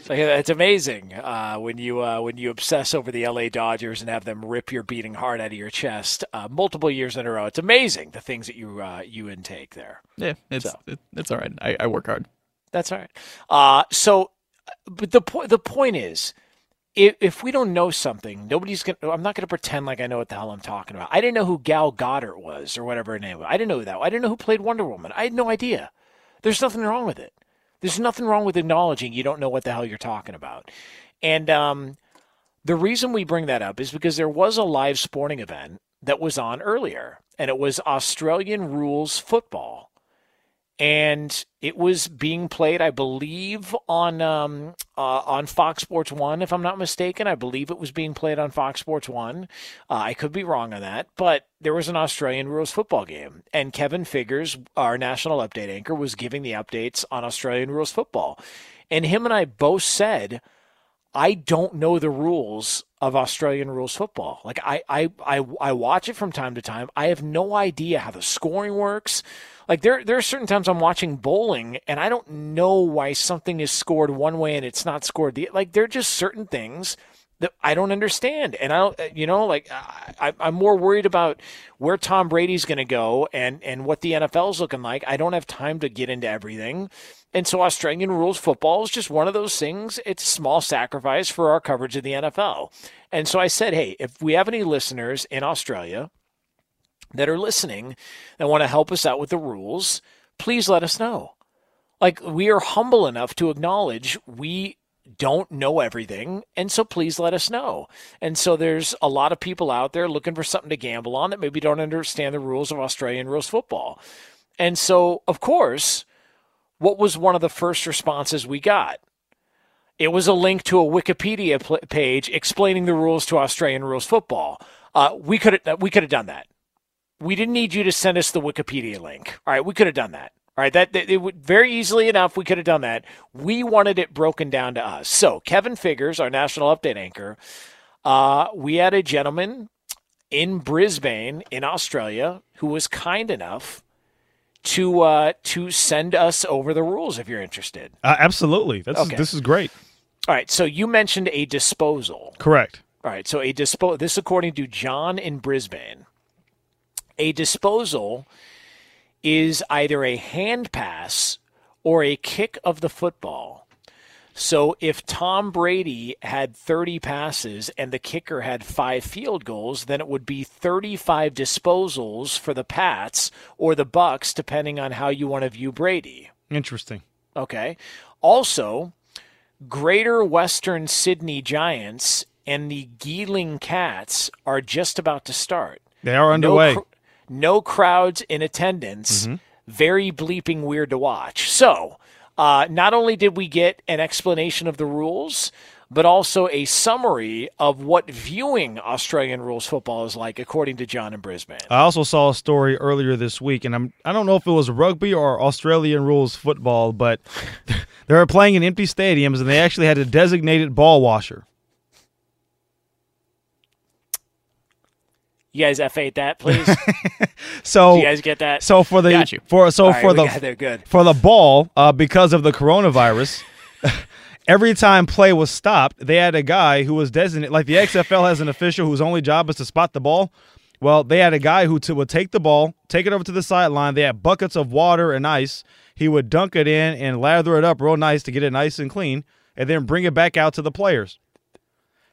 It's amazing uh, when you uh, when you obsess over the LA Dodgers and have them rip your beating heart out of your chest uh, multiple years in a row. It's amazing the things that you uh, you intake there. Yeah, it's so. it, it's all right. I, I, work hard. That's all right. Uh, so, but the point the point is if, if we don't know something, nobody's gonna. I'm not gonna pretend like I know what the hell I'm talking about. I didn't know who Gal Goddard was or whatever her name was. I didn't know that. I didn't know who played Wonder Woman. I had no idea. There's nothing wrong with it. There's nothing wrong with acknowledging you don't know what the hell you're talking about. And um, the reason we bring that up is because there was a live sporting event that was on earlier, and it was Australian rules football and it was being played, I believe, on um, uh, on Fox Sports One, if I'm not mistaken. I believe it was being played on Fox Sports One. Uh, I could be wrong on that, but there was an Australian rules football game, and Kevin Figures, our national update anchor, was giving the updates on Australian rules football, and him and I both said, I don't know the rules of Australian rules football. Like I, I, I, I watch it from time to time. I have no idea how the scoring works like there there are certain times I'm watching bowling and I don't know why something is scored one way and it's not scored the like there are just certain things that I don't understand. And I don't, uh, you know, like I, I'm more worried about where Tom Brady's going to go and, and what the NFL's looking like. I don't have time to get into everything. And so Australian rules football is just one of those things. It's a small sacrifice for our coverage of the NFL. And so I said, hey, if we have any listeners in Australia that are listening that want to help us out with the rules, please let us know. Like, we are humble enough to acknowledge we don't know everything, and so please let us know. And so there's a lot of people out there looking for something to gamble on that maybe don't understand the rules of Australian rules football. And so, of course, what was one of the first responses we got? It was a link to a Wikipedia page explaining the rules to Australian rules football. Uh, we could we could have done that we didn't need you to send us the Wikipedia link. All right, we could have done that. All right, that, that it would very easily enough we could have done that. We wanted it broken down to us. So Kevin Figures, our national update anchor, uh, we had a gentleman in Brisbane in Australia who was kind enough to uh, to send us over the rules if you're interested. Uh, absolutely, That's, okay. this is great. All right, so you mentioned a disposal. Correct. All right, so a disposal. This according to John in Brisbane. A disposal is either a hand pass or a kick of the football. So if Tom Brady had 30 passes and the kicker had five field goals, then it would be 35 disposals for the Pats or the Bucs, depending on how you want to view Brady. Interesting. Okay. Also, Greater Western Sydney Giants and the Geelong Cats are just about to start. They are underway. No, cr- no crowds in attendance. Mm-hmm. Very bleeping weird to watch. So, uh, not only did we get an explanation of the rules, but also a summary of what viewing Australian rules football is like, according to John in Brisbane. I also saw a story earlier this week, and I'm I don't know if it was rugby or Australian rules football, but they were playing in empty stadiums, and they actually had a designated ball washer. You guys F8 that, please. So Do you guys get that? So for the Got you. for so right, for the got there, good. for the ball uh, because of the coronavirus. Every time play was stopped, they had a guy who was designated. Like the XFL has an official whose only job is to spot the ball. Well, they had a guy who t- would take the ball, take it over to the sideline. They had buckets of water and ice. He would dunk it in and lather it up real nice to get it nice and clean, and then bring it back out to the players.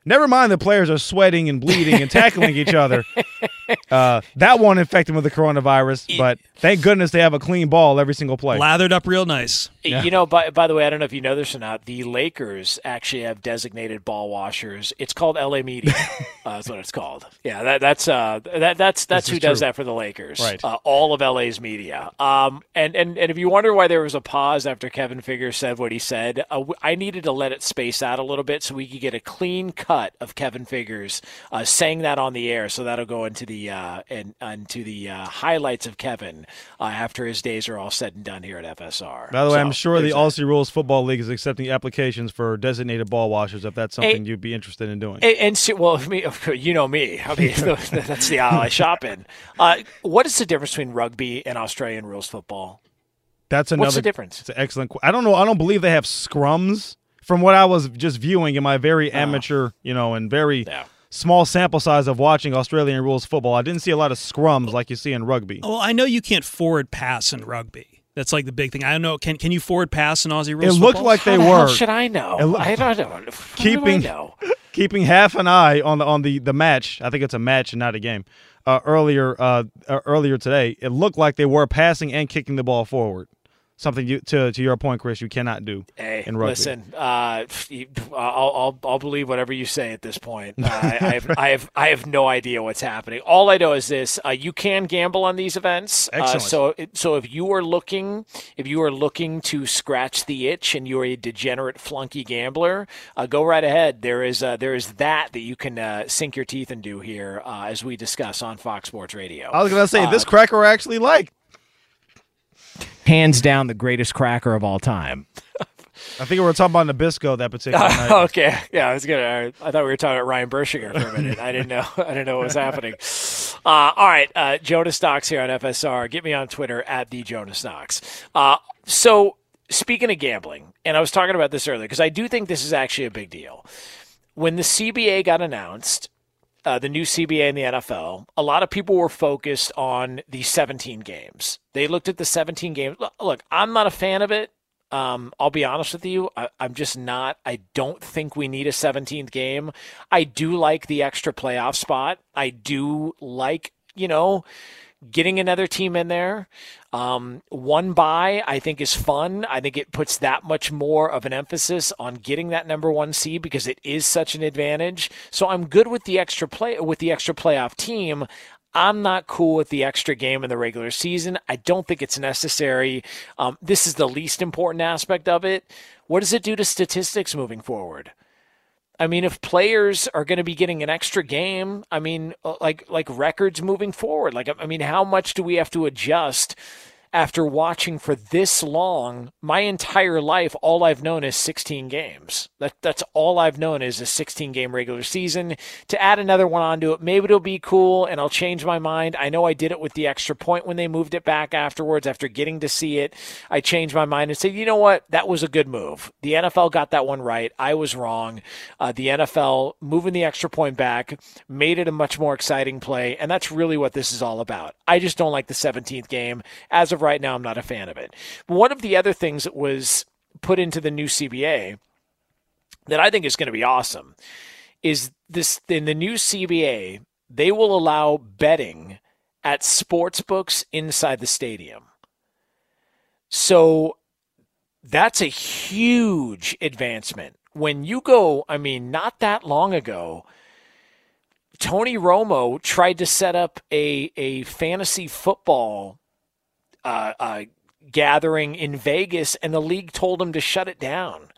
Never mind the players are sweating and bleeding and tackling each other. Uh, that won't infect them with the coronavirus, but thank goodness they have a clean ball every single play. Lathered up real nice. You know, by, by the way, I don't know if you know this or not. The Lakers actually have designated ball washers. It's called LA Media. uh, that's what it's called. Yeah, that, that's uh, that, that's that's This who is does true. that for the Lakers. Right. Uh, all of LA's media. Um, and, and and if you wonder why there was a pause after Kevin Figures said what he said, uh, w- I needed to let it space out a little bit so we could get a clean cut of Kevin Figures uh, saying that on the air. So that'll go into the uh, and into the uh, highlights of Kevin uh, after his days are all said and done here at FSR. By the way, So I'm sure the. Aussie Rules Football League is accepting applications for designated ball washers if that's something you'd be interested in doing. And, and see, well, me, you know me. I mean, that's the aisle I shop in. Uh, what is the difference between rugby and Australian rules football? That's another. What's the difference? It's an excellent. I don't know. I don't believe they have scrums. From what I was just viewing in my very Oh. amateur, you know, and very small sample size of watching Australian rules football, I didn't see a lot of scrums like you see in rugby. Well, I know you can't forward pass in rugby. That's like the big thing. I don't know. Can can you forward pass in Aussie rules? Football? It rules? looked football? like they How the were. hell should I know? It loo- I don't know. How do I keeping know? keeping half an eye on the on the the match. I think it's a match and not a game. Uh, earlier uh, uh, earlier today, it looked like they were passing and kicking the ball forward. Something you to to your point, Chris, you cannot do Hey, in rugby. listen. Uh, I'll, I'll I'll believe whatever you say at this point. Uh, I, I have I have I have no idea what's happening. All I know is this: uh, you can gamble on these events. Uh, Excellent. so so if you are looking if you are looking to scratch the itch and you're a degenerate flunky gambler, uh, go right ahead. There is uh, there is that that you can uh, sink your teeth into here uh, as we discuss on Fox Sports Radio. I was gonna say Uh, this cracker I actually like. Hands down, the greatest cracker of all time. I think we were talking about Nabisco that particular night. okay, yeah, I was gonna. I thought we were talking about Ryan Bershinger for a minute. I didn't know. I didn't know what was happening. Uh, all right, uh, Jonas Knox here on FSR. Get me on Twitter at the Jonas Knox. Uh, so speaking of gambling, and I was talking about this earlier because I do think this is actually a big deal. When the CBA got announced, uh, the new CBA in the NFL, a lot of people were focused on the 17 games. They looked at the 17 games. Look, look I'm not a fan of it. Um, I'll be honest with you. I, I'm just not. I don't think we need a 17th game. I do like the extra playoff spot. I do like, you know, getting another team in there. Um, one bye, I think, is fun. I think it puts that much more of an emphasis on getting that number one seed because it is such an advantage. So I'm good with the extra play with the extra playoff team. I'm not cool with the extra game in the regular season. I don't think it's necessary. Um, this is the least important aspect of it. What does it do to statistics moving forward? I mean, if players are going to be getting an extra game, I mean, uh, like like records moving forward, like I mean, how much do we have to adjust after watching for this long? My entire life, all I've known is 16 games. That that's all I've known is a 16 game regular season. To add another one onto it, maybe it'll be cool, and I'll change my mind. I know I did it with the extra point when they moved it back afterwards. After getting to see it, I changed my mind and said, you know what, that was a good move. The NFL got that one right. I was wrong. Uh, the NFL moving the extra point back made it a much more exciting play, and that's really what this is all about. I just don't like the 17th game. As of right now, I'm not a fan of it. One of the other things that was put into the new CBA that I think is going to be awesome is this in the new CBA, they will allow betting at sports books inside the stadium. So that's a huge advancement. When you go, I mean, not that long ago, Tony Romo tried to set up a a fantasy football uh, uh, gathering in Vegas, and the league told him to shut it down.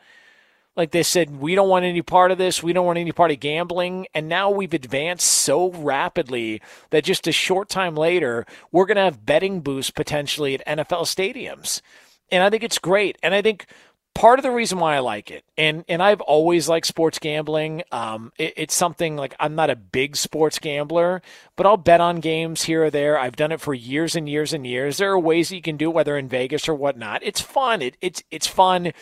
Like they said, we don't want any part of this. We don't want any part of gambling. And now we've advanced so rapidly that just a short time later, we're going to have betting boosts potentially at NFL stadiums. And I think it's great. And I think part of the reason why I like it, and and I've always liked sports gambling. Um, it, it's something like I'm not a big sports gambler, but I'll bet on games here or there. I've done it for years and years and years. There are ways that you can do it, whether in Vegas or whatnot. It's fun. It, it's it's fun.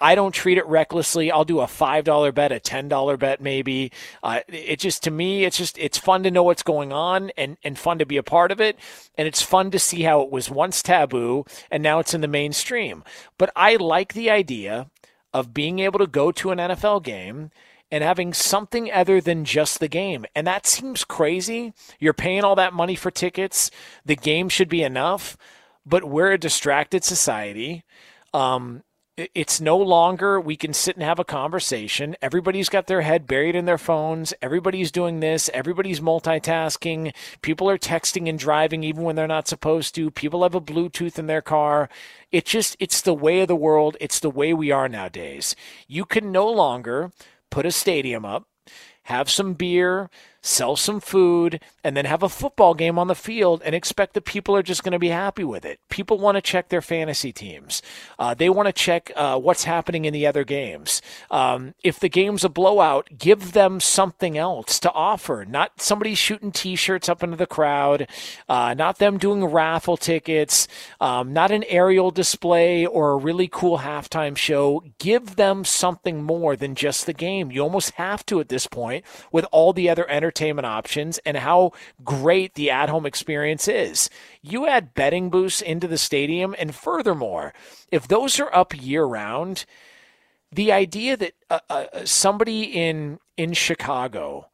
I don't treat it recklessly. I'll do a five dollar bet, a ten dollar bet, maybe. Uh, it just to me, it's just it's fun to know what's going on and and fun to be a part of it, and it's fun to see how it was once taboo and now it's in the mainstream. But I like the idea of being able to go to an NFL game and having something other than just the game. And that seems crazy. You're paying all that money for tickets. The game should be enough, but we're a distracted society. Um, it's no longer we can sit and have a conversation. Everybody's got their head buried in their phones. Everybody's doing this. Everybody's multitasking. People are texting and driving even when they're not supposed to. People have a Bluetooth in their car. It just, it's the way of the world. It's the way we are nowadays. You can no longer put a stadium up, have some beer, sell some food, and then have a football game on the field and expect that people are just going to be happy with it. People want to check their fantasy teams. Uh, they want to check uh, what's happening in the other games. Um, if the game's a blowout, give them something else to offer. Not somebody shooting T-shirts up into the crowd. Uh, not them doing raffle tickets. Um, not an aerial display or a really cool halftime show. Give them something more than just the game. You almost have to at this point with all the other entertainment options and how great the at home experience is. You add betting boosts into the stadium, and furthermore, if those are up year round, the idea that uh, uh, somebody in in Chicago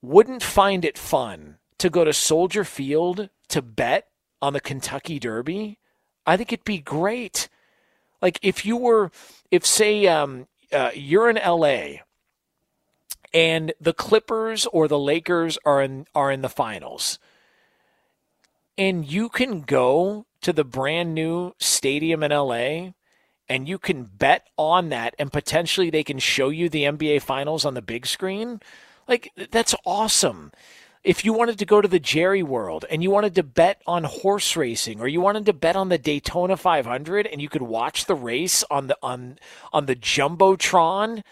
wouldn't find it fun to go to Soldier Field to bet on the Kentucky Derby, I think it'd be great. Like if you were, if say um, uh, you're in LA and the Clippers or the Lakers are in are in the finals. And you can go to the brand new stadium in LA and you can bet on that and potentially they can show you the NBA finals on the big screen. Like that's awesome. If you wanted to go to the Jerry World and you wanted to bet on horse racing or you wanted to bet on the Daytona 500 and you could watch the race on the on on the Jumbotron,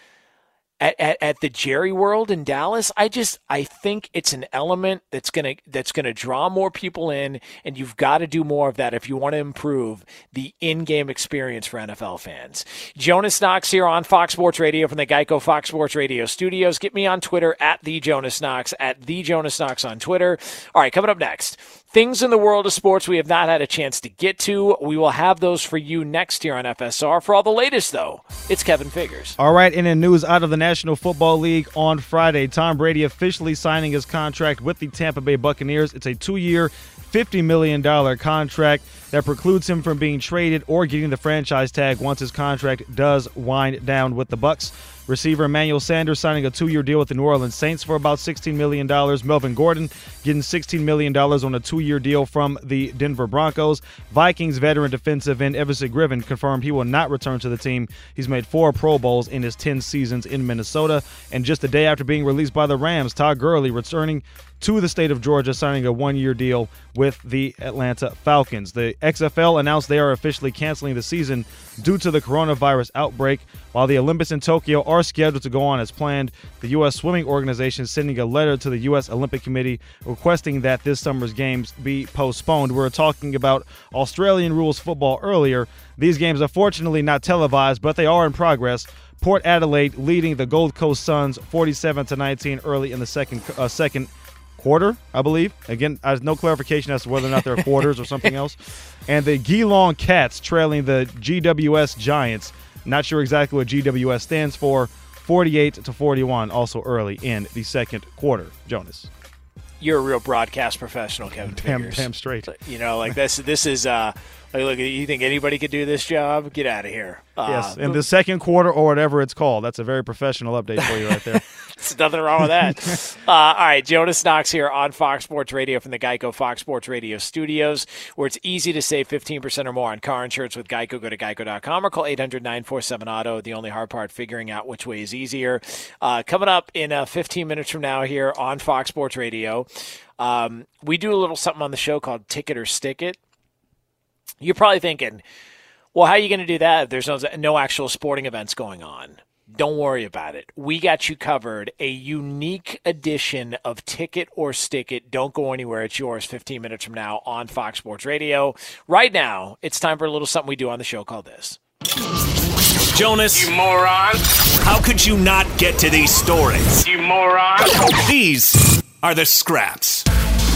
at, at, at, the Jerry World in Dallas. I just I think it's an element that's gonna that's gonna draw more people in, and you've got to do more of that if you want to improve the in-game experience for NFL fans. Jonas Knox here on Fox Sports Radio from the Geico Fox Sports Radio studios. Get me on Twitter at the Jonas Knox at the Jonas Knox on Twitter. All right, coming up next things in the world of sports we have not had a chance to get to. We will have those for you next year on FSR. For all the latest, though, it's Kevin Figures. All right, and in news out of the National Football League on Friday, Tom Brady officially signing his contract with the Tampa Bay Buccaneers. It's a two year, $50 million contract that precludes him from being traded or getting the franchise tag once his contract does wind down with the Bucs. Receiver Emmanuel Sanders signing a two-year deal with the New Orleans Saints for about $16 million. Melvin Gordon getting $16 million on a two-year deal from the Denver Broncos. Vikings veteran defensive end Everson Griffen confirmed he will not return to the team. He's made four Pro Bowls in his 10 seasons in Minnesota. And just a day after being released by the Rams, Todd Gurley returning to the state of Georgia, signing a one-year deal with the Atlanta Falcons. The XFL announced they are officially canceling the season due to the coronavirus outbreak. While the Olympics in Tokyo are scheduled to go on as planned, the U.S. Swimming Organization sending a letter to the U.S. Olympic Committee requesting that this summer's games be postponed. We were talking about Australian rules football earlier. These games are fortunately not televised, but they are in progress. Port Adelaide leading the Gold Coast Suns 47 to 19 early in the second uh, second quarter, I believe. Again, there's no clarification as to whether or not they're quarters or something else. And the Geelong Cats trailing the GWS Giants. Not sure exactly what GWS stands for. 48 to 41, also early in the second quarter. Jonas. you're a real broadcast professional, Kevin. Damn, damn straight. You know, like this. This is. uh like, look, you think anybody could do this job? Get out of here. Uh, Yes, in the second quarter or whatever it's called. That's a very professional update for you right there. There's nothing wrong with that. uh, all right, Jonas Knox here on Fox Sports Radio from the Geico Fox Sports Radio studios, where it's easy to save 15% or more on car insurance with Geico. Go to geico.com or call 800 947 Auto. The only hard part, figuring out which way is easier. Uh, coming up in uh, 15 minutes from now here on Fox Sports Radio, um, we do a little something on the show called Ticket or Stick It. You're probably thinking, well, how are you going to do that if there's no, no actual sporting events going on? Don't worry about it. We got you covered. A unique edition of Ticket or Stick It. Don't go anywhere. It's yours 15 minutes from now on Fox Sports Radio. Right now, it's time for a little something we do on the show called this. Jonas. You moron. How could you not get to these stories? You moron. These are the scraps.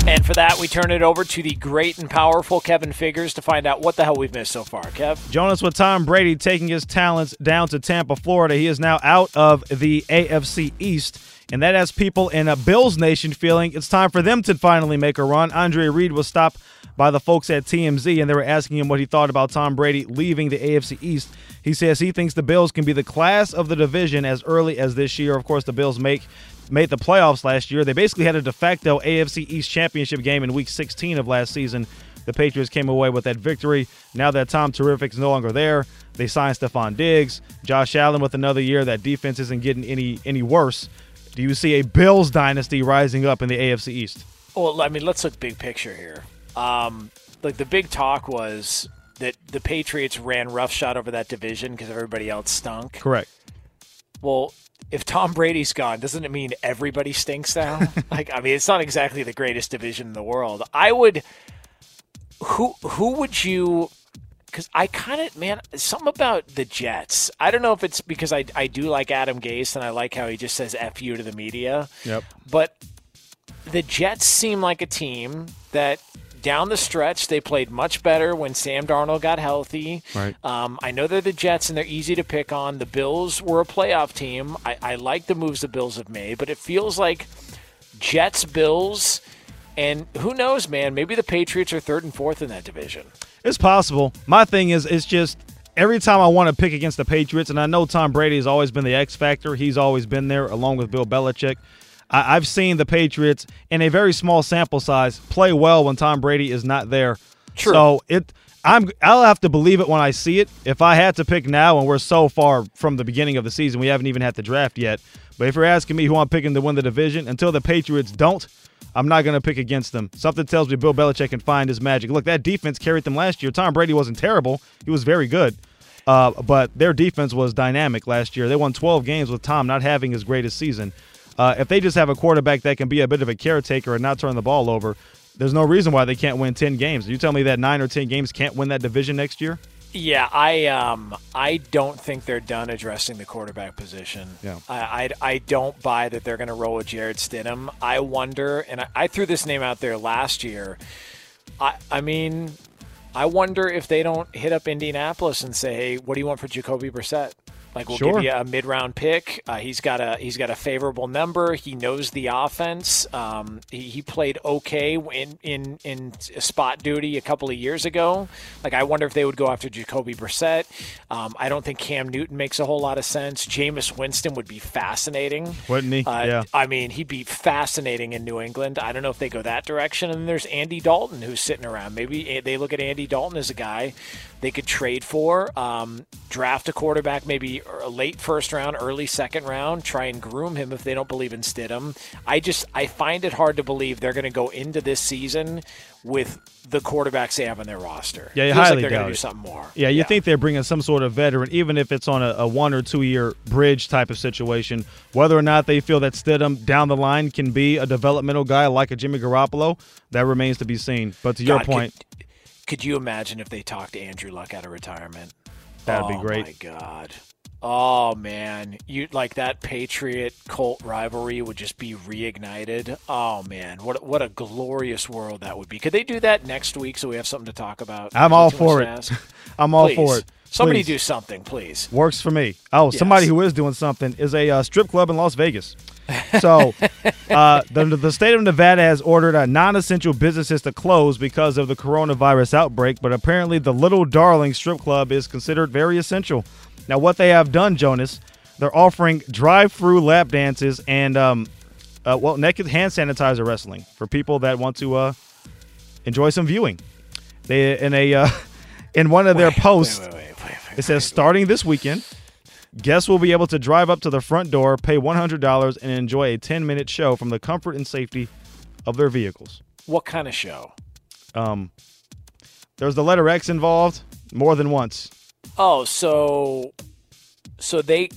And for that, we turn it over to the great and powerful Kevin Figures to find out what the hell we've missed so far. Kev? Jonas, with Tom Brady taking his talents down to Tampa, Florida, he is now out of the AFC East. And that has people in a Bills Nation feeling it's time for them to finally make a run. Andre Reed was stopped by the folks at TMZ, and they were asking him what he thought about Tom Brady leaving the AFC East. He says he thinks the Bills can be the class of the division as early as this year. Of course, the Bills make made the playoffs last year. They basically had a de facto AFC East championship game in Week 16 of last season. The Patriots came away with that victory. Now that Tom Terrific is no longer there, they signed Stefon Diggs, Josh Allen with another year. That defense isn't getting any any worse. Do you see a Bills dynasty rising up in the AFC East? Well, I mean, let's look big picture here. Um, like the big talk was that the Patriots ran roughshod over that division because everybody else stunk. Correct. Well, if Tom Brady's gone, doesn't it mean everybody stinks now? like, I mean, it's not exactly the greatest division in the world. I would. Who who would you? Because I kind of man, something about the Jets. I don't know if it's because I I do like Adam Gase and I like how he just says "f you" to the media. Yep. But the Jets seem like a team that down the stretch they played much better when Sam Darnold got healthy. Right. Um, I know they're the Jets and they're easy to pick on. The Bills were a playoff team. I, I like the moves the Bills have made, but it feels like Jets, Bills, and who knows, man? Maybe the Patriots are third and fourth in that division. It's possible. My thing is, it's just every time I want to pick against the Patriots, and I know Tom Brady has always been the X factor. He's always been there, along with Bill Belichick. I- I've seen the Patriots in a very small sample size play well when Tom Brady is not there. True. So it, I'm, I'll have to believe it when I see it. If I had to pick now, and we're so far from the beginning of the season, we haven't even had the draft yet. But if you're asking me who I'm picking to win the division, until the Patriots don't, I'm not going to pick against them. Something tells me Bill Belichick can find his magic. Look, that defense carried them last year. Tom Brady wasn't terrible; he was very good. Uh, but their defense was dynamic last year. They won 12 games with Tom not having his greatest season. Uh, if they just have a quarterback that can be a bit of a caretaker and not turn the ball over, there's no reason why they can't win 10 games. You tell me that nine or 10 games can't win that division next year? Yeah, I um I don't think they're done addressing the quarterback position. Yeah. I I, I don't buy that they're going to roll with Jarrett Stidham. I wonder, and I, I threw this name out there last year. I I mean, I wonder if they don't hit up Indianapolis and say, "Hey, what do you want for Jacoby Brissett?" Like we'll Sure. give you a mid-round pick. Uh, he's got a he's got a favorable number. He knows the offense. Um, he, he played okay in, in in spot duty a couple of years ago. Like I wonder if they would go after Jacoby Brissett. Um, I don't think Cam Newton makes a whole lot of sense. Jameis Winston would be fascinating. Wouldn't he? Uh, yeah. I mean, he'd be fascinating in New England. I don't know if they go that direction. And then there's Andy Dalton who's sitting around. Maybe they look at Andy Dalton as a guy they could trade for, um, draft a quarterback, maybe a late first round, early second round, try and groom him if they don't believe in Stidham. I just I find it hard to believe they're going to go into this season with the quarterbacks they have on their roster. Yeah, you Feels highly like they're doubt do something more. Yeah, you think they're bringing some sort of veteran, even if it's on a, a one or two year bridge type of situation. Whether or not they feel that Stidham down the line can be a developmental guy like a Jimmy Garoppolo, that remains to be seen. But to your God, could- point, Could you imagine if they talked to Andrew Luck out of retirement? That'd be oh, great. Oh, my God. Oh man, you like that Patriot Colt rivalry would just be reignited. Oh man, what what a glorious world that would be. Could they do that next week so we have something to talk about? I'm all for it. I'm all Please. for it. Somebody Please. do something, please. Works for me. Oh, Yes. somebody who is doing something is a uh, strip club in Las Vegas. So, uh, the, the state of Nevada has ordered uh, non-essential businesses to close because of the coronavirus outbreak. But apparently, the Little Darling Strip Club is considered very essential. Now, what they have done, Jonas, they're offering drive-through lap dances and um, uh, well, naked hand sanitizer wrestling for people that want to uh, enjoy some viewing. They in a uh, in one of their posts, it says starting this weekend, guests will be able to drive up to the front door, pay one hundred dollars, and enjoy a ten minute show from the comfort and safety of their vehicles. What kind of show? Um, there's the letter X involved more than once. Oh, so so they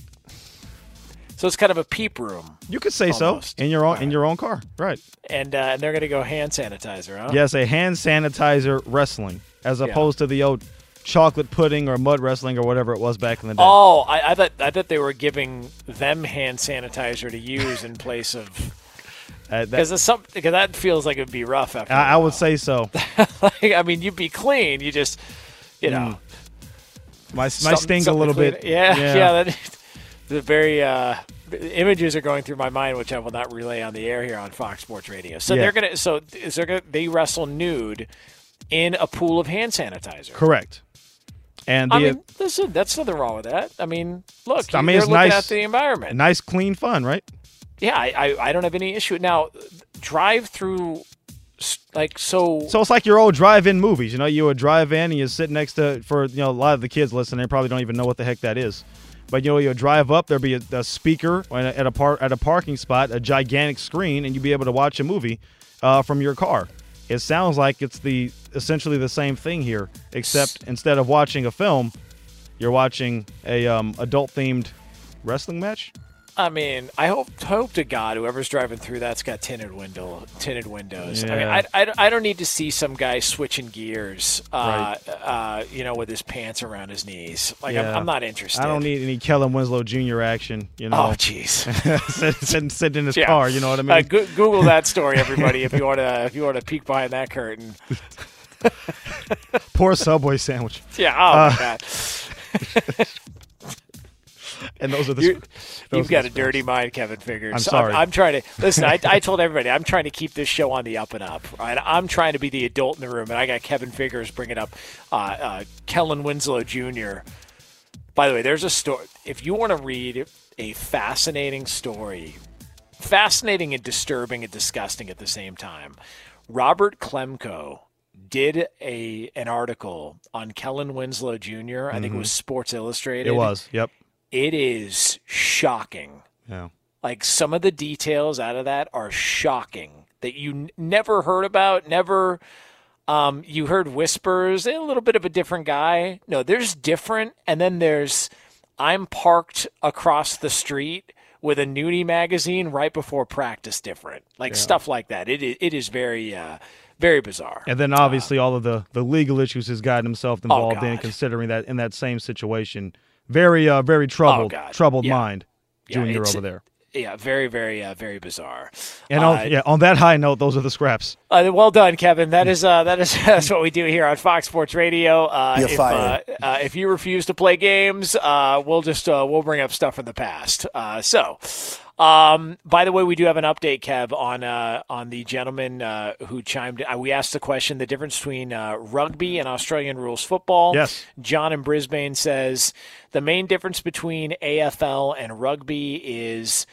so it's kind of a peep room. You could say Almost. so in your own in your own car, right? And uh, and they're going to go hand sanitizer, huh? Yes, a hand sanitizer wrestling as Yeah. opposed to the old chocolate pudding or mud wrestling or whatever it was back in the day. Oh, I, I thought I thought they were giving them hand sanitizer to use in place of Uh, that- because some because that feels like it'd be rough after. I, I would say so. like, I mean, you'd be clean. You just you know My my sting a little bit. it. Yeah, yeah. that, the very uh, images are going through my mind, which I will not relay on the air here on Fox Sports Radio. So Yeah. they're gonna so is they're gonna they wrestle nude in a pool of hand sanitizer. Correct. And the, I mean, listen, that's nothing wrong with that. I mean, look, I mean, it's looking nice. at the environment. nice, clean fun, right? Yeah, I, I, I don't have any issue now. Drive through, like so. So it's like your old drive-in movies. You know, you would drive in and you sit next to for you know a lot of the kids listening. They probably don't even know what the heck that is. But you know, you drive up, there'd be a, a speaker at a, at a par, at a parking spot, a gigantic screen, and you'd be able to watch a movie uh, from your car. It sounds like it's the essentially the same thing here, except instead of watching a film, you're watching a um, adult-themed wrestling match. I mean, I hope hope to God whoever's driving through that's got tinted window tinted windows. I mean, I, I, I don't need to see some guy switching gears, uh, Right. uh, you know, with his pants around his knees. Like Yeah. I'm, I'm not interested. I don't need any Kellen Winslow Jr. action. You know. Oh, jeez. sitting, sitting, in his Yeah. car. You know what I mean? Uh, go- Google that story, everybody, if you want to if you want to peek behind that curtain. Poor Subway sandwich. Yeah. Oh Uh, my God. and those are the. Those You've got a dirty mind, Kevin Figures. I'm sorry. I'm, trying to listen. I, I told everybody I'm trying to keep this show on the up and up. Right? I'm trying to be the adult in the room, and I got Kevin Figures bringing up uh, uh, Kellen Winslow Jr. By the way, there's a story. If you want to read a fascinating story, fascinating and disturbing and disgusting at the same time, Robert Klemko did a an article on Kellen Winslow Jr. I think it Mhm. was Sports Illustrated. It was. Yep. It is shocking. Yeah. Like some of the details out of that are shocking that you n- never heard about, never um, you heard whispers, eh, a little bit of a different guy. No, there's different, and then there's I'm parked across the street with a nudie magazine right before practice. Different, like Yeah. stuff like that. It is, it is very uh, very bizarre. And then obviously all of the the legal issues he's gotten himself involved in, Oh, God. considering that in that same situation, very uh very troubled Oh, troubled Yeah. mind, Yeah, Junior it's- over there. Yeah, very very uh, very bizarre. And Uh, on, yeah, on that high note, those are the scraps. Uh, well done, Kevin. That is uh, that is that's what we do here on Fox Sports Radio. Uh, You're if, fired. Uh, uh, if you refuse to play games, uh, we'll just uh, we'll bring up stuff from the past. Uh, so, um, by the way, we do have an update, Kev, on uh, on the gentleman uh, who chimed. in. Uh, we asked the question: the difference between uh, rugby and Australian rules football. Yes. John in Brisbane says the main difference between AFL and rugby is.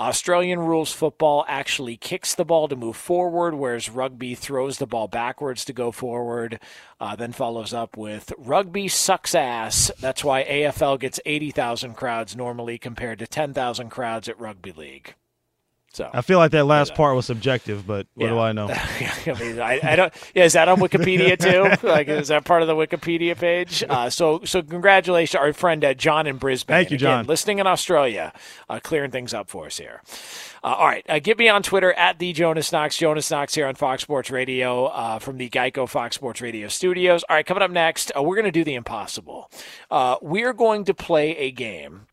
Australian rules football actually kicks the ball to move forward, whereas rugby throws the ball backwards to go forward. Uh, then follows up with rugby sucks ass. That's why AFL gets 80,000 crowds normally compared to 10,000 crowds at rugby league. So I feel like that last part was subjective, but what do I know? I mean, I, I don't. Yeah, is that on Wikipedia too? like, is that part of the Wikipedia page? Uh, so, so congratulations, our friend uh, John in Brisbane. Thank you, Again, John. listening in Australia, uh, clearing things up for us here. Uh, all right, uh, get me on Twitter at the Jonas Knox. Jonas Knox here on Fox Sports Radio uh, from the Geico Fox Sports Radio studios. All right, coming up next, uh, we're going to do the impossible. Uh, we're going to play a game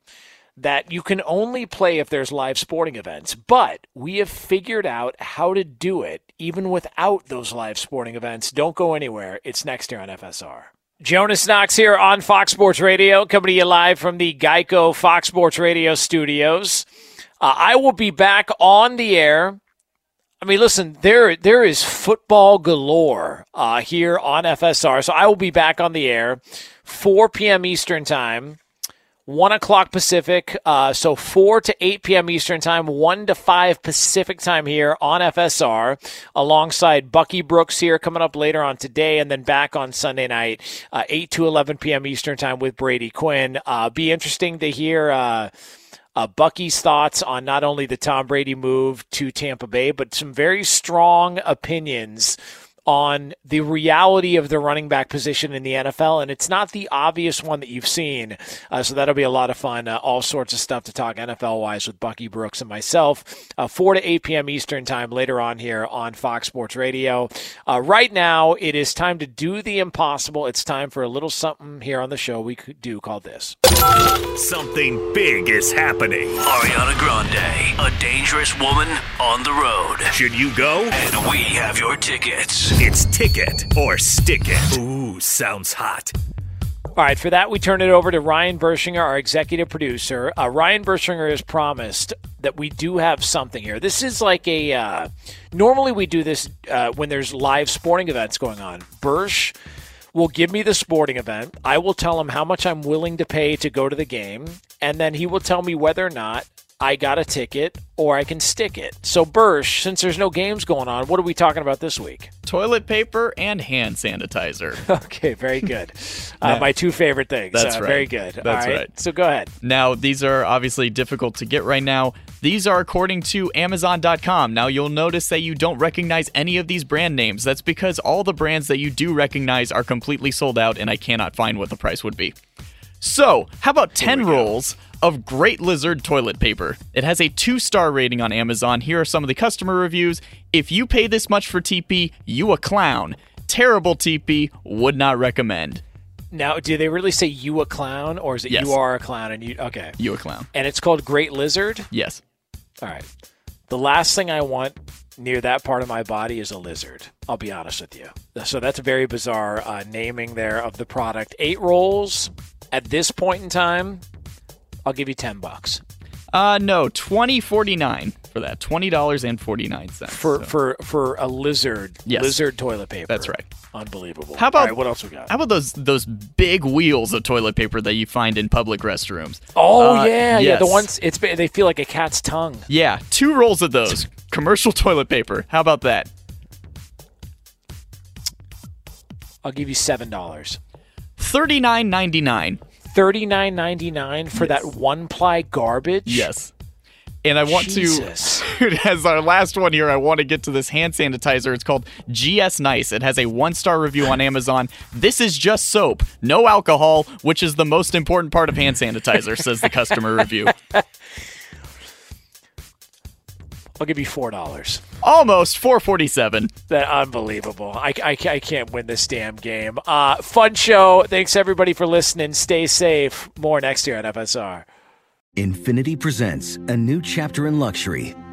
that you can only play if there's live sporting events, but we have figured out how to do it even without those live sporting events. Don't go anywhere. It's next here on FSR. Jonas Knox here on Fox Sports Radio, coming to you live from the Geico Fox Sports Radio studios. Uh, I will be back on the air. I mean, listen, there there is football galore uh, here on FSR, so I will be back on the air, 4 p.m. Eastern time. 1 o'clock Pacific, uh, so 4 to 8 p.m. Eastern Time, 1 to 5 Pacific Time here on FSR, alongside Bucky Brooks here coming up later on today, and then back on Sunday night, uh, 8 to 11 p.m. Eastern Time with Brady Quinn. Uh, be interesting to hear. Uh, uh, Bucky's thoughts on not only the Tom Brady move to Tampa Bay, but some very strong opinions on the reality of the running back position in the NFL, and it's not the obvious one that you've seen. Uh, so that'll be a lot of fun. Uh, all sorts of stuff to talk NFL wise with Bucky Brooks and myself. Uh, 4 to 8 p.m. Eastern Time later on here on Fox Sports Radio. Uh, right now, it is time to do the impossible. It's time for a little something here on the show we could do called this. Something big is happening. Ariana Grande, a dangerous woman on the road. Should you go? And we have your tickets. It's ticket or stick it. Ooh, sounds hot. All right, for that, we turn it over to Ryan Bershinger, our executive producer. Uh, Ryan Bershinger has promised that we do have something here. This is like a. Uh, normally, we do this uh, when there's live sporting events going on. Bersh will give me the sporting event. I will tell him how much I'm willing to pay to go to the game, and then he will tell me whether or not I got a ticket or I can stick it. So, Bersh, since there's no games going on, what are we talking about this week? Toilet paper and hand sanitizer. okay, very good. Uh, my two favorite things. That's uh, right. Very good. That's right. So, go ahead. Now, these are obviously difficult to get right now. These are according to Amazon.com. Now, you'll notice that you don't recognize any of these brand names. That's because all the brands that you do recognize are completely sold out, and I cannot find what the price would be. So, how about 10 rolls of Great Lizard toilet paper? It has a two star rating on Amazon. Here are some of the customer reviews. If you pay this much for TP, you a clown. Terrible TP, would not recommend. Now, do they really say you a clown, or is it Yes. you are a clown and you? Okay. You a clown. And it's called Great Lizard. Yes. All right. The last thing I want near that part of my body is a lizard. I'll be honest with you. So that's a very bizarre uh, naming there of the product. Eight rolls at this point in time. I'll give you ten bucks Uh no, twenty forty nine for that. Twenty dollars and forty nine cents. for for for a lizard. Yes. Lizard toilet paper. That's right. Unbelievable. How about All right, what else we got? How about those those big wheels of toilet paper that you find in public restrooms? Oh Uh, yeah, yeah. The ones it's they feel like a cat's tongue. Yeah, two rolls of those. Commercial toilet paper. How about that? I'll give you seven dollars. Thirty nine ninety nine. Thirty nine ninety nine for that one ply garbage. Yes. And I want Jesus. to, as our last one here, I want to get to this hand sanitizer. It's called GS Nice. It has a one star review on Amazon. This is just soap, no alcohol, which is the most important part of hand sanitizer, says the customer review. I'll give you four dollars. Almost 447. That unbelievable. I, I, I can't win this damn game. Uh, fun show. Thanks everybody for listening. Stay safe. More next year on FSR. Infiniti presents a new chapter in luxury,